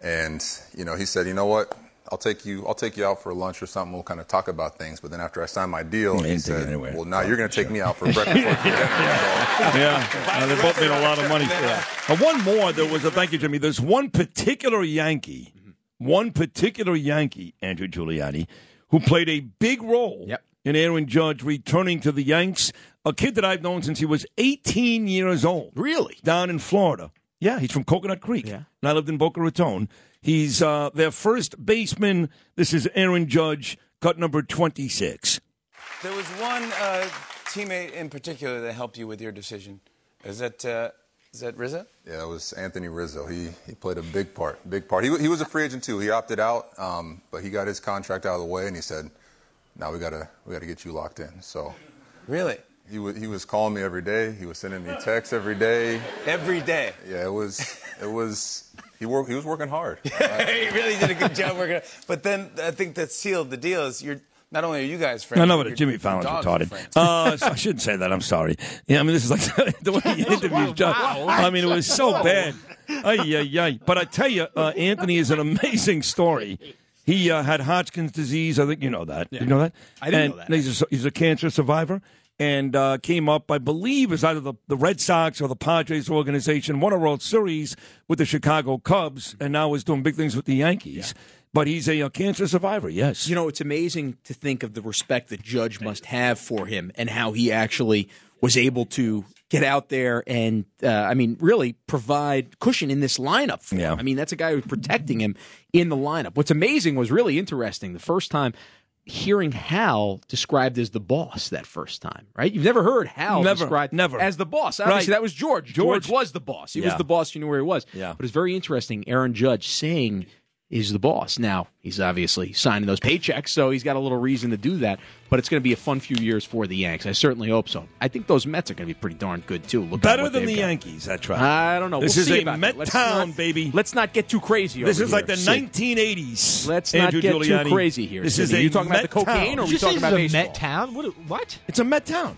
Speaker 28: and you know, he said, you know what, I'll take you, I'll take you out for lunch or something. We'll kind of talk about things. But then after I signed my deal, he said,
Speaker 9: anywhere.
Speaker 28: well, now you're going to take me out for breakfast. lunch, and dinner."
Speaker 9: yeah, uh, they both made a lot of money for that. One more, there was a thank you, Jimmy. There's one particular Yankee, one particular Yankee, Andrew Giuliani, who played a big role in Aaron Judge returning to the Yanks. A kid that I've known since he was 18 years old.
Speaker 11: Really?
Speaker 9: Down in Florida. Yeah, he's from Coconut Creek. Yeah. And I lived in Boca Raton. He's uh, their first baseman. This is Aaron Judge, cut number 26.
Speaker 27: There was one uh, teammate in particular that helped you with your decision. Is that uh, is that Rizzo?
Speaker 28: Yeah, it was Anthony Rizzo. He he played a big part, big part. He he was a free agent too. He opted out, um, but he got his contract out of the way, and he said, "Now we gotta we gotta get you locked in." So,
Speaker 27: really,
Speaker 28: he was he was calling me every day. He was sending me texts every day.
Speaker 27: Every day.
Speaker 28: Yeah, it was it was he worked he was working hard.
Speaker 27: he really did a good job working. But then I think that sealed the deal. Is you're Not only are you guys friends,
Speaker 9: I know,
Speaker 27: but
Speaker 9: but Jimmy
Speaker 27: your
Speaker 9: Fallon's
Speaker 27: dogs are
Speaker 9: retarded.
Speaker 27: friends.
Speaker 9: Uh, so I shouldn't say that. I'm sorry. Yeah, I mean, this is like the way he interviews John. I mean, it was so bad. Ay, ay, ay. But I tell you, uh, Anthony is an amazing story. He uh, had Hodgkin's disease. I think you know that. You know that?
Speaker 11: I didn't
Speaker 9: and
Speaker 11: know that,
Speaker 9: He's a, he's a cancer survivor. And uh, came up, I believe, as either the, the Red Sox or the Padres organization, won a World Series with the Chicago Cubs, and now is doing big things with the Yankees. But he's a, uh cancer survivor, yes.
Speaker 11: You know, it's amazing to think of the respect the judge must have for him and how he actually was able to get out there and, uh, I mean, really provide cushion in this lineup for him. I mean, that's a guy who's protecting him in the lineup. What's amazing was really interesting the first time hearing Hal described as the boss that first time, right? You've never heard Hal
Speaker 9: Never,
Speaker 11: described
Speaker 9: never.
Speaker 11: as the boss. Obviously,
Speaker 9: Right.
Speaker 11: that was George.
Speaker 9: George.
Speaker 11: George was the boss. He was the boss. You knew where he was.
Speaker 9: Yeah.
Speaker 11: But it's very interesting. Aaron Judge saying is the boss. Now, he's obviously signing those paychecks, so he's got a little reason to do that. But it's going to be a fun few years for the Yanks. I certainly hope so. I think those Mets are going to be pretty darn good, too. Look
Speaker 9: Better than the
Speaker 11: got.
Speaker 9: Yankees, that's right.
Speaker 11: I don't know.
Speaker 9: This
Speaker 11: We'll
Speaker 9: is
Speaker 11: see
Speaker 9: a Met town,
Speaker 11: not-
Speaker 9: baby.
Speaker 11: Let's not get too crazy.
Speaker 9: This
Speaker 11: over
Speaker 9: is like the
Speaker 11: Sid.
Speaker 9: 1980s.
Speaker 11: Let's
Speaker 9: Andrew
Speaker 11: not get
Speaker 9: Giuliani.
Speaker 11: too crazy here.
Speaker 9: This
Speaker 11: Sid.
Speaker 9: is
Speaker 11: Are you talking about the cocaine,
Speaker 9: town.
Speaker 11: or are we
Speaker 22: you say
Speaker 11: talking
Speaker 22: this
Speaker 11: about
Speaker 22: is a
Speaker 11: baseball?
Speaker 22: Met town? What? What?
Speaker 9: It's a Met town.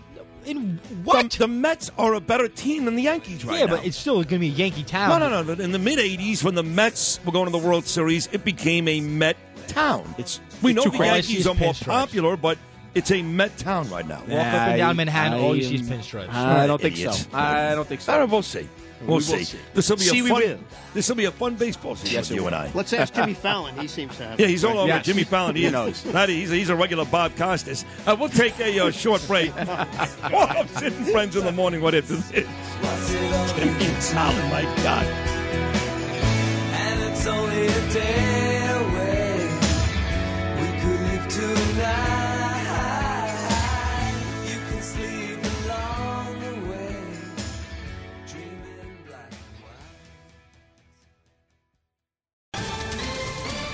Speaker 22: In what?
Speaker 9: The, the Mets are a better team than the Yankees right
Speaker 22: yeah,
Speaker 9: now.
Speaker 22: but it's still going to be a Yankee town.
Speaker 9: No, no, no. In the mid '80s, when the Mets were going to the World Series, it became a Met town. It's we
Speaker 22: it's
Speaker 9: know
Speaker 22: too
Speaker 9: the
Speaker 22: crazy.
Speaker 9: Yankees are more popular, but it's a Met town right now.
Speaker 22: Walk up and down Manhattan, all you see is pinstripes.
Speaker 11: I don't think
Speaker 9: Idiots.
Speaker 11: so. I don't think so.
Speaker 9: I don't know, we'll see. We'll,
Speaker 11: will
Speaker 9: see.
Speaker 11: see.
Speaker 9: This will be
Speaker 11: See,
Speaker 9: a fun. This will be a fun baseball season
Speaker 11: Yes,
Speaker 9: with you
Speaker 11: will.
Speaker 9: and I.
Speaker 10: Let's ask Jimmy Fallon. He seems to have.
Speaker 9: Yeah, he's all over
Speaker 10: Yes.
Speaker 9: Jimmy Fallon. He knows. That, he's, he's a regular Bob Costas. Uh, we'll take a uh, short break. More of Sid and Friends in the morning. What if this is? Jimmy Fallon, my God.
Speaker 26: And it's only a day away. We could live tonight.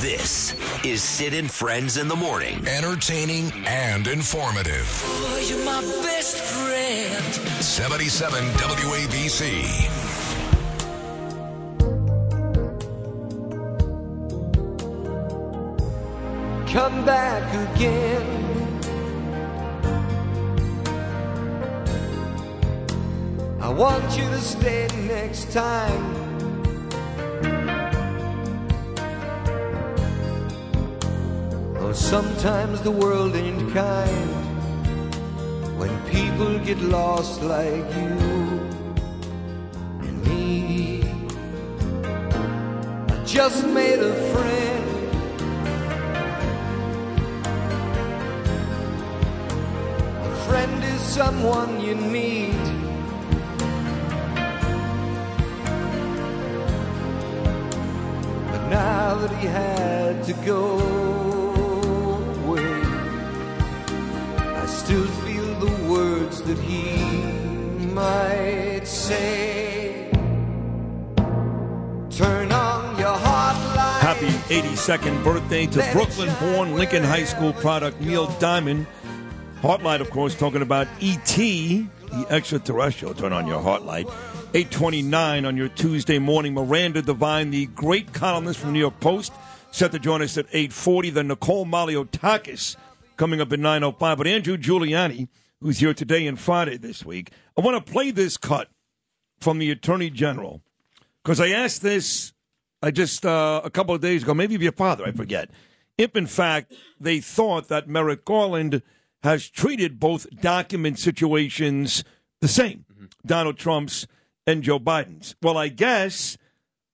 Speaker 1: This is Sid and Friends in the morning.
Speaker 2: Entertaining and informative.
Speaker 26: Oh, you're my best friend.
Speaker 2: 77 WABC.
Speaker 26: Come back again. I want you to stay next time. Sometimes the world ain't kind when people get lost like you and me. I just made a friend. A friend is someone you need. But now that he had to go still feel the words that he might say. Turn on your.
Speaker 9: Happy 82nd birthday to Brooklyn born Lincoln High School product Neil Diamond. Heartlight, of course, talking about E.T., the extraterrestrial. Turn on your Heartlight. 829 on your Tuesday morning. Miranda Devine, the great columnist from New York Post, set to join us at 840. Then Nicole Malliotakis coming up at 905. But Andrew Giuliani, who's here today and Friday this week, I want to play this cut from the Attorney General because I asked this I just uh, a couple of days ago, maybe of your father, I forget. If in fact they thought that Merrick Garland has treated both document situations the same, Donald Trump's and Joe Biden's. Well, I guess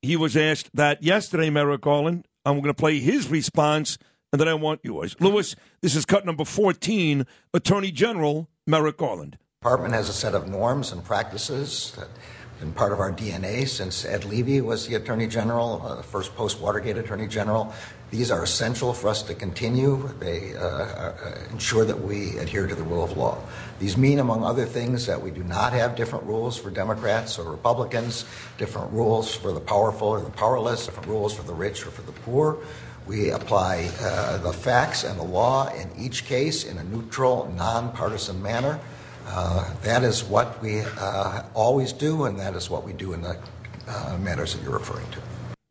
Speaker 9: he was asked that yesterday, Merrick Garland. I'm going to play his response, and then I want yours. Lewis, this is cut number 14, Attorney General Merrick Garland.
Speaker 29: department has a set of norms and practices that have been part of our DNA since Ed Levi was the Attorney General, uh, the first post Watergate Attorney General. These are essential for us to continue. They uh, uh, ensure that we adhere to the rule of law. These mean, among other things, that we do not have different rules for Democrats or Republicans, different rules for the powerful or the powerless, different rules for the rich or for the poor. We apply uh, the facts and the law in each case in a neutral, nonpartisan manner. Uh, that is what we uh, always do, and that is what we do in the uh, matters that you're referring to.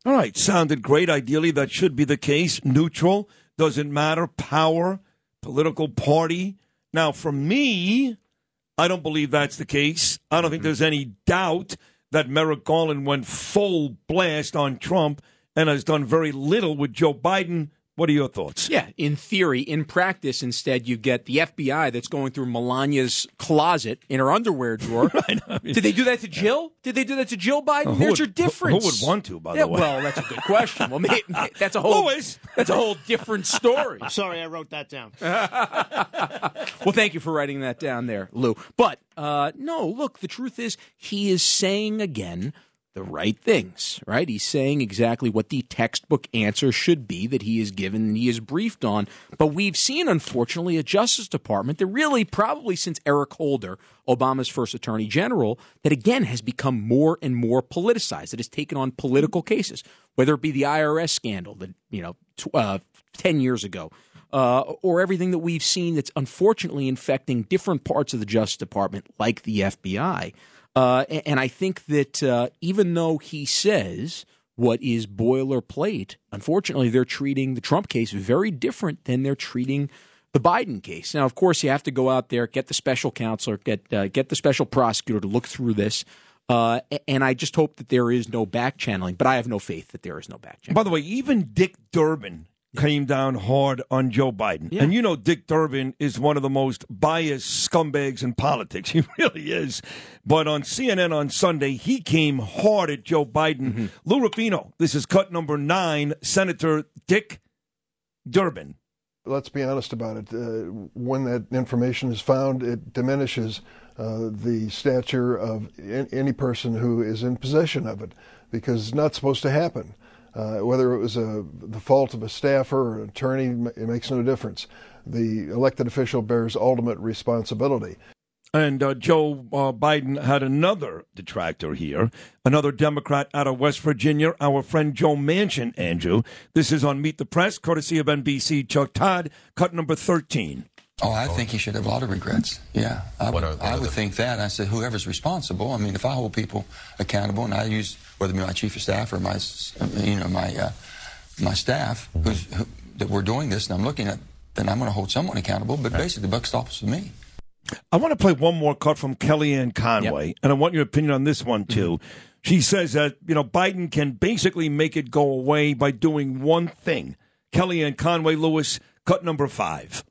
Speaker 9: All right, sounded great. Ideally, that should be the case. Neutral, doesn't matter. Power, political party. Now, for me, I don't believe that's the case. I don't think there's any doubt that Merrick Garland went full blast on Trump and has done very little with Joe Biden. What are your thoughts?
Speaker 11: Yeah, in theory, in practice, instead, you get the FBI that's going through Melania's closet in her underwear drawer. Did they do that to Jill? Did they do that to Jill Biden?
Speaker 9: Who
Speaker 11: There's
Speaker 9: would-
Speaker 11: your
Speaker 9: who-
Speaker 11: difference.
Speaker 9: who would want to, by the
Speaker 11: yeah,
Speaker 9: way?
Speaker 11: Well, that's a good question. Well, maybe, that's a whole that's a whole different story.
Speaker 10: Sorry, I wrote that down.
Speaker 11: well, thank you for writing that down there, Lou. But uh, no, look, the truth is, he is saying again the right things, right? He's saying exactly what the textbook answer should be that he is given and he is briefed on. But we've seen, unfortunately, a Justice Department that really, probably since Eric Holder, Obama's first attorney general, that again has become more and more politicized. It has taken on political cases, whether it be the IRS scandal that, you know, uh, 10 years ago uh, or everything that we've seen that's unfortunately infecting different parts of the Justice Department, like the FBI. Uh, and I think that uh, even though he says what is boilerplate, unfortunately, they're treating the Trump case very different than they're treating the Biden case. Now, of course, you have to go out there, get the special counselor, get uh, get the special prosecutor to look through this. Uh, and I just hope that there is no back channeling, but I have no faith that there is no back channeling.
Speaker 9: By the way, even Dick Durbin came down hard on Joe Biden. And you know Dick Durbin is one of the most biased scumbags in politics. He really is. But on CNN on Sunday, he came hard at Joe Biden. Lou Ruffino, this is cut number nine, Senator Dick Durbin.
Speaker 30: let's be honest about it. Uh, when that information is found, it diminishes uh, the stature of a- any person who is in possession of it because it's not supposed to happen. Uh, whether it was a, the fault of a staffer or an attorney, it makes no difference. The elected official bears ultimate responsibility.
Speaker 9: And uh, Joe uh, Biden had another detractor here, another Democrat out of West Virginia, our friend Joe Manchin, Andrew. This is on Meet the Press, courtesy of NBC. Chuck Todd, cut number 13.
Speaker 31: Oh, I think he should have a lot of regrets. Yeah, I would, I would think that. I said, whoever's responsible. I mean, if I hold people accountable, and I use whether it be my chief of staff or my, you know, my uh, my staff who's who, that we're doing this, and I'm looking at, then I'm going to hold someone accountable. But basically, the buck stops with me.
Speaker 9: I want to play one more cut from Kellyanne Conway, and I want your opinion on this one too. She says that you know Biden can basically make it go away by doing one thing. Kellyanne Conway Lewis, cut number five.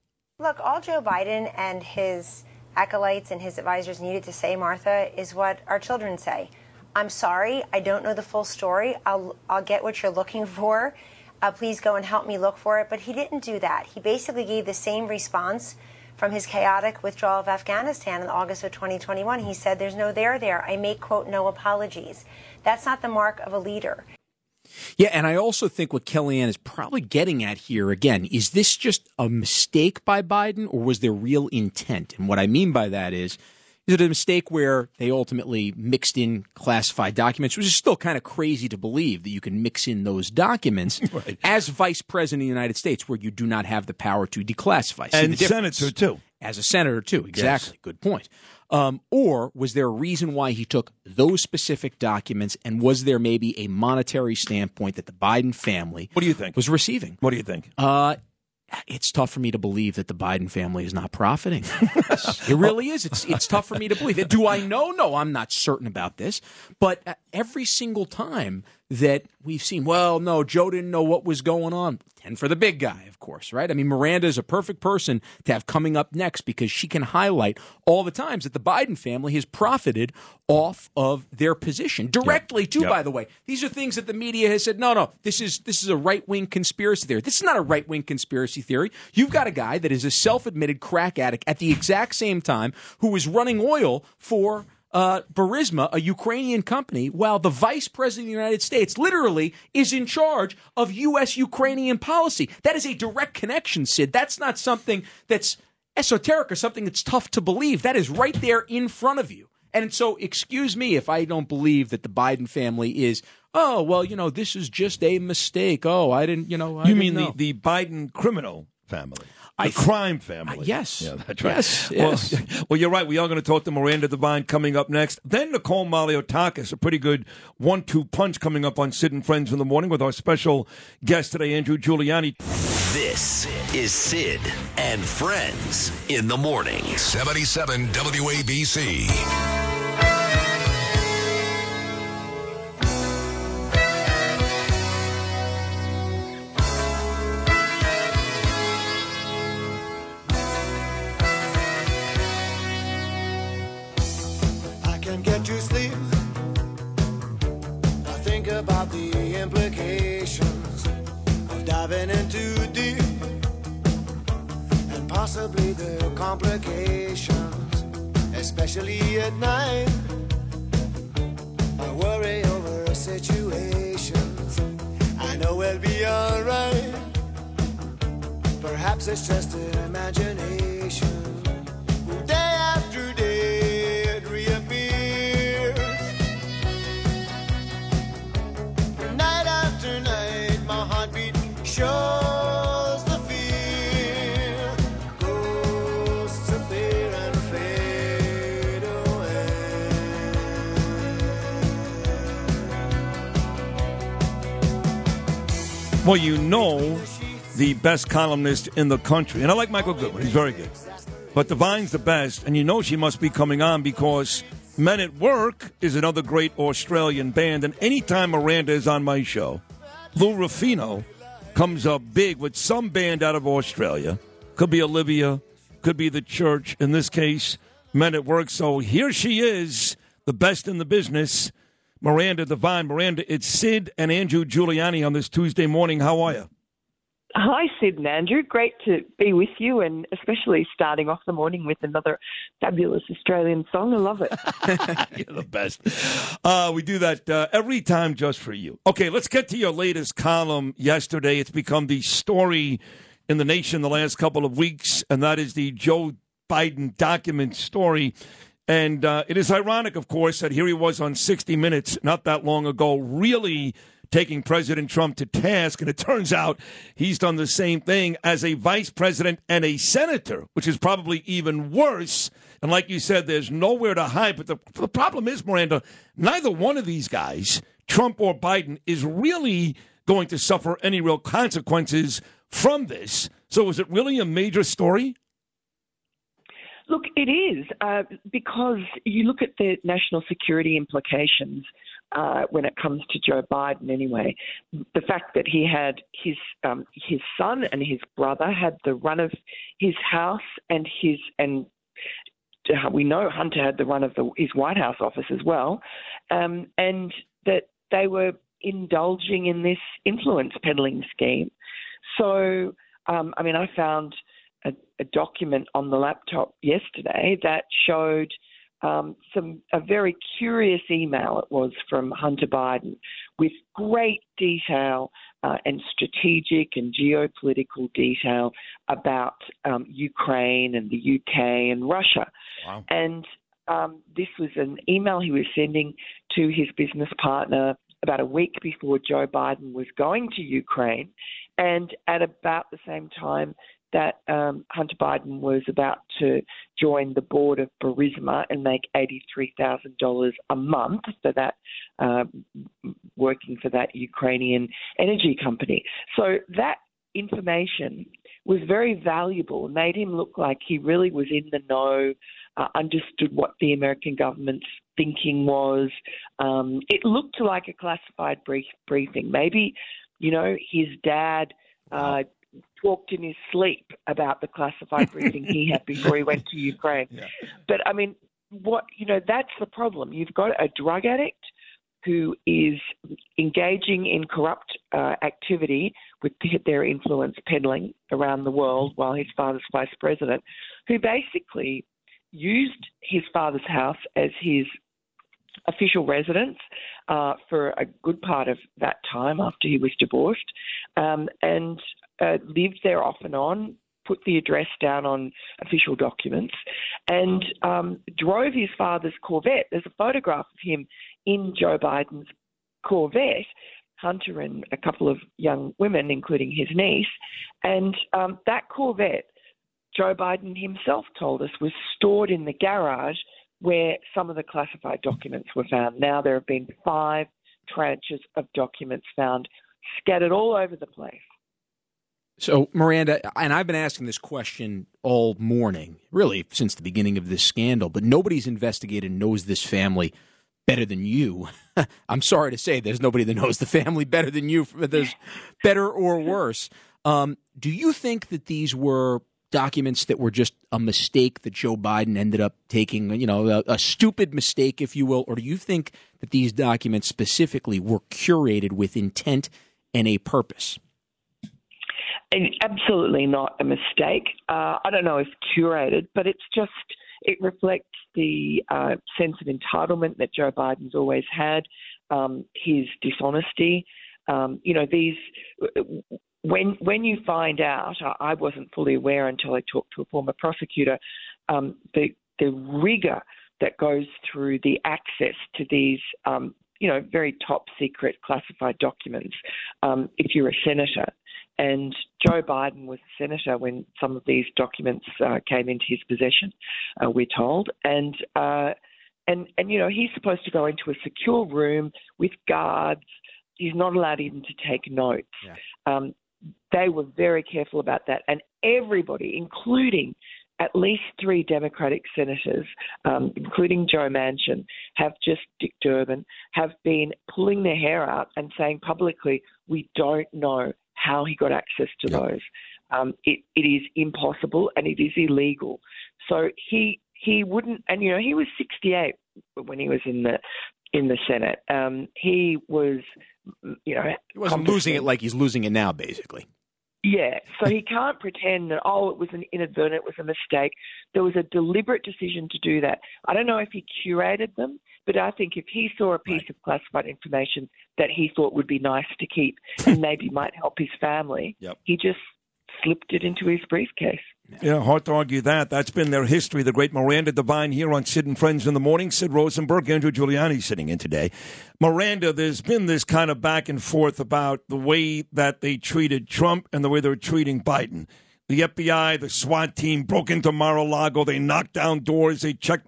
Speaker 24: Look, all Joe Biden and his acolytes and his advisors needed to say, Martha, is what our children say. I'm sorry, I don't know the full story. I'll, I'll get what you're looking for. Uh, please go and help me look for it. But he didn't do that. He basically gave the same response from his chaotic withdrawal of Afghanistan in August of 2021. He said, There's no there there. I make, quote, no apologies. That's not the mark of a leader.
Speaker 11: Yeah, and I also think what Kellyanne is probably getting at here again is this just a mistake by Biden or was there real intent? And what I mean by that is is it a mistake where they ultimately mixed in classified documents, which is still kind of crazy to believe that you can mix in those documents as vice president of the United States, where you do not have the power to declassify. See
Speaker 9: And senator, too.
Speaker 11: As a senator, too. Exactly. Good point. Um, or was there a reason why he took those specific documents, and was there maybe a monetary standpoint that the Biden family
Speaker 9: what do you think
Speaker 11: was receiving?
Speaker 9: What do you think?
Speaker 11: Uh, it's tough for me to believe that the Biden family is not profiting. it really is. It's it's tough for me to believe it. Do I know? No, I'm not certain about this. But uh, every single time that we've seen, well, no, Joe didn't know what was going on. Ten for the big guy, of course, right? I mean, Miranda is a perfect person to have coming up next because she can highlight all the times that the Biden family has profited off of their position directly, too.
Speaker 9: Yep.
Speaker 11: By the way, these are things that the media has said, no, no, this is this is a right wing conspiracy theory. This is not a right wing conspiracy theory. You've got a guy that is a self admitted crack addict at the exact same time who is running oil for uh, Burisma, a Ukrainian company, while the vice president of the United States literally is in charge of U.S. Ukrainian policy. That is a direct connection, Sid. That's not something that's esoteric or something that's tough to believe. That is right there in front of you. And so, excuse me if I don't believe that the Biden family is, oh, well, you know, this is just a mistake. Oh, I didn't, you know, I
Speaker 9: you mean
Speaker 11: know.
Speaker 9: the, the Biden criminal family?
Speaker 11: I-
Speaker 9: The crime family.
Speaker 11: Uh, yes.
Speaker 9: Yeah, that's right.
Speaker 11: Yes,
Speaker 9: Well,
Speaker 11: yes.
Speaker 9: well, you're right. We are going to talk to Miranda Devine coming up next. Then Nicole Malliotakis, a pretty good one-two punch coming up on Sid and Friends in the morning with our special guest today, Andrew Giuliani.
Speaker 1: This is Sid and Friends in the morning.
Speaker 2: 77 WABC.
Speaker 15: Diving in too deep and possibly the complications, especially at night. I worry over situations. I know we'll be alright. Perhaps it's just an imagination.
Speaker 9: Well, you know the best columnist in the country. And I like Michael Goodwin. He's very good. But Devine's the best. And you know she must be coming on because Men at Work is another great Australian band. And anytime Miranda is on my show, Lou Ruffino comes up big with some band out of Australia. Could be Olivia, could be the church. In this case, Men at Work. So here she is, the best in the business. Miranda Devine. Miranda, it's Sid and Andrew Giuliani on this Tuesday morning. How are you?
Speaker 32: Hi, Sid and Andrew. Great to be with you, and especially starting off the morning with another fabulous Australian song. I love it.
Speaker 9: You're the best. Uh, we do that uh, every time just for you. Okay, let's get to your latest column yesterday. It's become the story in the nation the last couple of weeks, and that is the Joe Biden document story. And uh, it is ironic, of course, that here he was on 60 Minutes not that long ago, really taking President Trump to task. And it turns out he's done the same thing as a vice president and a senator, which is probably even worse. And like you said, there's nowhere to hide. But the, the problem is, Miranda, neither one of these guys, Trump or Biden, is really going to suffer any real consequences from this. So is it really a major story?
Speaker 32: Look, it is uh, because you look at the national security implications uh, when it comes to Joe Biden. Anyway, the fact that he had his um, his son and his brother had the run of his house, and his and uh, we know Hunter had the run of the, his White House office as well, um, and that they were indulging in this influence peddling scheme. So, um, I mean, I found a, a document on the laptop yesterday that showed um, some a very curious email it was from Hunter Biden with great detail uh, and strategic and geopolitical detail about um, Ukraine and the UK and Russia.
Speaker 9: Wow.
Speaker 32: And um, this was an email he was sending to his business partner about a week before Joe Biden was going to Ukraine, and at about the same time that um, Hunter Biden was about to join the board of Burisma and make $83,000 a month for that, uh, working for that Ukrainian energy company. So that information was very valuable made him look like he really was in the know, uh, understood what the American government's thinking was. Um, it looked like a classified brief, briefing. Maybe, you know, his dad. Uh, talked in his sleep about the classified briefing he had before he went to Ukraine. But I mean, what you know, that's the problem. You've got a drug addict who is engaging in corrupt uh, activity with their influence peddling around the world while his father's vice president, who basically used his father's house as his official residence uh, for a good part of that time after he was divorced, um, and uh, lived there off and on. Put the address down on official documents and um, drove his father's Corvette. There's a photograph of him in Joe Biden's Corvette, Hunter and a couple of young women, including his niece. And um, that Corvette, Joe Biden himself told us, was stored in the garage where some of the classified documents were found. Now there have been five tranches of documents found scattered all over the place.
Speaker 11: So, Miranda, and I've been asking this question all morning, really since the beginning of this scandal, but nobody's investigated knows this family better than you. I'm sorry to say there's nobody that knows the family better than you, there's better or worse. Um, do you think that these were documents that were just a mistake that Joe Biden ended up taking, you know, a, a stupid mistake, if you will, or do you think that these documents specifically were curated with intent and a purpose?
Speaker 32: And absolutely not a mistake. Uh, I don't know if curated, but it's just it reflects the uh, sense of entitlement that Joe Biden's always had, um, his dishonesty. Um, you know, these when when you find out, I wasn't fully aware until I talked to a former prosecutor, um, the the rigor that goes through the access to these, um, you know, very top secret classified documents. Um, if you're a senator, and Joe Biden was a senator when some of these documents uh, came into his possession, uh, we're told, and. Uh, and and you know he's supposed to go into a secure room with guards. He's not allowed even to take notes.
Speaker 11: Yeah.
Speaker 32: Um, they were very careful about that, and everybody, including at least three Democratic senators, um, including Joe Manchin, have just Dick Durbin, have been pulling their hair out and saying publicly, "We don't know how he got access to those. Um, it, it is impossible and it is illegal." So he he wouldn't, and you know, he was 68 when he was in the in the Senate. Um, he was, you know,
Speaker 11: He wasn't losing it like he's losing it now, basically.
Speaker 32: yeah, so he can't pretend that oh it was an inadvertent, it was a mistake. There was a deliberate decision to do that. I don't know if he curated them, but I think if he saw a piece of classified information that he thought would be nice to keep and maybe might help his family,
Speaker 9: Yep.
Speaker 32: he just slipped it into his briefcase.
Speaker 9: Yeah, hard to argue that. That's been their history. The great Miranda Devine here on Sid and Friends in the Morning. Sid Rosenberg, Andrew Giuliani sitting in today. Miranda, there's been this kind of back and forth about the way that they treated Trump and the way they're treating Biden. The FBI, the SWAT team broke into Mar-a-Lago. They knocked down doors. They checked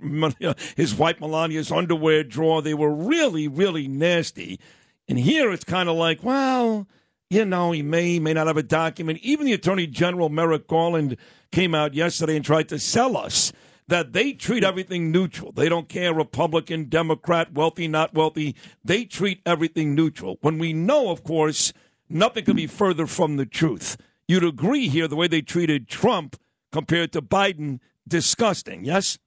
Speaker 9: his wife Melania's underwear drawer. They were really, really nasty. And here it's kind of like, well, you know, he may, may not have a document. Even the Attorney General, Merrick Garland, came out yesterday and tried to sell us that they treat everything neutral. They don't care Republican, Democrat, wealthy, not wealthy. They treat everything neutral. When we know, of course, nothing could be further from the truth. You'd agree here the way they treated Trump compared to Biden, disgusting, yes?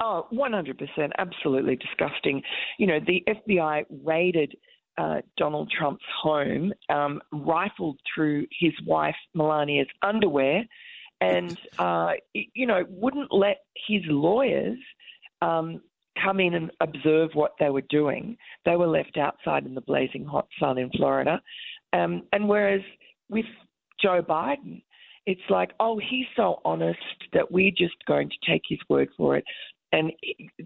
Speaker 32: Oh, 100%. Absolutely disgusting. You know, the FBI raided uh, Donald Trump's home, um, rifled through his wife Melania's underwear, and, uh, you know, wouldn't let his lawyers um, come in and observe what they were doing. They were left outside in the blazing hot sun in Florida. Um, and whereas with Joe Biden, it's like, oh, he's so honest that we're just going to take his word for it and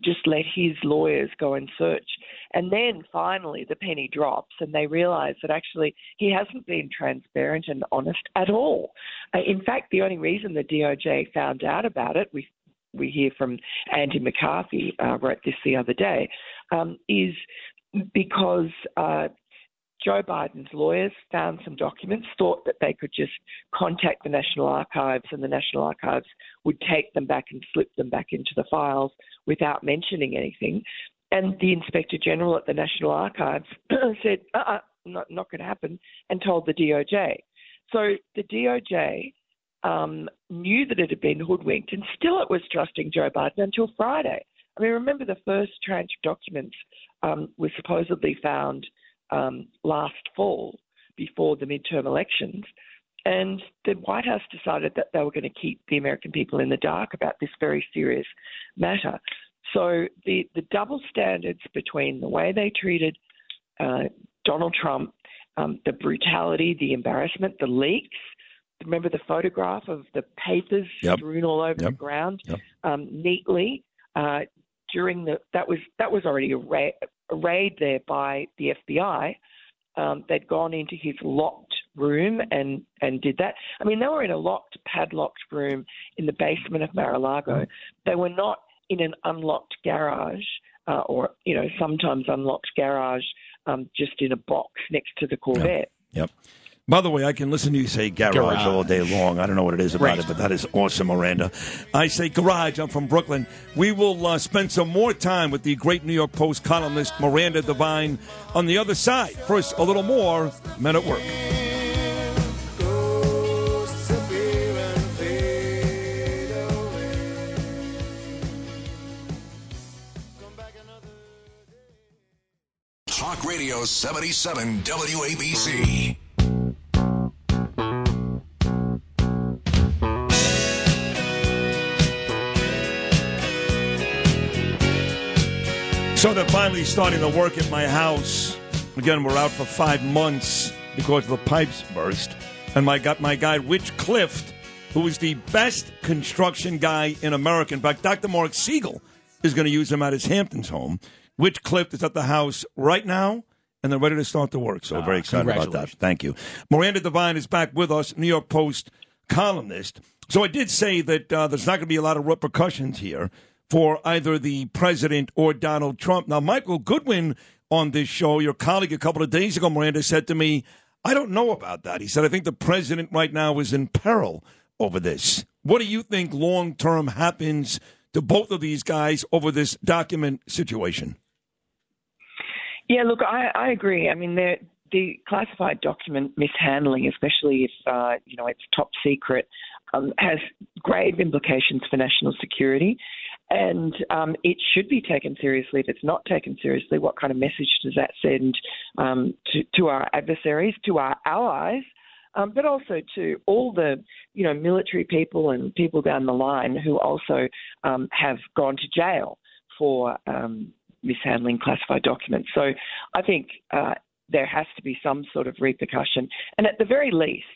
Speaker 32: just let his lawyers go and search. And then finally, the penny drops, and they realize that actually he hasn't been transparent and honest at all. Uh, in fact, the only reason the DOJ found out about it, we we hear from Andy McCarthy uh, wrote this the other day, um, is because uh, Joe Biden's lawyers found some documents, thought that they could just contact the National Archives and the National Archives would take them back and slip them back into the files without mentioning anything. And the Inspector General at the National Archives said, uh uh not, not going to happen, and told the DOJ. So the DOJ um, knew that it had been hoodwinked, and still it was trusting Joe Biden until Friday. I mean, remember the first tranche of documents um, was supposedly found um, last fall before the midterm elections. And the White House decided that they were going to keep the American people in the dark about this very serious matter. So the, the double standards between the way they treated uh, Donald Trump, um, the brutality, the embarrassment, the leaks. Remember the photograph of the papers
Speaker 9: Yep.
Speaker 32: strewn all over the ground
Speaker 9: Yep.
Speaker 32: um, neatly uh, during the that was that was already array, arrayed there by the FBI. Um, they'd gone into his locked room and and did that. I mean, they were in a locked, padlocked room in the basement of Mar-a-Lago. They were not in an unlocked garage uh, or you know sometimes unlocked garage um, just in a box next to the Corvette.
Speaker 9: Yep. By the way, I can listen to you say garage,
Speaker 32: Garage.
Speaker 9: all day long. I don't know what it is about
Speaker 32: Right.
Speaker 9: it, but that is awesome, Miranda. I say garage. I'm from Brooklyn. We will uh, spend some more time with the great New York Post columnist Miranda Devine on the other side. First, a little more Men at Work.
Speaker 2: Talk Radio 77 WABC.
Speaker 9: So they're finally starting to work at my house. Again, we're out for five months because the pipes burst. And my got my guy Rich Clift, who is the best construction guy in America. In fact, Dr. Mark Siegel is going to use him at his Hamptons home. Rich Clift is at the house right now, and they're ready to start the work. So very excited about that. Thank you. Miranda Devine is back with us, New York Post columnist. So I did say that uh, there's not going to be a lot of repercussions here for either the president or Donald Trump. Now, Michael Goodwin on this show, your colleague a couple of days ago, Miranda, said to me, I don't know about that. He said, I think the president right now is in peril over this. What do you think long term happens to both of these guys over this document situation?
Speaker 32: Yeah, look, I, I agree. I mean, the classified document mishandling, especially if uh, you know it's top secret, um, has grave implications for national security, and um, it should be taken seriously. If it's not taken seriously, what kind of message does that send um, to to our adversaries, to our allies? Um, but also to all the, you know, military people and people down the line who also um, have gone to jail for um, mishandling classified documents. So I think uh, there has to be some sort of repercussion. And at the very least,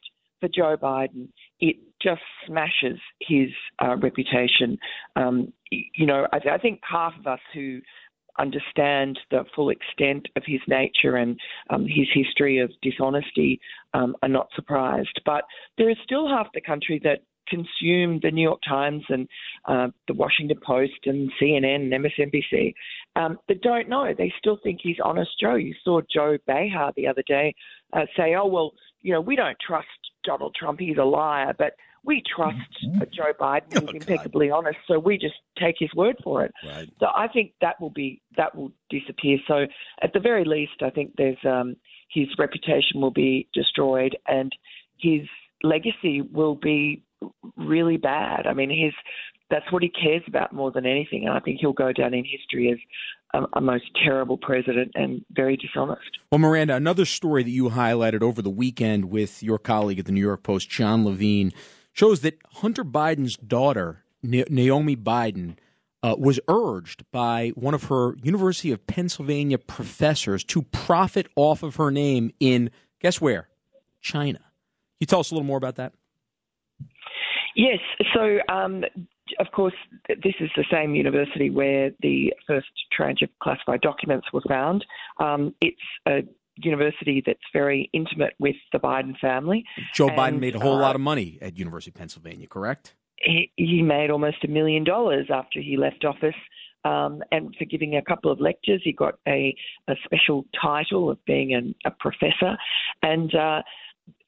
Speaker 32: for Joe Biden, it just smashes his uh, reputation. You know, I, I think half of us who understand the full extent of his nature and um, his history of dishonesty um, are not surprised. But there is still half the country that consume the New York Times and uh, the Washington Post and CNN and MSNBC um, that don't know. They still think he's honest Joe. You saw Joy Behar the other day uh, say, "Oh well, you know, we don't trust Donald Trump. He's a liar, but." We trust uh, Joe Biden. He's impeccably honest, so we just take his word for it.
Speaker 9: Right.
Speaker 32: So I think that will be that will disappear. So at the very least, I think there's um, his reputation will be destroyed, and his legacy will be really bad. I mean, his that's what he cares about more than anything, and I think he'll go down in history as a, a most terrible president and very dishonest.
Speaker 11: Well, Miranda, another story that you highlighted over the weekend with your colleague at the New York Post, John Levine, shows that Hunter Biden's daughter, Naomi Biden, uh, was urged by one of her University of Pennsylvania professors to profit off of her name in, guess where? China. Can you tell us a little more about that?
Speaker 32: Yes. So, um, of course, this is the same university where the first tranche of classified documents were found. Um, it's a university that's very intimate with the Biden family.
Speaker 11: Joe Biden made a whole
Speaker 32: uh,
Speaker 11: lot of money at University of Pennsylvania, correct?
Speaker 32: he, he made almost a million dollars after he left office. Um, and for giving a couple of lectures, he got a, a special title of being an, a professor. And uh,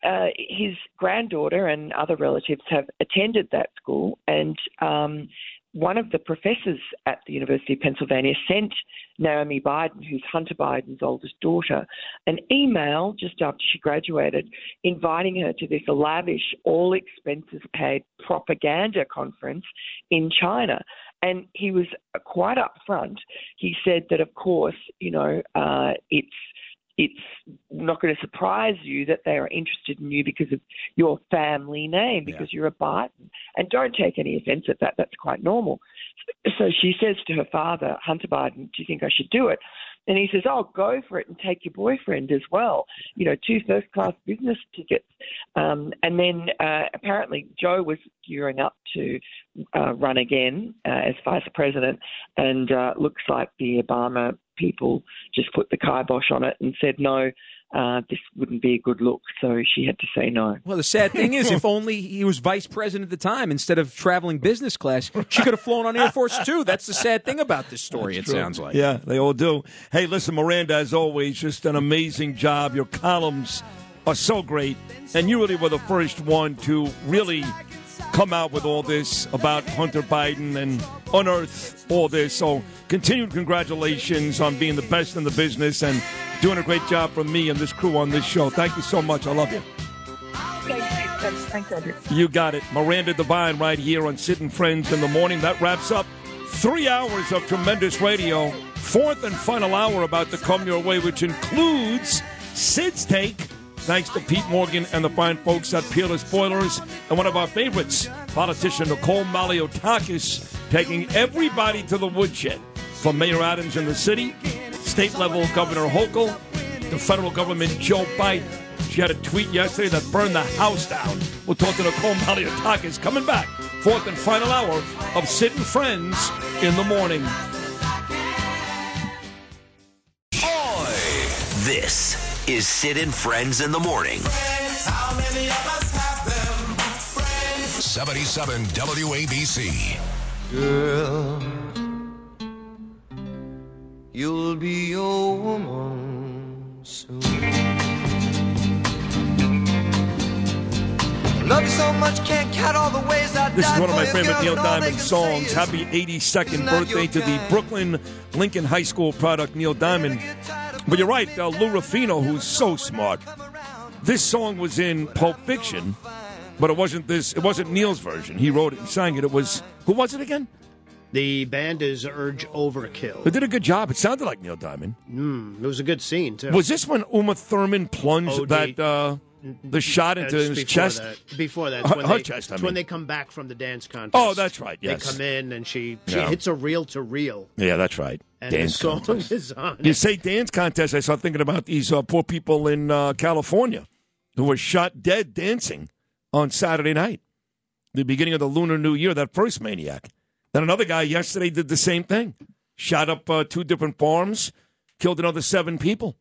Speaker 32: uh, his granddaughter and other relatives have attended that school. And um, one of the professors at the University of Pennsylvania sent Naomi Biden, who's Hunter Biden's oldest daughter, an email just after she graduated inviting her to this lavish, all expenses paid propaganda conference in China. And he was quite upfront. He said that, of course, you know, uh, it's it's not going to surprise you that they are interested in you because of your family name, because you're a Biden. And don't take any offense at that. That's quite normal. So she says to her father, Hunter Biden, Do you think I should do it? And he says, Oh, go for it and take your boyfriend as well. You know, two first class business tickets. Um, and then uh, apparently Joe was gearing up to uh, run again uh, as vice president. And uh, looks like the Obama people just put the kibosh on it and said, No, uh, this wouldn't be a good look. So she had to say no.
Speaker 11: Well, the sad thing is, if only he was vice president at the time instead of traveling business class, she could have flown on Air Force Two. That's the sad thing about this story. it
Speaker 9: True.
Speaker 11: sounds like.
Speaker 9: Yeah, they all do. Hey, listen, Miranda, as always, just an amazing job. Your columns are so great, and you really were the first one to really come out with all this about Hunter Biden and unearth all this. So, continued congratulations on being the best in the business and doing a great job for me and this crew on this show. Thank you so much. I love you.
Speaker 32: Thanks, Andrew.
Speaker 9: You got it. Miranda Devine right here on Sid and Friends in the Morning. That wraps up three hours of tremendous radio. Fourth and final hour about to come your way, which includes Sid's Take. Thanks to Pete Morgan and the fine folks at Peerless Boilers. And one of our favorites, politician Nicole Malliotakis, taking everybody to the woodshed. From Mayor Adams in the city, state level Governor Hochul, the federal government Joe Biden. She had a tweet yesterday that burned the house down. We'll talk to Nicole Malliotakis coming back. Fourth and final hour of Sid and Friends in the morning.
Speaker 1: This is Sid and Friends in the Morning.
Speaker 2: 77 WABC.
Speaker 26: Girl, you'll be your woman soon. Love you so much, can't count all the ways I
Speaker 9: This is one of my
Speaker 26: for
Speaker 9: favorite Neil
Speaker 26: and
Speaker 9: Diamond songs. Happy 82nd birthday to the? Brooklyn Lincoln High School product, Neil Diamond. But you're right, uh, Lou Ruffino, who's so smart. This song was in Pulp Fiction, but it wasn't this. It wasn't Neil's version. He wrote it and sang it. It was who was it again?
Speaker 10: The band is Urge Overkill.
Speaker 9: They did a good job. It sounded like Neil Diamond.
Speaker 10: Mm, it was a good scene too.
Speaker 9: Was this when Uma Thurman plunged
Speaker 10: OD.
Speaker 9: that uh, the shot into
Speaker 10: That's
Speaker 9: his
Speaker 10: before
Speaker 9: chest?
Speaker 10: That. Before that,
Speaker 9: Her-
Speaker 10: when
Speaker 9: her
Speaker 10: they,
Speaker 9: chest, I mean.
Speaker 10: when they come back from the dance contest.
Speaker 9: Oh, that's right, yes.
Speaker 10: They come in and she she
Speaker 9: Yeah.
Speaker 10: hits a reel to reel,
Speaker 9: Yeah, that's right.
Speaker 10: And
Speaker 9: Dance
Speaker 10: the song
Speaker 9: contest.
Speaker 10: is on.
Speaker 9: You say dance contest. I start thinking about these uh, poor people in uh, California who were shot dead dancing on Saturday night, the beginning of the Lunar New Year. That first maniac. Then another guy yesterday did the same thing. Shot up uh, two different farms, killed another seven people.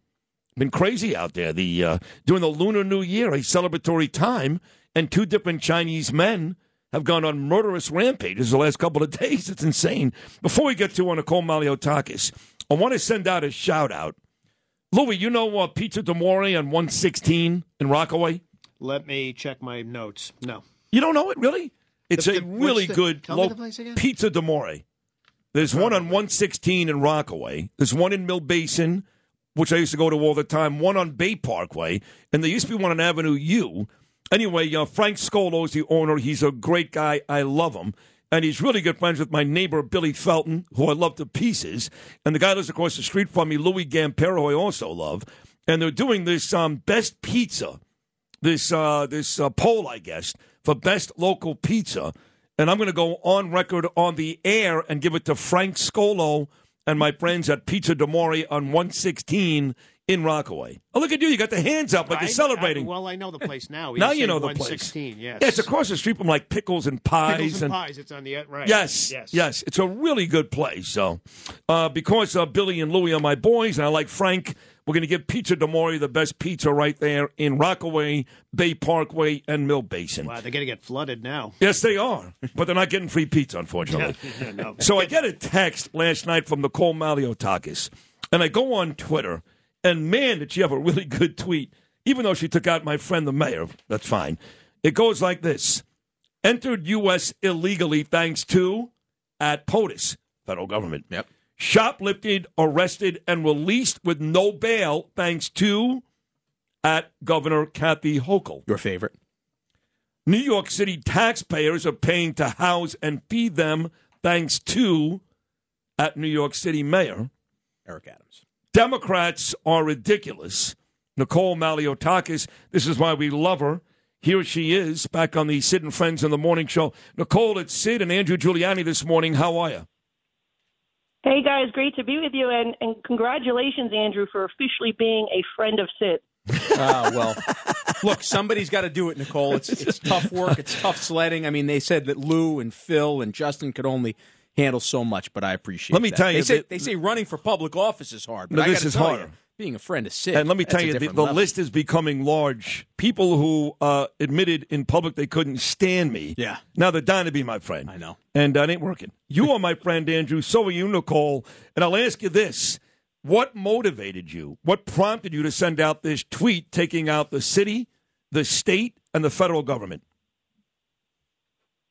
Speaker 9: Been crazy out there. The uh, during the Lunar New Year, a celebratory time, and two different Chinese men have gone on murderous rampages the last couple of days. It's insane. Before we get to on Nicole Malliotakis, I want to send out a shout out. Louis, you know uh, Pizza D'Amore on 116 in Rockaway?
Speaker 10: Let me check my notes. No.
Speaker 9: You don't know it, really? It's
Speaker 10: The-
Speaker 9: a
Speaker 10: the-
Speaker 9: really
Speaker 10: the-
Speaker 9: good lo-
Speaker 10: the place again?
Speaker 9: Pizza D'Amore. There's one on 116 in Rockaway. There's one in Mill Basin, which I used to go to all the time. One on Bay Parkway, and there used to be one on Avenue U. Anyway, uh, Frank Scolo is the owner. He's a great guy. I love him. And he's really good friends with my neighbor, Billy Felton, who I love to pieces. And the guy lives across the street from me, Louis Gampero, who I also love. And they're doing this um, best pizza this uh, this uh, poll, I guess, for best local pizza, and I'm going to go on record on the air and give it to Frank Scolo and my friends at Pizza D'Amore on 116 in Rockaway. Oh, look at you! You got the hands up like
Speaker 10: I-
Speaker 9: you're celebrating.
Speaker 10: I- well, I know the place now.
Speaker 9: now you know the place.
Speaker 10: 116, Yes.
Speaker 9: Yeah, it's across the street from like pickles and pies
Speaker 10: Pickles and pies. It's on the right.
Speaker 9: Yes,
Speaker 10: Yes. Yes.
Speaker 9: It's a really good place. So, uh, because uh, Billy and Louie are my boys, and I like Frank, we're going to give Pizza D'Amore the best pizza right there in Rockaway, Bay Parkway, and Mill Basin.
Speaker 10: Wow, they're going to get flooded now.
Speaker 9: Yes, they are, but they're not getting free pizza, unfortunately.
Speaker 10: No.
Speaker 9: So I get a text last night from Nicole Malliotakis, and I go on Twitter, and man, did she have a really good tweet. Even though she took out my friend the mayor, that's fine. It goes like this: Entered U.S. illegally thanks to at POTUS, federal government.
Speaker 22: Yep.
Speaker 9: Shoplifted, arrested, and released with no bail thanks to at Governor Kathy Hochul.
Speaker 22: Your favorite.
Speaker 9: New York City taxpayers are paying to house and feed them thanks to at New York City Mayor
Speaker 22: Eric Adams.
Speaker 9: Democrats are ridiculous. Nicole Malliotakis, this is why we love her. Here she is, back on the Sid and Friends in the Morning Show. Nicole, it's Sid and Andrew Giuliani this morning. How are you?
Speaker 33: Hey guys, great to be with you, and, and congratulations, Andrew, for officially being a friend of Sid.
Speaker 11: Ah, well, look, somebody's got to do it, Nicole. It's it's tough work. It's tough sledding. I mean, they said that Lou and Phil and Justin could only handle so much, but I appreciate.
Speaker 9: Let me
Speaker 11: that.
Speaker 9: tell you,
Speaker 11: they say,
Speaker 9: the-
Speaker 11: they say running for public office is hard. But
Speaker 9: No,
Speaker 11: I
Speaker 9: this is
Speaker 11: tell
Speaker 9: harder.
Speaker 11: You, being a friend of Sid,
Speaker 9: And let me tell you, the, the list is becoming large. People who uh, admitted in public they couldn't stand me.
Speaker 11: Yeah.
Speaker 9: Now they're dying to be my friend.
Speaker 11: I know.
Speaker 9: And that ain't working. You are my friend, Andrew. So are you, Nicole. And I'll ask you this. What motivated you? What prompted you to send out this tweet taking out the city, the state, and the federal government?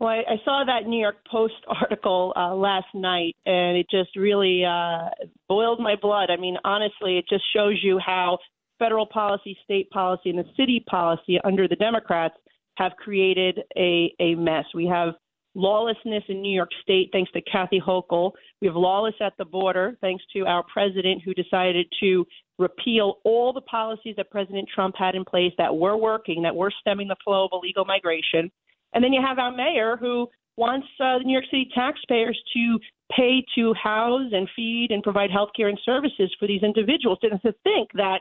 Speaker 33: Well, I, I saw that New York Post article uh, last night, and it just really uh, boiled my blood. I mean, honestly, it just shows you how federal policy, state policy, and the city policy under the Democrats have created a, a mess. We have lawlessness in New York State, thanks to Kathy Hochul. We have lawless at the border, thanks to our president, who decided to repeal all the policies that President Trump had in place that were working, that were stemming the flow of illegal migration. And then you have our mayor who wants uh, the New York City taxpayers to pay to house and feed and provide health care and services for these individuals. And to think that,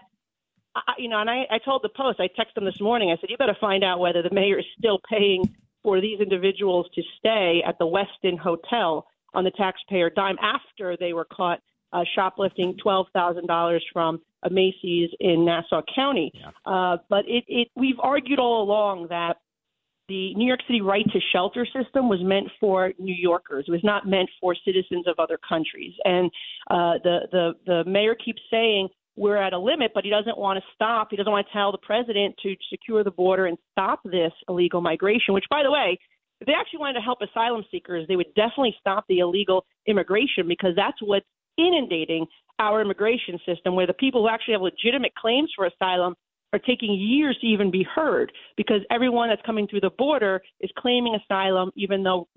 Speaker 33: I- you know, and I, I told the Post, I texted them this morning, I said, you better find out whether the mayor is still paying for these individuals to stay at the Westin Hotel on the taxpayer dime after they were caught uh, shoplifting $12,000 from a Macy's in Nassau County. Uh, but it, it, we've argued all along that the New York City right to shelter system was meant for New Yorkers. It was not meant for citizens of other countries. And uh, the, the, the mayor keeps saying we're at a limit, but he doesn't want to stop. He doesn't want to tell the president to secure the border and stop this illegal migration, which, by the way, if they actually wanted to help asylum seekers, they would definitely stop the illegal immigration because that's what's inundating our immigration system, where the people who actually have legitimate claims for asylum are taking years to even be heard because everyone that's coming through the border is claiming asylum, even though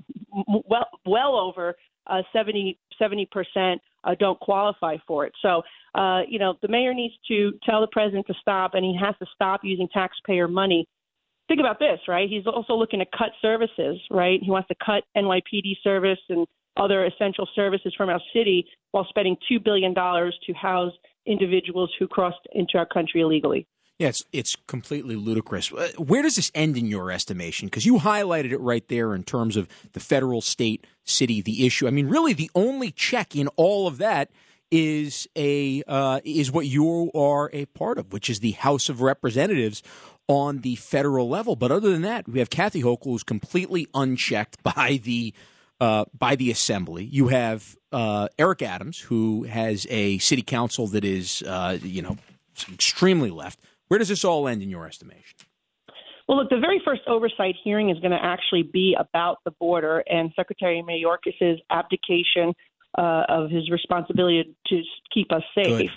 Speaker 33: well, well over uh, 70 percent uh, don't qualify for it. So, uh, you know, the mayor needs to tell the president to stop, and he has to stop using taxpayer money. Think about this, right? He's also looking to cut services, right? He wants to cut NYPD service and other essential services from our city while spending $2 billion to house individuals who crossed into our country illegally.
Speaker 11: Yeah, it's it's completely ludicrous. Uh, Where does this end in your estimation? Because you highlighted it right there in terms of the federal, state, city, the issue. I mean, really, the only check in all of that is a uh, is what you are a part of, which is the House of Representatives on the federal level. But other than that, we have Kathy Hochul, who's completely unchecked by the uh, by the assembly. You have uh, Eric Adams, who has a city council that is, uh, you know, extremely left. Where does this all end in your estimation?
Speaker 33: Well, look, the very first oversight hearing is going to actually be about the border and Secretary Mayorkas's abdication uh, of his responsibility to keep us safe.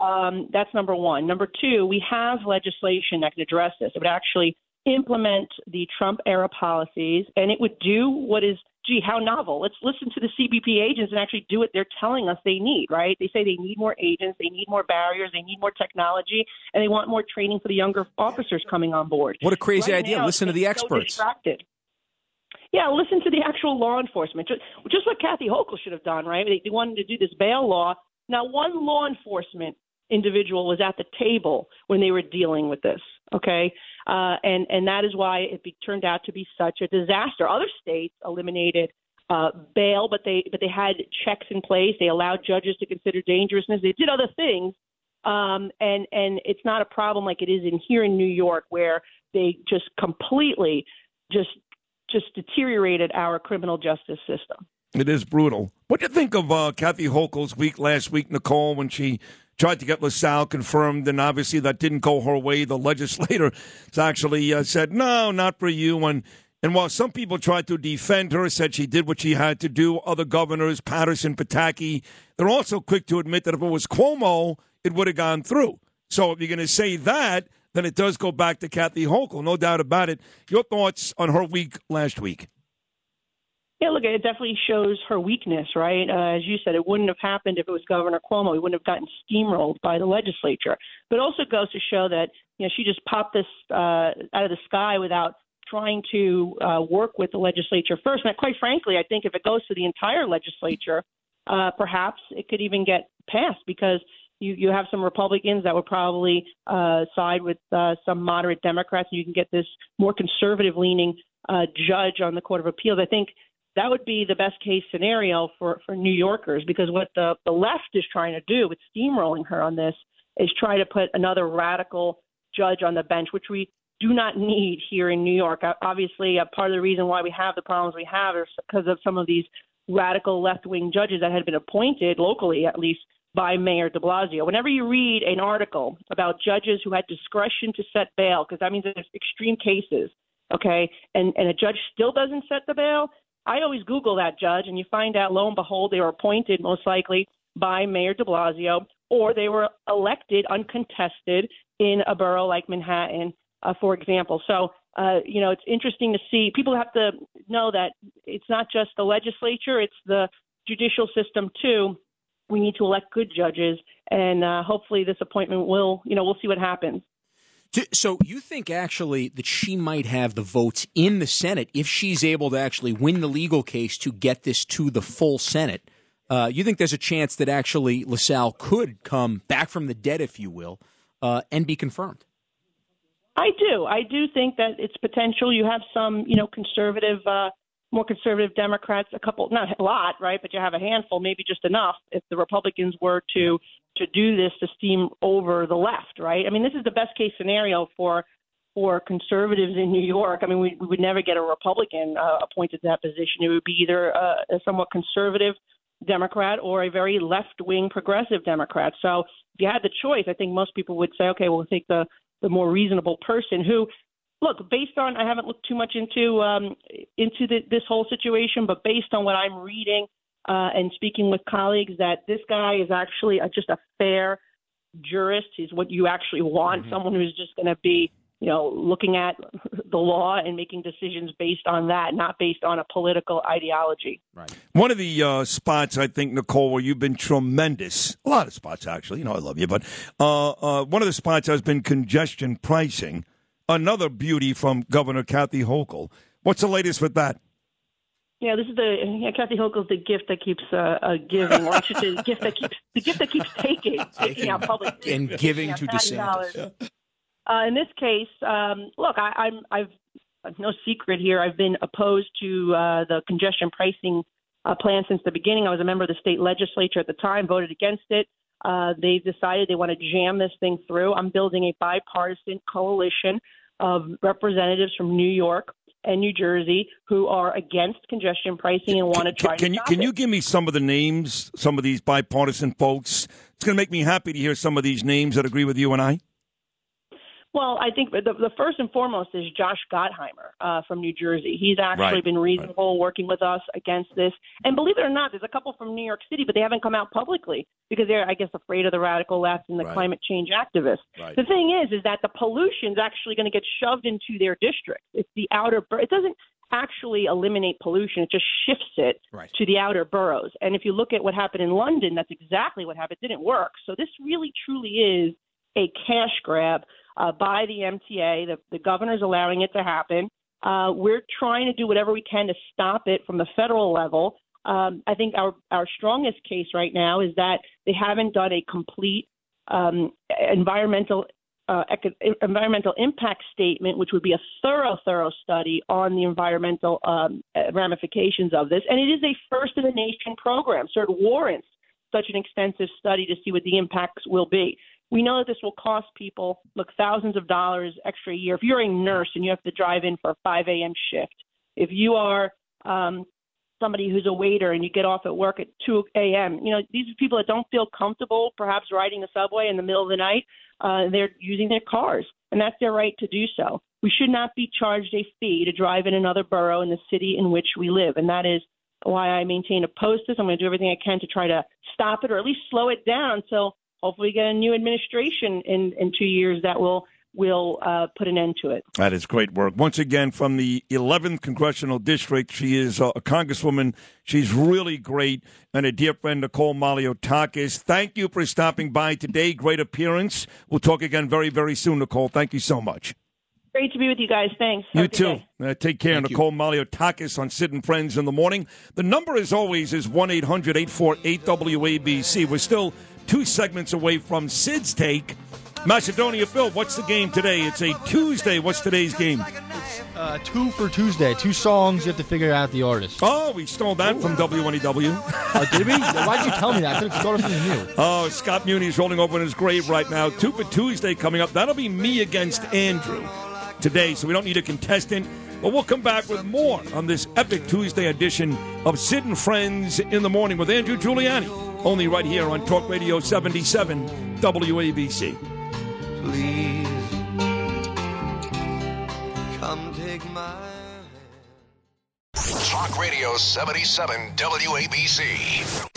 Speaker 33: Um, that's number one. Number two, we have legislation that can address this. It would actually implement the Trump era policies, and it would do what is, gee, how novel. Let's listen to the CBP agents and actually do what they're telling us they need, right? They say they need more agents, they need more barriers, they need more technology, and they want more training for the younger officers coming on board.
Speaker 11: What a crazy
Speaker 33: Right
Speaker 11: idea.
Speaker 33: now,
Speaker 11: Listen to the
Speaker 33: so
Speaker 11: experts.
Speaker 33: distracted. Yeah, listen to the actual law enforcement. Just, just what Kathy Hochul should have done, right? They, they wanted to do this bail law. Now, one law enforcement individual was at the table when they were dealing with this. Okay, uh, and and that is why it be, turned out to be such a disaster. Other states eliminated uh, bail, but they but they had checks in place. They allowed judges to consider dangerousness. They did other things, um, and and it's not a problem like it is in here in New York, where they just completely just just deteriorated our criminal justice system.
Speaker 9: It is brutal. What do you think of uh, Kathy Hochul's week last week, Nicole, when she tried to get LaSalle confirmed, and obviously that didn't go her way. The legislator actually uh, said, no, not for you. And, and while some people tried to defend her, said she did what she had to do, other governors, Paterson, Pataki, they're also quick to admit that if it was Cuomo, it would have gone through. So if you're going to say that, then it does go back to Kathy Hochul, no doubt about it. Your thoughts on her week last week?
Speaker 33: Yeah, look, it definitely shows her weakness, right? Uh, as you said, it wouldn't have happened if it was Governor Cuomo. He wouldn't have gotten steamrolled by the legislature. But also goes to show that you know she just popped this uh, out of the sky without trying to uh, work with the legislature first. And quite frankly, I think if it goes to the entire legislature, uh, perhaps it could even get passed because you you have some Republicans that would probably uh, side with uh, some moderate Democrats, and you can get this more conservative leaning uh, judge on the Court of Appeals. I think that would be the best case scenario for for New Yorkers because what the the left is trying to do with steamrolling her on this is try to put another radical judge on the bench, which we do not need here in New York. Obviously, a part of the reason why we have the problems we have is because of some of these radical left wing judges that had been appointed locally, at least by Mayor de Blasio. Whenever you read an article about judges who had discretion to set bail, because that means there's extreme cases, okay, and, and a judge still doesn't set the bail, I always Google that judge, and you find out, lo and behold, they were appointed most likely by Mayor de Blasio, or they were elected uncontested in a borough like Manhattan, uh, for example. So, uh, you know, it's interesting to see. People have to know that it's not just the legislature; it's the judicial system too. We need to elect good judges, and uh, hopefully, this appointment will, you know, we'll see what happens.
Speaker 11: So you think actually that she might have the votes in the Senate if she's able to actually win the legal case to get this to the full Senate? Uh, you think there's a chance that actually LaSalle could come back from the dead, if you will, uh, and be confirmed?
Speaker 33: I do. I do think that it's potential. You have some, you know, conservative, uh, more conservative Democrats, a couple, not a lot, right? But you have a handful, maybe just enough, if the Republicans were to to do this to steam over the left, right? I mean, this is the best case scenario for for conservatives in New York. I mean, we, we would never get a Republican uh, appointed to that position. It would be either uh, a somewhat conservative Democrat or a very left wing progressive Democrat. So if you had the choice, I think most people would say, okay, we'll take the the more reasonable person who look based on i haven't looked too much into um into the, this whole situation but based on what i'm reading uh and speaking with colleagues that this guy is actually a, just a fair jurist he's what you actually want someone who's just going to be you know looking at the law and making decisions based on that not based on a political ideology
Speaker 11: right
Speaker 9: One of the uh, spots, I think, Nicole, where you've been tremendous. A lot of spots, actually. You know, I love you, but uh, uh, one of the spots has been congestion pricing. Another beauty from Governor Kathy Hochul. What's the latest with that?
Speaker 33: Yeah, this is the yeah, Kathy Hochul's the gift that keeps uh, uh, giving. Or I should say, the gift that keeps the gift that keeps taking, taking out public
Speaker 11: And giving to DeSantis.
Speaker 33: dollars. Uh, in this case, um, look, I, I'm I've no secret here. I've been opposed to uh, the congestion pricing uh, plan since the beginning. I was a member of the state legislature at the time, voted against it. Uh, they've decided they want to jam this thing through. I'm building a bipartisan coalition of representatives from New York and New Jersey who are against congestion pricing and want to try
Speaker 9: Can
Speaker 33: to
Speaker 9: you can
Speaker 33: it.
Speaker 9: you give me some of the names, some of these bipartisan folks? It's going to make me happy to hear some of these names that agree with you and I.
Speaker 33: Well, I think the, the first and foremost is Josh Gottheimer uh, from New Jersey. He's actually
Speaker 9: Right,
Speaker 33: been reasonable working with us against this. And believe it or not, there's a couple from New York City, but they haven't come out publicly because they're, I guess, afraid of the radical left and the
Speaker 34: Right.
Speaker 33: climate change activists.
Speaker 34: Right.
Speaker 33: The thing is, is that the pollution's actually going to get shoved into their district. It's the outer. It doesn't actually eliminate pollution; it just shifts it
Speaker 11: Right.
Speaker 33: to the outer boroughs. And if you look at what happened in London, that's exactly what happened. It didn't work. So this really, truly is a cash grab uh, by the MTA. The, the governor's allowing it to happen. Uh, we're trying to do whatever we can to stop it from the federal level. Um, I think our, our strongest case right now is that they haven't done a complete um, environmental uh, environmental impact statement, which would be a thorough, thorough study on the environmental um, ramifications of this. And it is a first in the nation program, so it warrants such an extensive study to see what the impacts will be. We know that this will cost people, look, thousands of dollars extra a year. If you're a nurse and you have to drive in for a 5 a.m. shift, if you are um, somebody who's a waiter and you get off at work at 2 a.m., you know, these are people that don't feel comfortable perhaps riding the subway in the middle of the night. Uh, they're using their cars, and that's their right to do so. We should not be charged a fee to drive in another borough in the city in which we live, and that is why I maintain opposed to this. I'm going to do everything I can to try to stop it or at least slow it down until hopefully we get a new administration in, in two years that will will uh, put an end to it.
Speaker 9: That is great work. Once again, from the 11th Congressional District, she is a congresswoman. She's really great. And a dear friend, Nicole Malliotakis. Thank you for stopping by today. Great appearance. We'll talk again very, very soon, Nicole. Thank you so much.
Speaker 33: Great to be with you guys. Thanks.
Speaker 9: You
Speaker 33: Have a
Speaker 9: too. Uh, take care. Nicole Malliotakis on Sid and Friends in the morning. The number, as always, is 1 800 848 WABC. We're still two segments away from Sid's take. Macedonia Phil, what's the game today? It's a Tuesday. What's today's game?
Speaker 22: Uh, two for Tuesday. Two songs. You have to figure out the artist.
Speaker 9: Oh, we stole that from WNEW.
Speaker 22: Oh, did we? Why did you tell me that? I could have of something new.
Speaker 9: Oh, Scott Muni's rolling over in his grave right now. Two for Tuesday coming up. That'll be me against Andrew today, so we don't need a contestant. But we'll come back with more on this epic Tuesday edition of Sid and Friends in the Morning with Andrew Giuliani. Only right here on Talk Radio 77 WABC.
Speaker 26: Please come take my hand.
Speaker 2: Talk Radio 77 WABC.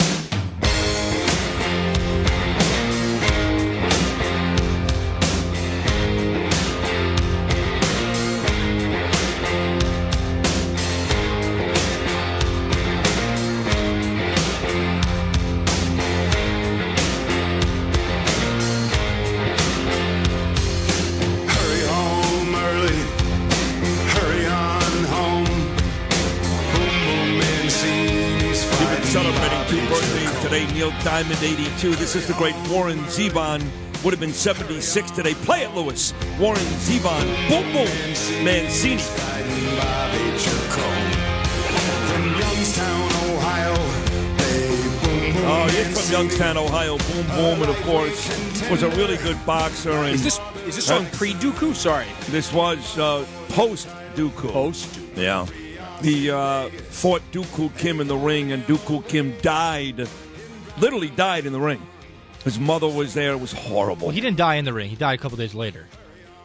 Speaker 9: Neil 82. This is the great Warren Zevon. Would have been 76 today. Play it, Lewis. Warren Zevon. Boom, boom. Mancini.
Speaker 15: fighting Bobby Chacon. From Youngstown, Ohio, boom, boom.
Speaker 9: Oh, you're from Youngstown, Ohio. Boom, boom. And of course, was a really good boxer. And
Speaker 11: Is this is this song pre Duk Koo? Sorry.
Speaker 9: This was uh, post Duk Koo.
Speaker 11: Post.
Speaker 9: Yeah. He uh, fought Duk Koo Kim in the ring, and Duk Koo Kim died, literally died in the ring. His mother was there. It was horrible.
Speaker 22: Well, he didn't die in the ring. He died a couple days later.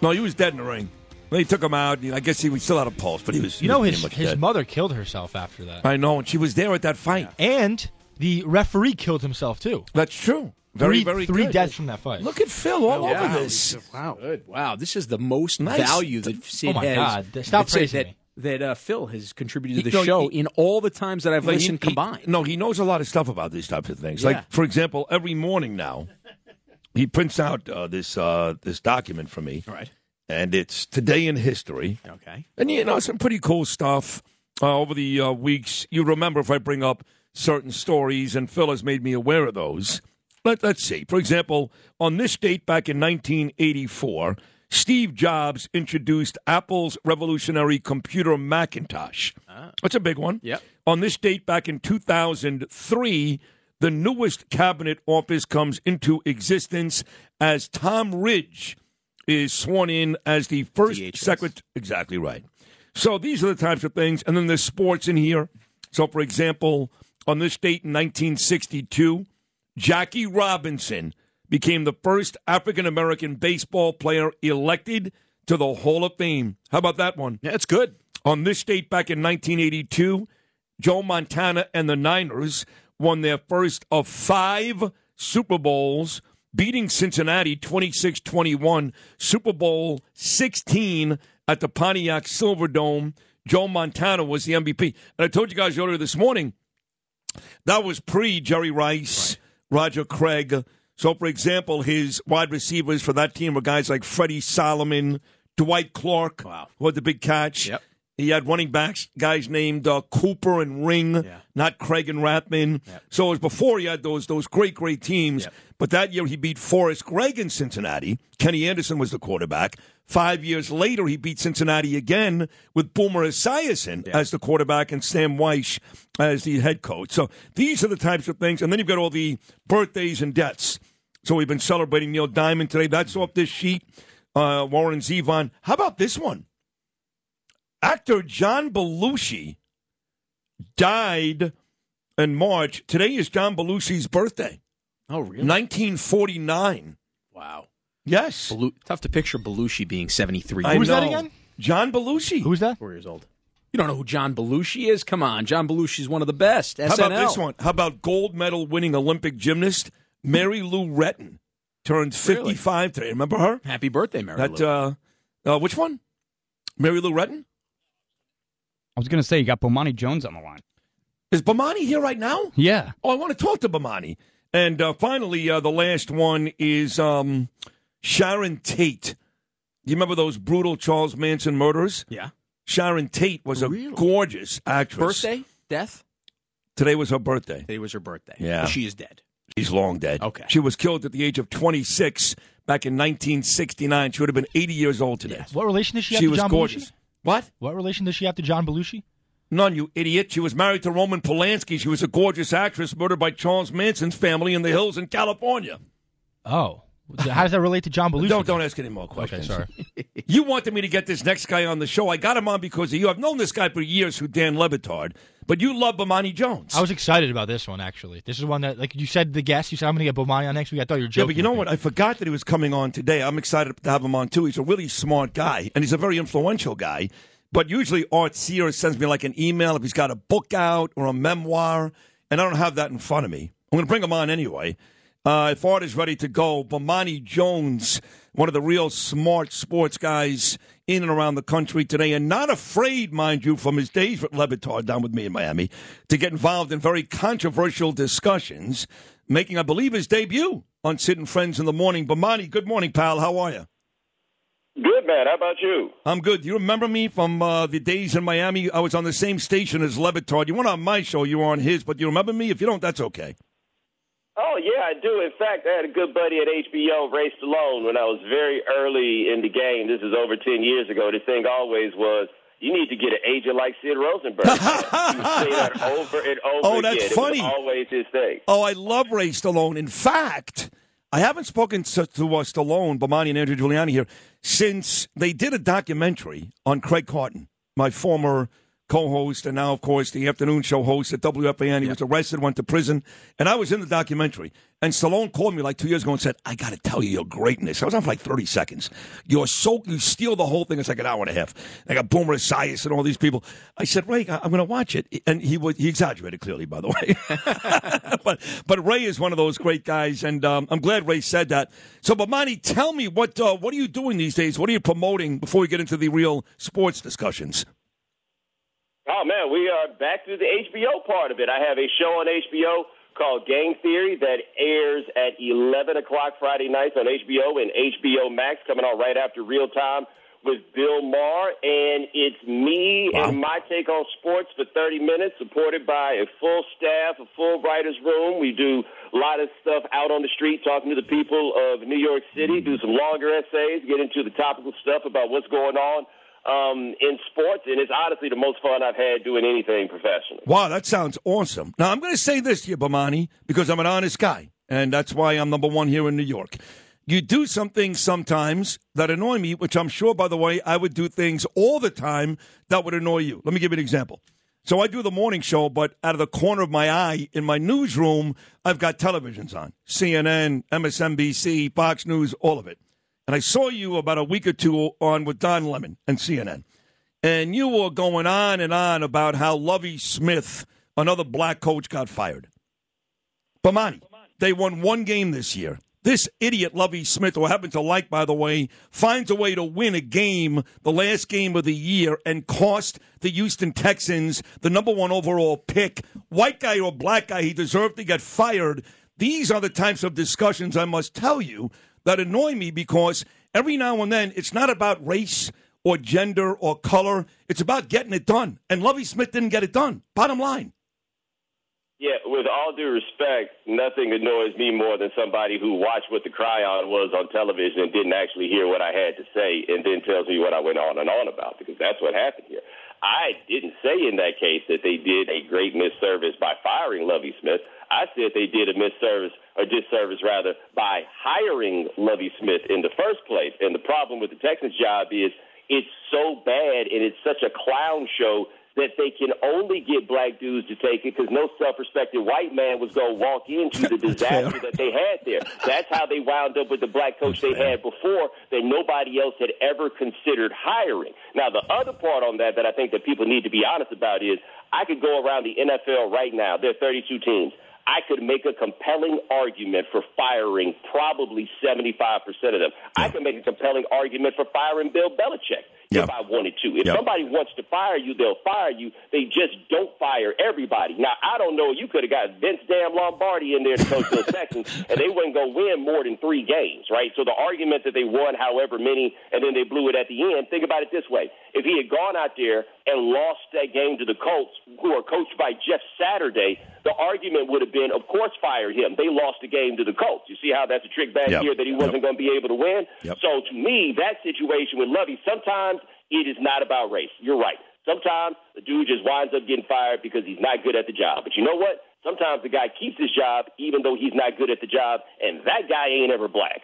Speaker 9: No, he was dead in the ring. They took him out. I guess he was still out of pulse, but he was. he
Speaker 22: You know,
Speaker 9: was
Speaker 22: his
Speaker 9: much
Speaker 22: his
Speaker 9: dead.
Speaker 22: mother killed herself after that.
Speaker 9: I know, and she was there at that fight.
Speaker 22: And the referee killed himself too.
Speaker 9: That's true. Very,
Speaker 22: three,
Speaker 9: very
Speaker 22: three
Speaker 9: good.
Speaker 22: deaths from that fight.
Speaker 9: Look at Phil all
Speaker 11: Yeah.
Speaker 9: over this.
Speaker 11: Wow. Good. Wow. This is the most
Speaker 9: Nice.
Speaker 11: value that oh Sid
Speaker 22: Oh, my
Speaker 11: has.
Speaker 22: God. Stop praising
Speaker 11: that,
Speaker 22: me.
Speaker 11: That uh, Phil has contributed to
Speaker 9: He-
Speaker 11: the
Speaker 9: no,
Speaker 11: show
Speaker 9: he-
Speaker 11: in all the times that I've listened
Speaker 9: he-
Speaker 11: combined.
Speaker 9: no, he knows a lot of stuff about these types of things.
Speaker 11: Yeah.
Speaker 9: Like, for example, every morning now, he prints out uh, this uh, this document for me.
Speaker 11: All right.
Speaker 9: And it's today in history.
Speaker 11: Okay.
Speaker 9: And you know some pretty cool stuff uh, over the uh, weeks. You remember if I bring up certain stories, and Phil has made me aware of those. Let, let's see. For example, on this date back in 1984, Steve Jobs introduced Apple's revolutionary computer Macintosh. That's a big one.
Speaker 11: Yep.
Speaker 9: On this date back in 2003, the newest cabinet office comes into existence as Tom Ridge is sworn in as the first secretary. Exactly right. So these are the types of things. And then there's sports in here. So, for example, on this date in 1962, Jackie Robinson became the first African American baseball player elected to the Hall of Fame. How about that one?
Speaker 11: Yeah, it's good.
Speaker 9: On this date back in 1982, Joe Montana and the Niners won their first of five Super Bowls, beating Cincinnati 26 21, Super Bowl 16 at the Pontiac Silverdome. Joe Montana was the MVP. And I told you guys earlier this morning, that was pre Jerry Rice, Roger Craig. So, for example, his wide receivers for that team were guys like Freddie Solomon, Dwight Clark,
Speaker 11: Wow.
Speaker 9: who had the big catch.
Speaker 11: Yep.
Speaker 9: He had running backs, guys named uh, Cooper and Ring, not Craig and Rathman. So it was before he had those those great, great teams. But that year he beat Forrest Gregg in Cincinnati. Kenny Anderson was the quarterback. Five years later, he beat Cincinnati again with Boomer Esiason as the quarterback and Sam Wyche as the head coach. So these are the types of things. And then you've got all the birthdays and deaths. So we've been celebrating Neil Diamond today. That's off this sheet. Uh, Warren Zevon. How about this one? Actor John Belushi died in March. Today is John Belushi's birthday.
Speaker 11: Oh, really?
Speaker 9: 1949.
Speaker 11: Wow.
Speaker 9: Yes.
Speaker 11: Belu- tough to picture Belushi being 73.
Speaker 9: I
Speaker 22: Who's that again?
Speaker 9: John Belushi.
Speaker 22: Who's that?
Speaker 11: Four years old. You don't know who John Belushi is? Come on. John Belushi is one of the best.
Speaker 9: How about this one? How about gold medal winning Olympic gymnast Mary Lou Retton? turned 55 today. Remember her?
Speaker 11: Happy birthday, Mary
Speaker 9: That
Speaker 11: Lou.
Speaker 9: uh, uh, which one? Mary Lou Retton.
Speaker 34: I was going to say you got Bomani Jones on the line.
Speaker 9: Is Bomani here right now?
Speaker 34: Yeah.
Speaker 9: Oh, I want to talk to Bomani. And uh, finally, uh, the last one is um, Sharon Tate. Do you remember those brutal Charles Manson murders?
Speaker 11: Yeah.
Speaker 9: Sharon Tate was a gorgeous actress.
Speaker 11: Birthday? Death?
Speaker 9: Today was her birthday.
Speaker 11: Today was her birthday.
Speaker 9: Yeah.
Speaker 11: She is dead.
Speaker 9: She's long dead.
Speaker 11: Okay.
Speaker 9: She was killed at the age of 26 back in 1969. She would have been 80 years old today.
Speaker 22: What relation does she have
Speaker 9: She
Speaker 22: to
Speaker 9: was
Speaker 22: John
Speaker 9: gorgeous.
Speaker 22: Belushi?
Speaker 9: What?
Speaker 22: What relation does she have to John Belushi?
Speaker 9: None, you idiot. She was married to Roman Polanski. She was a gorgeous actress murdered by Charles Manson's family in the hills in California.
Speaker 22: Oh. How does that relate to John Belushi?
Speaker 9: Don't don't ask any more questions.
Speaker 22: Okay, sorry.
Speaker 9: you wanted me to get this next guy on the show. I got him on because of you. I've known this guy for years, who Dan Le Batard, but you love Bomani Jones.
Speaker 22: I was excited about this one actually. This is one that, like you said, the guest. You said I'm going to get Bomani on next week. I thought you were joking.
Speaker 9: Yeah, but you know what? I forgot that he was coming on today. I'm excited to have him on too. He's a really smart guy, and he's a very influential guy. But usually, Art Sears sends me like an email if he's got a book out or a memoir, and I don't have that in front of me. I'm going to bring him on anyway. Uh, if Art is ready to go, Bomani Jones, one of the real smart sports guys in and around the country today, and not afraid, mind you, from his days with Le Batard down with me in Miami, to get involved in very controversial discussions, making, I believe, his debut on and Friends in the Morning. Bomani, good morning, pal. How are you?
Speaker 35: Good, man. How about you?
Speaker 9: I'm good. Do you remember me from uh, the days in Miami? I was on the same station as Le Batard. You weren't on my show, you were on his, but you remember me? If you don't, that's okay.
Speaker 35: Oh, yeah, I do. In fact, I had a good buddy at HBO, Ray Stallone, when I was very early in the game. This is over 10 years ago. The thing always was, you need to get an agent like Sid Rosenberg. would say that over and over
Speaker 9: Oh,
Speaker 35: again.
Speaker 9: that's
Speaker 35: was
Speaker 9: funny.
Speaker 35: always his thing.
Speaker 9: Oh, I love Ray Stallone. In fact, I haven't spoken to, to uh, Stallone, Bomani, and Andrew Giuliani here since they did a documentary on Craig Carton, my former co-host, and now, of course, the afternoon show host at WFAN. He was arrested, went to prison, and I was in the documentary. And Stallone called me like two years ago and said, "I got to tell you your greatness." I was on for like thirty seconds. You're so you steal the whole thing. It's like an hour and a half. I got Boomer Esiason and all these people. I said, "Ray, I- I'm going to watch it," and he was he exaggerated clearly, by the way. but but Ray is one of those great guys, and um, I'm glad Ray said that. So, Bomani, tell me what uh, what are you doing these days? What are you promoting before we get into the real sports discussions?
Speaker 35: Oh man, we are back to the HBO part of it. I have a show on HBO called Game Theory that airs at 11 o'clock Friday nights on HBO and HBO Max, coming on right after Real Time with Bill Maher, and it's me and my take on sports for 30 minutes, supported by a full staff, a full writers' room. We do a lot of stuff out on the street, talking to the people of New York City, do some longer essays, get into the topical stuff about what's going on um, in sports, and it's honestly the most fun I've had doing anything professional.
Speaker 9: Wow, that sounds awesome. Now, I'm going to say this to you, Bomani, because I'm an honest guy, and that's why I'm number one here in New York. You do some things sometimes that annoy me, which I'm sure, by the way, I would do things all the time that would annoy you. Let me give you an example. So I do the morning show, but out of the corner of my eye in my newsroom, I've got televisions on CNN, MSNBC, Fox News, all of it. And I saw you about a week or two on with Don Lemon and CNN. And you were going on and on about how Lovie Smith, another black coach, got fired. Bomani, they won one game this year. This idiot Lovie Smith, who I happen to like, by the way, finds a way to win a game, the last game of the year, and cost the Houston Texans the number one overall pick. White guy or black guy, he deserved to get fired. These are the types of discussions I must tell you that annoy me because every now and then it's not about race or gender or color. It's about getting it done. And Lovie Smith didn't get it done. Bottom line.
Speaker 35: Yeah, with all due respect, nothing annoys me more than somebody who watched what the chyron was on television and didn't actually hear what I had to say and then tells me what I went on and on about because that's what happened here. I didn't say in that case that they did a great misservice by firing Lovie Smith. I said they did a misservice or disservice rather by hiring Lovie Smith in the first place. And the problem with the Texans job is it's so bad and it's such a clown show that they can only get black dudes to take it because no self-respecting white man was going to walk into the disaster that they had there. That's how they wound up with the black coach they had before that nobody else had ever considered hiring. Now, the other part on that that I think that people need to be honest about is I could go around the NFL right now. There are 32 teams. I could make a compelling argument for firing probably 75% of them. I could make a compelling argument for firing Bill Belichick if I wanted to. If
Speaker 9: Yeah.
Speaker 35: somebody wants to fire you, they'll fire you. They just don't fire everybody. Now, I don't know. You could have got Vince Damn Lombardi in there to coach those Texans, and they going to win more than three games, right? So the argument that they won however many, and then they blew it at the end, think about it this way. If he had gone out there and lost that game to the Colts, who are coached by Jeff Saturday, the argument would have been, of course, fire him. They lost the game to the Colts. You see how that's a trick bag
Speaker 9: Yep.
Speaker 35: here that he wasn't going to be able to win?
Speaker 9: Yep.
Speaker 35: So to me, that situation with Lovie, sometimes it is not about race. You're right. Sometimes the dude just winds up getting fired because he's not good at the job. But you know what? Sometimes the guy keeps his job even though he's not good at the job, and that guy ain't ever black.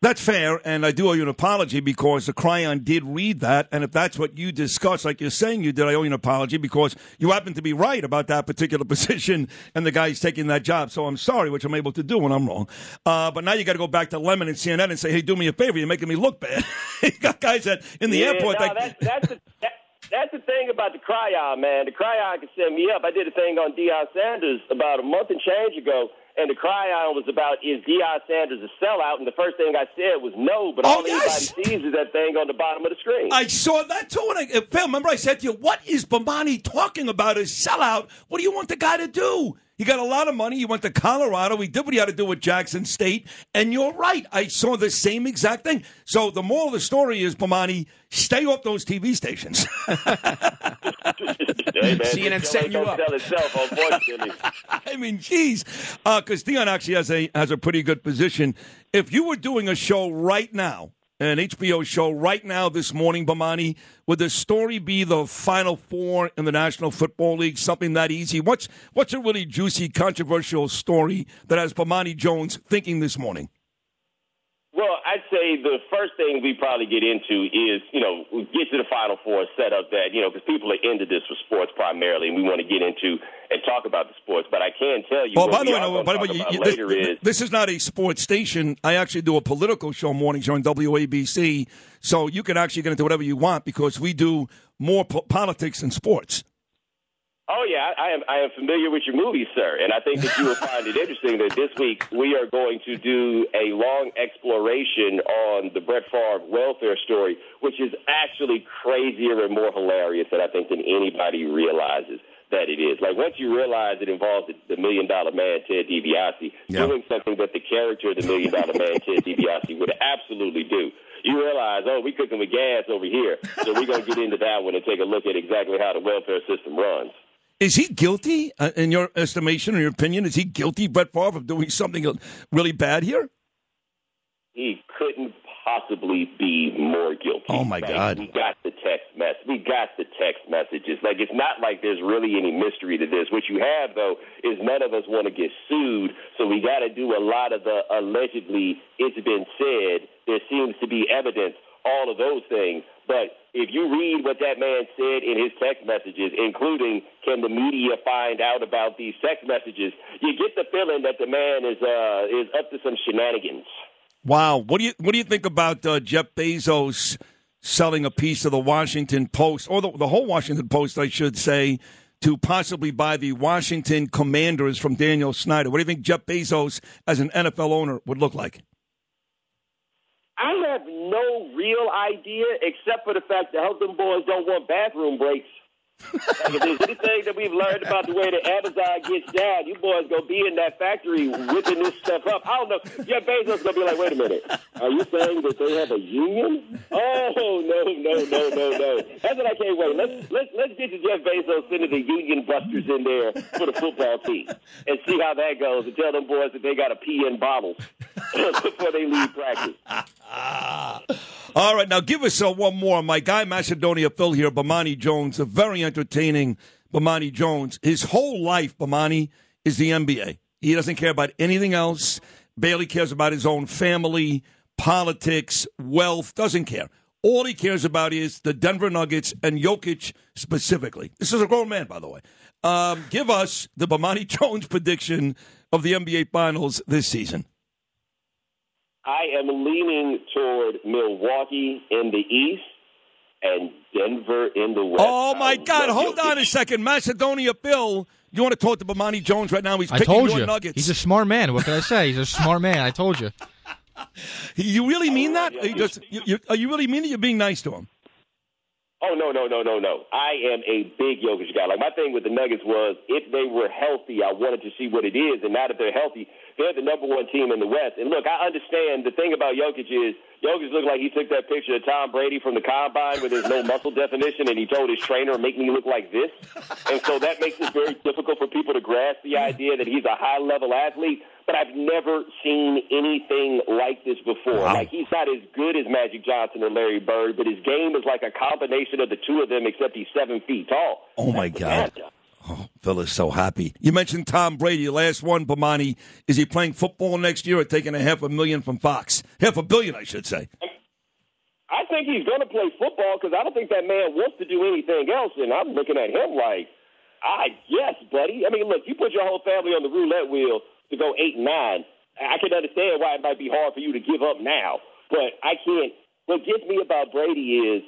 Speaker 9: That's fair, and I do owe you an apology because the Chyron did read that, and if that's what you discussed, like you're saying you did, I owe you an apology because you happen to be right about that particular position and the guy's taking that job. So I'm sorry, which I'm able to do when I'm wrong. Uh, but now you got to go back to Lemon and CNN and say, hey, do me a favor, you're making me look bad. you got guys that in the
Speaker 35: yeah,
Speaker 9: airport.
Speaker 35: no,
Speaker 9: that,
Speaker 35: that's, that's, the, that, that's the thing about the chyron, man. The chyron can set me up. I did a thing on Deion Sanders about a month and change ago, and the chyron was about is Deion Sanders a sellout? And the first thing I said was no, but oh, all
Speaker 9: Oh, yes.
Speaker 35: anybody sees is that thing on the bottom of the screen.
Speaker 9: I saw that too. And I, uh, Phil, remember I said to you, what is Bomani talking about? A sellout? What do you want the guy to do? He got a lot of money. He went to Colorado. He did what he had to do with Jackson State. And you're right. I saw the same exact thing. So the moral of the story is, Bomani, stay off those TV stations.
Speaker 35: Hey, man,
Speaker 9: CNN
Speaker 35: this show
Speaker 9: setting you up.
Speaker 35: Itself.
Speaker 9: I mean, geez, because uh, Deion actually has a has a pretty good position. If you were doing a show right now, an HBO show right now this morning, Bomani, would the story be the Final Four in the National Football League? Something that easy? What's what's a really juicy, controversial story that has Bomani Jones thinking this morning?
Speaker 35: Well, I'd say the first thing we probably get into is, you know, we get to the Final Four set up that, you know, because people are into this for sports primarily, and we want to get into and talk about the sports. But I can tell you,
Speaker 9: Oh,
Speaker 35: what
Speaker 9: by the way, no, by the way, you- this,
Speaker 35: is
Speaker 9: this is not a sports station. I actually do a political show mornings on WABC, so you can actually get into whatever you want because we do more po- politics than sports.
Speaker 35: Oh yeah, I am. I am familiar with your movies, sir, and I think that you will find it interesting that this week we are going to do a long exploration on the Brett Favre welfare story, which is actually crazier and more hilarious than I think than anybody realizes that it is. Like once you realize it involves the, the Million Dollar Man Ted DiBiase
Speaker 9: Yeah.
Speaker 35: doing something that the character of the Million Dollar Man Ted DiBiase would absolutely do. You realize, oh, we cooking with gas over here, so we're gonna get into that one and take a look at exactly how the welfare system runs.
Speaker 9: Is he guilty, uh, in your estimation or your opinion? Is he guilty, Brett Favre, of doing something really bad here?
Speaker 35: he couldn't possibly be more guilty.
Speaker 9: Oh, my
Speaker 35: Like,
Speaker 9: God.
Speaker 35: We got the text mess. We got the text messages. Like it's not like there's really any mystery to this. What you have though is none of us want to get sued, so we got to do a lot of the allegedly it's been said. There seems to be evidence. All of those things. But if you read what that man said in his text messages, including can the media find out about these text messages, you get the feeling that the man is uh, is up to some shenanigans.
Speaker 9: Wow. What do you What do you think about uh, Jeff Bezos selling a piece of the Washington Post, or the, the whole Washington Post, I should say, to possibly buy the Washington Commanders from Daniel Snyder? What do you think Jeff Bezos, as an NFL owner, would look like?
Speaker 35: I have no real idea except for the fact that help them boys don't want bathroom breaks. If there's anything that we've learned about the way that Amazon gets down, you boys gonna be in that factory whipping this stuff up. I don't know. Jeff Bezos gonna be like, wait a minute, are you saying that they have a union? Oh no, no, no, no, no. That's what I can't wait. Let's let's let's get to Jeff Bezos sending the union busters in there for the football team and see how that goes and tell them boys that they gotta pee in bottles before they leave practice.
Speaker 9: All right, now give us uh, one more. My guy Macedonia Phil here, Bomani Jones, a very entertaining Bomani Jones. His whole life, Bomani, is the NBA. He doesn't care about anything else. Barely cares about his own family, politics, wealth, doesn't care. All he cares about is the Denver Nuggets and Jokic specifically. This is a grown man, by the way. Um, give us the Bomani Jones prediction of the NBA Finals this season.
Speaker 35: I am leaning toward Milwaukee in the East, and Denver in the West.
Speaker 9: Oh my God! Hold on a second, Macedonia Bill. You want to talk to Bomani Jones right now? He's
Speaker 22: I
Speaker 9: picking
Speaker 22: told
Speaker 9: your
Speaker 22: you.
Speaker 9: nuggets.
Speaker 22: He's a smart man. What can I say? He's a smart man. I told you.
Speaker 9: You really mean that? Are you, just, you, you, are you really mean that you're being nice to him?
Speaker 35: Oh no no no no no! I am a big Jokic guy. Like my thing with the Nuggets was, if they were healthy, I wanted to see what it is. And now that they're healthy, they're the number one team in the West. And look, I understand the thing about Jokic is Jokic looked like he took that picture of Tom Brady from the combine where there's no muscle definition, and he told his trainer, "Make me look like this." And so that makes it very difficult for people to grasp the idea that he's a high level athlete. But I've never seen anything like this before.
Speaker 9: Wow.
Speaker 35: Like he's not as good as Magic Johnson or Larry Bird, but his game is like a combination of the two of them, except he's seven feet tall.
Speaker 9: Oh my God! Oh, Phil is so happy. You mentioned Tom Brady. Last one, Bomani. Is he playing football next year or taking a half a million from Fox? Half a billion, I should say.
Speaker 35: I think he's going to play football because I don't think that man wants to do anything else. And I'm looking at him like, I guess, buddy. I mean, look, you put your whole family on the roulette wheel to go eight and nine. I can understand why it might be hard for you to give up now, but I can't. What gets me about Brady is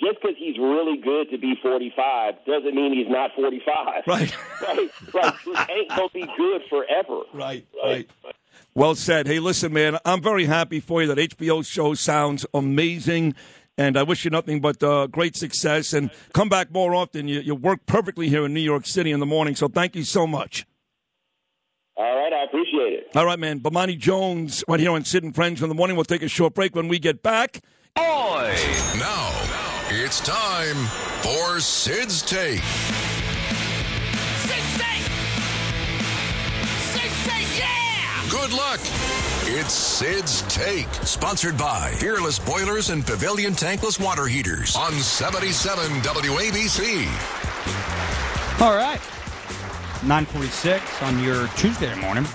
Speaker 35: just because he's really good to be 45 doesn't mean he's not 45.
Speaker 9: Right.
Speaker 35: right. Like this ain't gonna be good forever.
Speaker 9: Right. Right. Well said. Hey, listen, man, I'm very happy for you. That HBO show sounds amazing. And I wish you nothing but uh, great success and come back more often. You, you work perfectly here in New York City in the morning, so thank you so much.
Speaker 35: All right, I appreciate it.
Speaker 9: All right, man. Bomani Jones, right here on Sid and Friends in the morning. We'll take a short break when we get back.
Speaker 2: Boy. Now, it's time for Sid's Take. Sid's Take! Sid's Take, yeah! Good luck. It's Sid's Take, sponsored by Peerless Boilers and Pavilion Tankless Water Heaters on 77 WABC.
Speaker 34: All right. 946 on your Tuesday morning.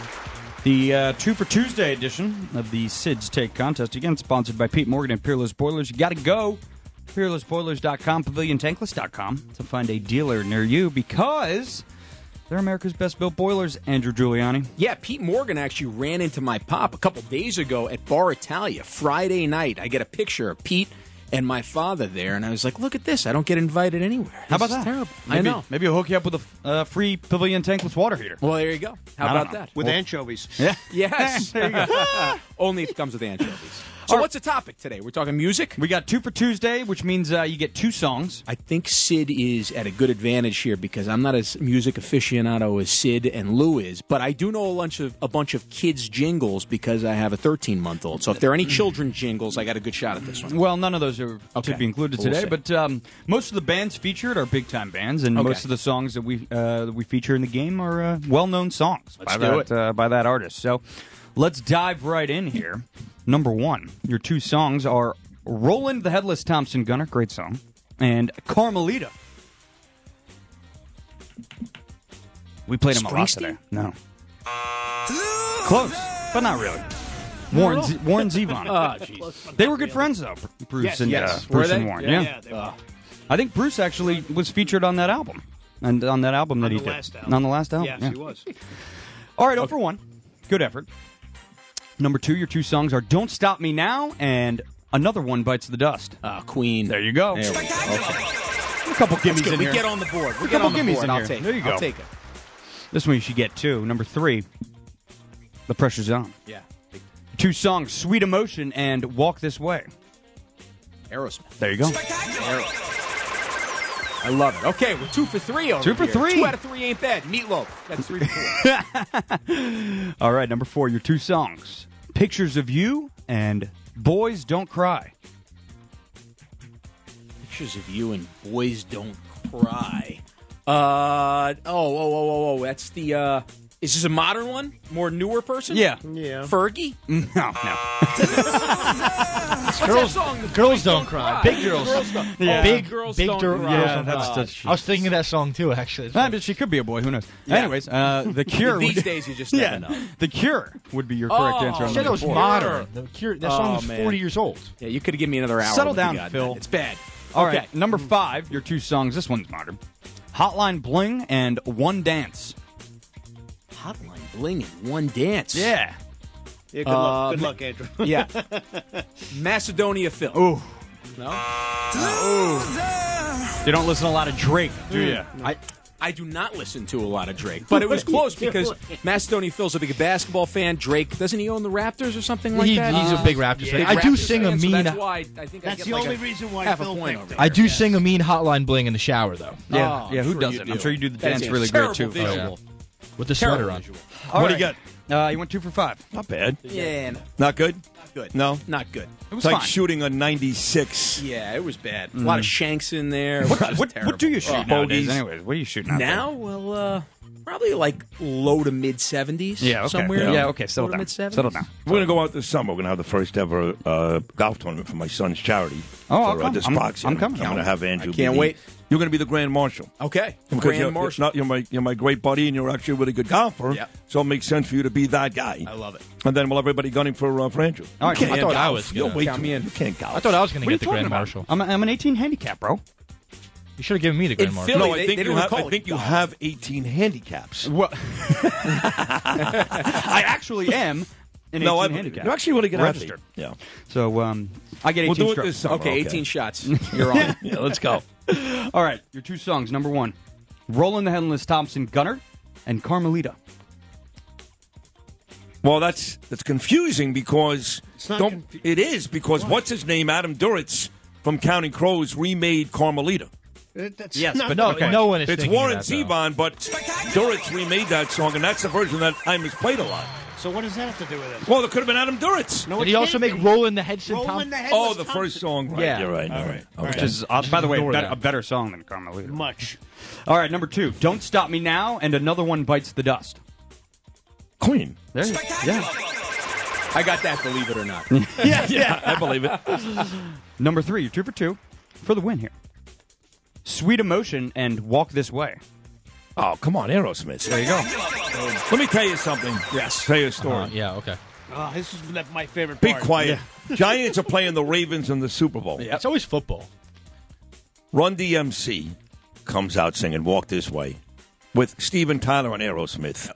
Speaker 34: The uh, Two for Tuesday edition of the Sid's Take contest, again sponsored by Pete Morgan and Peerless Boilers. You got to go. PeerlessBoilers.com, PavilionTankless.com to find a dealer near you because they're America's best built boilers, Andrew Giuliani.
Speaker 11: Yeah, Pete Morgan actually ran into my pop a couple days ago at Bar Italia Friday night. I get a picture of Pete and my father there, and I was like, "Look at this! I don't get invited anywhere.
Speaker 34: How about
Speaker 11: is
Speaker 34: that?
Speaker 11: Terrible.
Speaker 34: Maybe,
Speaker 11: I know.
Speaker 34: Maybe I'll hook you up with a uh, free Pavilion Tankless water heater.
Speaker 11: Well, there you go. How
Speaker 34: I
Speaker 11: about that?
Speaker 10: With
Speaker 34: Well-
Speaker 10: anchovies.
Speaker 34: Yeah.
Speaker 11: Yes.
Speaker 34: there you go.
Speaker 11: Only if it comes with anchovies. So, what's the topic today? We're talking music.
Speaker 34: We got two for Tuesday, which means uh, you get two songs.
Speaker 11: I think Sid is at a good advantage here because I'm not as music aficionado as Sid and Lou is, but I do know a bunch of a bunch of kids jingles because I have a 13 month old. So if there are any children jingles, I got a good shot at this one.
Speaker 34: Well, none of those are
Speaker 11: Okay.
Speaker 34: to be included
Speaker 11: We'll
Speaker 34: today,
Speaker 11: see.
Speaker 34: but um, most of the bands featured are big time bands, and
Speaker 11: Okay.
Speaker 34: most of the songs that we uh, that we feature in the game are uh, well known songs
Speaker 11: Let's
Speaker 34: by
Speaker 11: do
Speaker 34: that uh, by that artist. So let's dive right in here. Number one, your two songs are "Roland the Headless Thompson Gunner," great song, and "Carmelita." We played them a lot today. No, close, but not really. Warren Z- Warren Zevon.
Speaker 11: Oh, jeez.
Speaker 34: They were good friends though, Bruce
Speaker 11: Yes,
Speaker 34: and
Speaker 11: yes.
Speaker 34: uh, Bruce
Speaker 11: Were
Speaker 34: and? Warren.
Speaker 11: Yeah,
Speaker 34: Yeah,
Speaker 11: yeah, they were.
Speaker 34: I think Bruce actually was featured on that album, and on that album that
Speaker 10: On
Speaker 34: he
Speaker 10: the
Speaker 34: did.
Speaker 10: last album.
Speaker 34: On the last album,
Speaker 10: Yes,
Speaker 34: yeah.
Speaker 10: he was.
Speaker 34: All right, 0 for one. Good effort. Number two, your two songs are "Don't Stop Me Now" and "Another One Bites the Dust."
Speaker 11: Uh, Queen.
Speaker 34: There you go.
Speaker 11: There we go. Okay.
Speaker 34: A couple gimmies in
Speaker 11: We
Speaker 34: here.
Speaker 11: get on the board. We
Speaker 34: A
Speaker 11: get
Speaker 34: couple
Speaker 11: on the
Speaker 34: gimmies
Speaker 11: board.
Speaker 34: in
Speaker 11: I'll
Speaker 34: here.
Speaker 11: take it.
Speaker 34: There you go.
Speaker 11: I'll take it.
Speaker 34: This one you should get too. Number three, "The Pressure's On."
Speaker 11: Yeah.
Speaker 34: Two songs, "Sweet Emotion" and "Walk This Way."
Speaker 11: Aerosmith.
Speaker 34: There you go.
Speaker 11: I love it. Okay, we're two for three over
Speaker 34: Two for
Speaker 11: here.
Speaker 34: three.
Speaker 11: Two out of three ain't bad. Meatloaf. That's three for four.
Speaker 34: All right, number four, your two songs, "Pictures of You" and "Boys Don't Cry."
Speaker 11: Pictures of you and boys don't cry. Uh oh oh oh oh oh. That's the. uh Is this a modern one? More newer person?
Speaker 34: Yeah.
Speaker 10: Yeah.
Speaker 11: Fergie.
Speaker 34: No, no.
Speaker 11: What's
Speaker 22: Girls,
Speaker 11: that song? The
Speaker 22: girls
Speaker 11: Boys
Speaker 22: don't cry. Big girls.
Speaker 11: don't-
Speaker 34: Yeah.
Speaker 11: Oh,
Speaker 22: Big
Speaker 11: girls
Speaker 22: big
Speaker 11: don't
Speaker 22: dir-
Speaker 11: cry.
Speaker 22: girls
Speaker 34: Yeah,
Speaker 22: don't
Speaker 34: that's-
Speaker 22: cry.
Speaker 34: that's-
Speaker 22: I was thinking of that song too. Actually,
Speaker 34: Ah, but she could be a boy. Who knows?
Speaker 11: Yeah.
Speaker 34: Anyways, uh, the Cure.
Speaker 11: These
Speaker 34: would,
Speaker 11: days, you just
Speaker 34: yeah,
Speaker 11: never know.
Speaker 34: the Cure would be your correct
Speaker 11: Oh,
Speaker 34: answer.
Speaker 22: I
Speaker 34: On
Speaker 22: said
Speaker 34: number
Speaker 22: it was
Speaker 34: four.
Speaker 22: modern. The Cure, that song
Speaker 11: Oh,
Speaker 22: was
Speaker 11: man.
Speaker 22: 40 years old.
Speaker 11: Yeah, you could have given me another hour.
Speaker 34: Settle down, Phil.
Speaker 11: It's bad.
Speaker 34: All
Speaker 11: okay.
Speaker 34: right, number five, your two songs. This one's modern. Hotline Bling and One Dance
Speaker 11: hotline bling in one dance.
Speaker 34: Yeah.
Speaker 10: Yeah, good,
Speaker 11: uh,
Speaker 10: luck. good luck, Andrew.
Speaker 11: yeah. Macedonia Phil.
Speaker 34: Ooh.
Speaker 11: No? Oh.
Speaker 34: You don't listen to a lot of Drake, do mm. you? No.
Speaker 11: I, I do not listen to a lot of Drake, but it was close because Macedonia Phil's a big basketball fan. Drake doesn't he own the Raptors or something like
Speaker 22: he,
Speaker 11: that?
Speaker 22: He's uh, a big Raptors yeah.
Speaker 11: fan.
Speaker 22: I
Speaker 11: Raptors do
Speaker 22: sing a
Speaker 11: mean. So that's why I, think
Speaker 36: that's
Speaker 11: I
Speaker 36: the
Speaker 11: like
Speaker 36: only
Speaker 11: a,
Speaker 36: reason why Phil
Speaker 11: point over.
Speaker 22: I do sing a mean Hotline Bling in the shower though.
Speaker 34: Yeah,
Speaker 11: oh,
Speaker 34: yeah. Who
Speaker 11: sure
Speaker 34: doesn't? I'm sure you do the
Speaker 11: that
Speaker 34: dance really great too.
Speaker 11: Oh, visual
Speaker 22: with the sweater on.
Speaker 34: All
Speaker 9: what do you got?
Speaker 34: Uh, you went two for five.
Speaker 9: Not bad.
Speaker 11: Yeah, no.
Speaker 9: Not good?
Speaker 11: Not good.
Speaker 9: No?
Speaker 11: Not good.
Speaker 34: It was
Speaker 9: it's like
Speaker 34: fine.
Speaker 9: shooting a 96.
Speaker 11: Yeah, it was bad. A mm. lot of shanks in there.
Speaker 34: What, what, what, do you shoot
Speaker 11: oh,
Speaker 34: nowadays? Anyways, what are you shooting out
Speaker 11: Now, there? well, uh, probably like low to mid 70s.
Speaker 34: Yeah, okay.
Speaker 11: Somewhere.
Speaker 34: Yeah, yeah okay. Settle down.
Speaker 11: Mid-70s.
Speaker 34: Settle down.
Speaker 9: We're gonna go out this summer. We're gonna have the first ever uh, golf tournament for my son's charity.
Speaker 34: Oh, I'll
Speaker 9: for, uh,
Speaker 34: come.
Speaker 9: this
Speaker 34: I'm-
Speaker 9: boxing.
Speaker 34: I'm coming.
Speaker 9: I'm gonna have Andrew.
Speaker 11: I can't wait.
Speaker 9: You're going to be the grand marshal.
Speaker 11: Okay,
Speaker 9: because
Speaker 11: grand
Speaker 9: you're,
Speaker 11: marshal.
Speaker 9: You're, not, you're my you're my great buddy, and you're actually a really good golfer.
Speaker 11: Yeah.
Speaker 9: So it makes sense for you to be that guy.
Speaker 11: I love it.
Speaker 9: And then we'll everybody gunning for uh, for Andrew.
Speaker 34: All right,
Speaker 22: I thought. I was.
Speaker 9: You're
Speaker 11: me in.
Speaker 9: You can't golf.
Speaker 22: I thought I was going to get the grand marshal.
Speaker 34: I'm, I'm an 18 handicap, bro.
Speaker 22: You should have given me the grand marshal.
Speaker 9: No, I think, you have, I think you have 18 handicaps.
Speaker 34: Well, I actually am
Speaker 9: no, I'm,
Speaker 34: handicap.
Speaker 9: You're actually to get
Speaker 34: Registered.
Speaker 9: Yeah.
Speaker 34: So um, I get 18
Speaker 9: we'll
Speaker 34: strokes.
Speaker 11: Okay,
Speaker 9: okay,
Speaker 11: 18 shots. You're on.
Speaker 9: yeah, let's go.
Speaker 34: All right, your two songs. Number one, Roland the Headless Thompson Gunner and Carmelita.
Speaker 9: Well, that's that's confusing because don't,
Speaker 36: confu-
Speaker 9: it is because what? what's his name Adam Duritz from Counting Crows remade Carmelita.
Speaker 36: It, that's
Speaker 22: yes, but no,
Speaker 36: okay.
Speaker 22: no one is.
Speaker 9: It's Warren Zevon, but Duritz remade that song, and that's the version that I misplayed a lot.
Speaker 36: So what does that have to do with it?
Speaker 9: Well, there could have been Adam Duritz.
Speaker 36: No,
Speaker 22: Did he also make "Rollin' the
Speaker 36: Headstone"?
Speaker 9: Oh, the
Speaker 36: Thompson.
Speaker 9: first song. Right.
Speaker 22: Yeah.
Speaker 9: You're right.
Speaker 36: All right.
Speaker 9: Okay.
Speaker 34: Which is, uh, by the way, a better song than Carmelita.
Speaker 36: Much.
Speaker 34: All right, number two, Don't Stop Me Now, and Another One Bites the Dust.
Speaker 9: Queen.
Speaker 34: There you go. yeah.
Speaker 11: I got that, believe it or not.
Speaker 34: yeah, yeah,
Speaker 9: I believe it.
Speaker 34: Number three, two for two, for the win here. Sweet Emotion and Walk This Way.
Speaker 9: Oh, come on, Aerosmith.
Speaker 34: There you go.
Speaker 9: Let me tell you something. Yes. Tell you a story.
Speaker 22: Uh, yeah, okay.
Speaker 36: Oh, this is my favorite part.
Speaker 9: Be quiet. Yeah. Giants are playing the Ravens in the Super Bowl.
Speaker 22: Yeah, it's always football.
Speaker 9: Run DMC comes out singing Walk This Way with Steven Tyler and Aerosmith.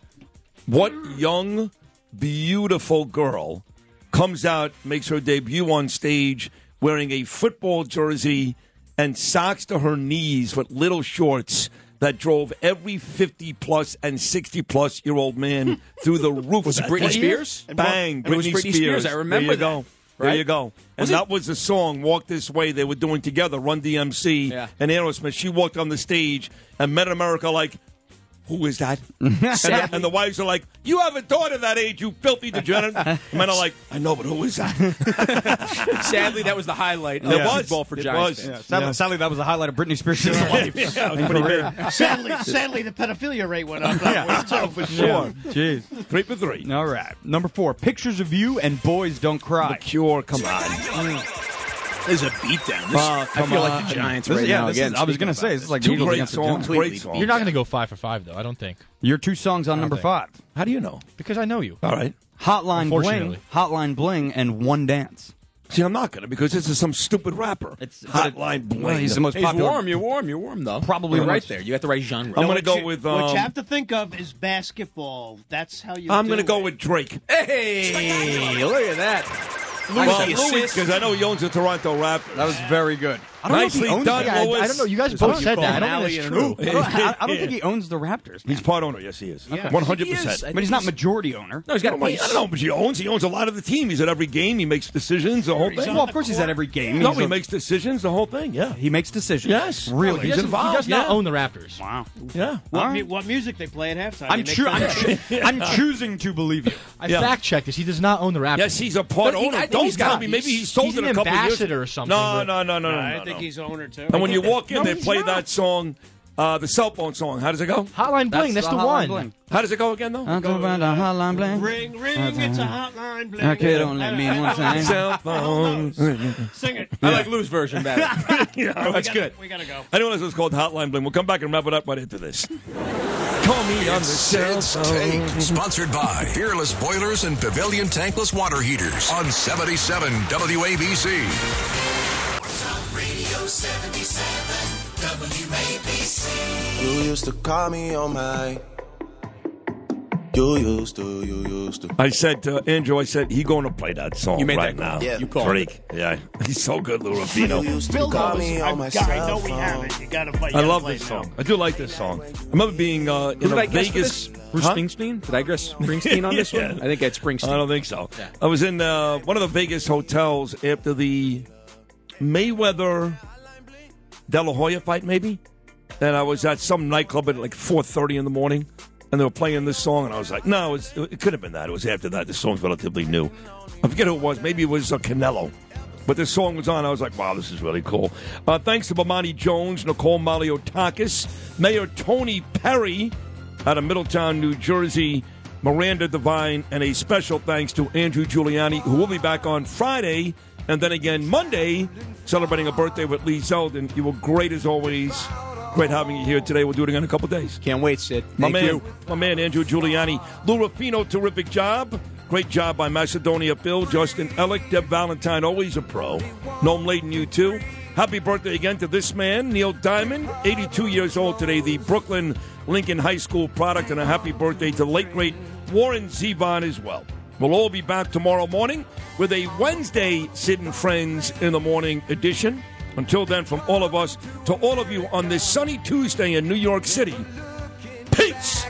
Speaker 9: What young, beautiful girl comes out, makes her debut on stage wearing a football jersey and socks to her knees with little shorts – that drove every 50 plus and 60 plus year old man through the roof.
Speaker 11: Was it Britney Spears?
Speaker 9: Bang,
Speaker 11: Britney, Britney Spears. Spears. I remember
Speaker 9: there you
Speaker 11: that.
Speaker 9: go.
Speaker 11: Right?
Speaker 9: There you go. And
Speaker 11: was
Speaker 9: that was the song Walk This Way they were doing together, Run DMC
Speaker 11: yeah.
Speaker 9: and Aerosmith. She walked on the stage and met America like who is that? and the wives are like, you have a daughter that age, you filthy degenerate. And men are like, I know, but who is that?
Speaker 11: sadly, that was the highlight of yeah. for
Speaker 9: it
Speaker 11: Giants. Yeah.
Speaker 34: Sadly, yeah. sadly, that was the highlight of Britney Spears' life.
Speaker 36: sadly, sadly, the pedophilia rate went up. That
Speaker 9: yeah. for sure.
Speaker 34: Jeez.
Speaker 9: Three for three.
Speaker 34: All right. Number four, pictures of you and boys don't cry.
Speaker 9: The cure, come on.
Speaker 11: Mm. This is a beatdown. This, I feel
Speaker 34: on.
Speaker 11: like the Giants
Speaker 34: this,
Speaker 11: right
Speaker 34: yeah,
Speaker 11: now. Again,
Speaker 34: is, I was going to say, this is like
Speaker 9: two great songs. Great songs.
Speaker 22: You're not going to go five for five, though, I don't think.
Speaker 34: Your two songs on number
Speaker 22: think.
Speaker 34: five.
Speaker 9: How do you know?
Speaker 22: Because I know you.
Speaker 9: All right.
Speaker 34: Hotline Bling, Hotline Bling, and One Dance.
Speaker 9: See, I'm not gonna because this is some stupid rapper.
Speaker 34: It's Hotline it,
Speaker 9: Bling.
Speaker 34: He's the most popular.
Speaker 11: He's warm. You're warm. You're warm though.
Speaker 34: Probably
Speaker 11: right there. You got the right genre.
Speaker 9: I'm gonna go with.
Speaker 36: Um, what you
Speaker 9: um,
Speaker 36: have to think of is basketball. That's how you.
Speaker 9: I'm gonna go with Drake.
Speaker 11: Hey, look at that.
Speaker 9: Lewis. Because I know he owns the Toronto Raptors.
Speaker 34: That was very good. I don't
Speaker 9: Nicely
Speaker 34: know
Speaker 9: done,
Speaker 22: I, don't know. You guys both said that. I don't, think, true.
Speaker 34: I don't, I, I don't think he owns the Raptors. Man.
Speaker 9: He's part owner. Yes, he is.
Speaker 36: Yeah.
Speaker 9: 100%.
Speaker 11: He
Speaker 34: but he's not majority owner.
Speaker 11: No, he's got.
Speaker 9: I don't know, but he owns. He owns a lot of the team. He's at every game. He makes decisions. The whole thing.
Speaker 34: Well, of course he's at every game.
Speaker 9: No, he makes decisions. The whole thing. Yeah.
Speaker 34: He makes decisions.
Speaker 9: Yes.
Speaker 34: Really.
Speaker 9: He's involved.
Speaker 22: He does not own the Raptors.
Speaker 34: Wow.
Speaker 9: Yeah.
Speaker 36: What music they play at halftime?
Speaker 34: I'm choosing to believe you.
Speaker 22: I fact check this. He does not own the Raptors.
Speaker 9: Yes, he's a part owner. Don't tell me. Maybe he sold it a couple years.
Speaker 22: Or something.
Speaker 9: No, no, no, no, no.
Speaker 36: Yankees owner too.
Speaker 9: And when you walk in, they play that song. Uh, the cell phone song. How does it go?
Speaker 22: Hotline Bling. That's, that's the,
Speaker 34: the
Speaker 22: one.
Speaker 34: Bling.
Speaker 9: How does it go again, though?
Speaker 34: I'm talking about a hotline bling.
Speaker 36: Ring, ring, it's a hotline bling.
Speaker 34: I could only mean one thing.
Speaker 9: Cell phone.
Speaker 36: Sing it.
Speaker 11: I like Lou's version better.
Speaker 9: yeah,
Speaker 36: got,
Speaker 9: good.
Speaker 36: We got to
Speaker 9: go. Anyone else? It's called Hotline Bling. We'll come back and wrap it up right after this. Call me on the cell phone.
Speaker 2: Sponsored by Peerless Boilers and Pavilion Tankless Water Heaters on 77 WABC.
Speaker 26: WABC.
Speaker 37: You used to call me on my. You used to, you used to.
Speaker 9: I said to Andrew, I said, he going to play that song
Speaker 37: You made
Speaker 9: right
Speaker 37: that
Speaker 9: now.
Speaker 37: call. Yeah. You called
Speaker 9: Freak. Yeah, he's so good, Lou Ruffino.
Speaker 36: Bill
Speaker 37: call
Speaker 36: knows.
Speaker 37: me
Speaker 36: I,
Speaker 37: on my
Speaker 36: I know we have it. You gotta play.
Speaker 9: I
Speaker 36: you
Speaker 9: love
Speaker 36: gotta
Speaker 9: this
Speaker 36: play it
Speaker 9: song. I do like this song. I remember being uh, in
Speaker 11: Who did
Speaker 9: a
Speaker 11: I guess for
Speaker 9: Vegas.
Speaker 11: this? Bruce
Speaker 9: Huh?
Speaker 11: Springsteen? Did I guess Springsteen on this
Speaker 9: Yeah.
Speaker 11: one? I think that's Springsteen.
Speaker 9: I don't think so. I was in uh, one of the Vegas hotels after the Mayweather De La Hoya fight, maybe, and I was at some nightclub at like four thirty in the morning, and they were playing this song, and I was like, no, it, was, it could have been that. It was after that. The song's relatively new. I forget who it was. Maybe it was uh, Canelo. But this song was on. I was like, wow, this is really cool. Uh, thanks to Bomani Jones, Nicole Malliotakis, Mayor Tony Perry out of Middletown, New Jersey, Miranda Devine, and a special thanks to Andrew Giuliani, who will be back on Friday and then again Monday, celebrating a birthday with Lee Zeldin. You were great as always. Great having you here today. We'll do it again in a couple days.
Speaker 11: Can't wait, Sid.
Speaker 9: My
Speaker 11: Thank
Speaker 9: man,
Speaker 11: you.
Speaker 9: my man Andrew Giuliani, Lou Ruffino, terrific job. Great job by Macedonia Phil, Justin Ellick, Deb Valentine, always a pro. Noam Layden, you too. Happy birthday again to this man, Neil Diamond, 82 years old today, the Brooklyn Lincoln High School product, and a happy birthday to late great Warren Zevon as well. We'll all be back tomorrow morning with a Wednesday Sid and Friends in the Morning edition. Until then, from all of us to all of you on this sunny Tuesday in New York City, peace.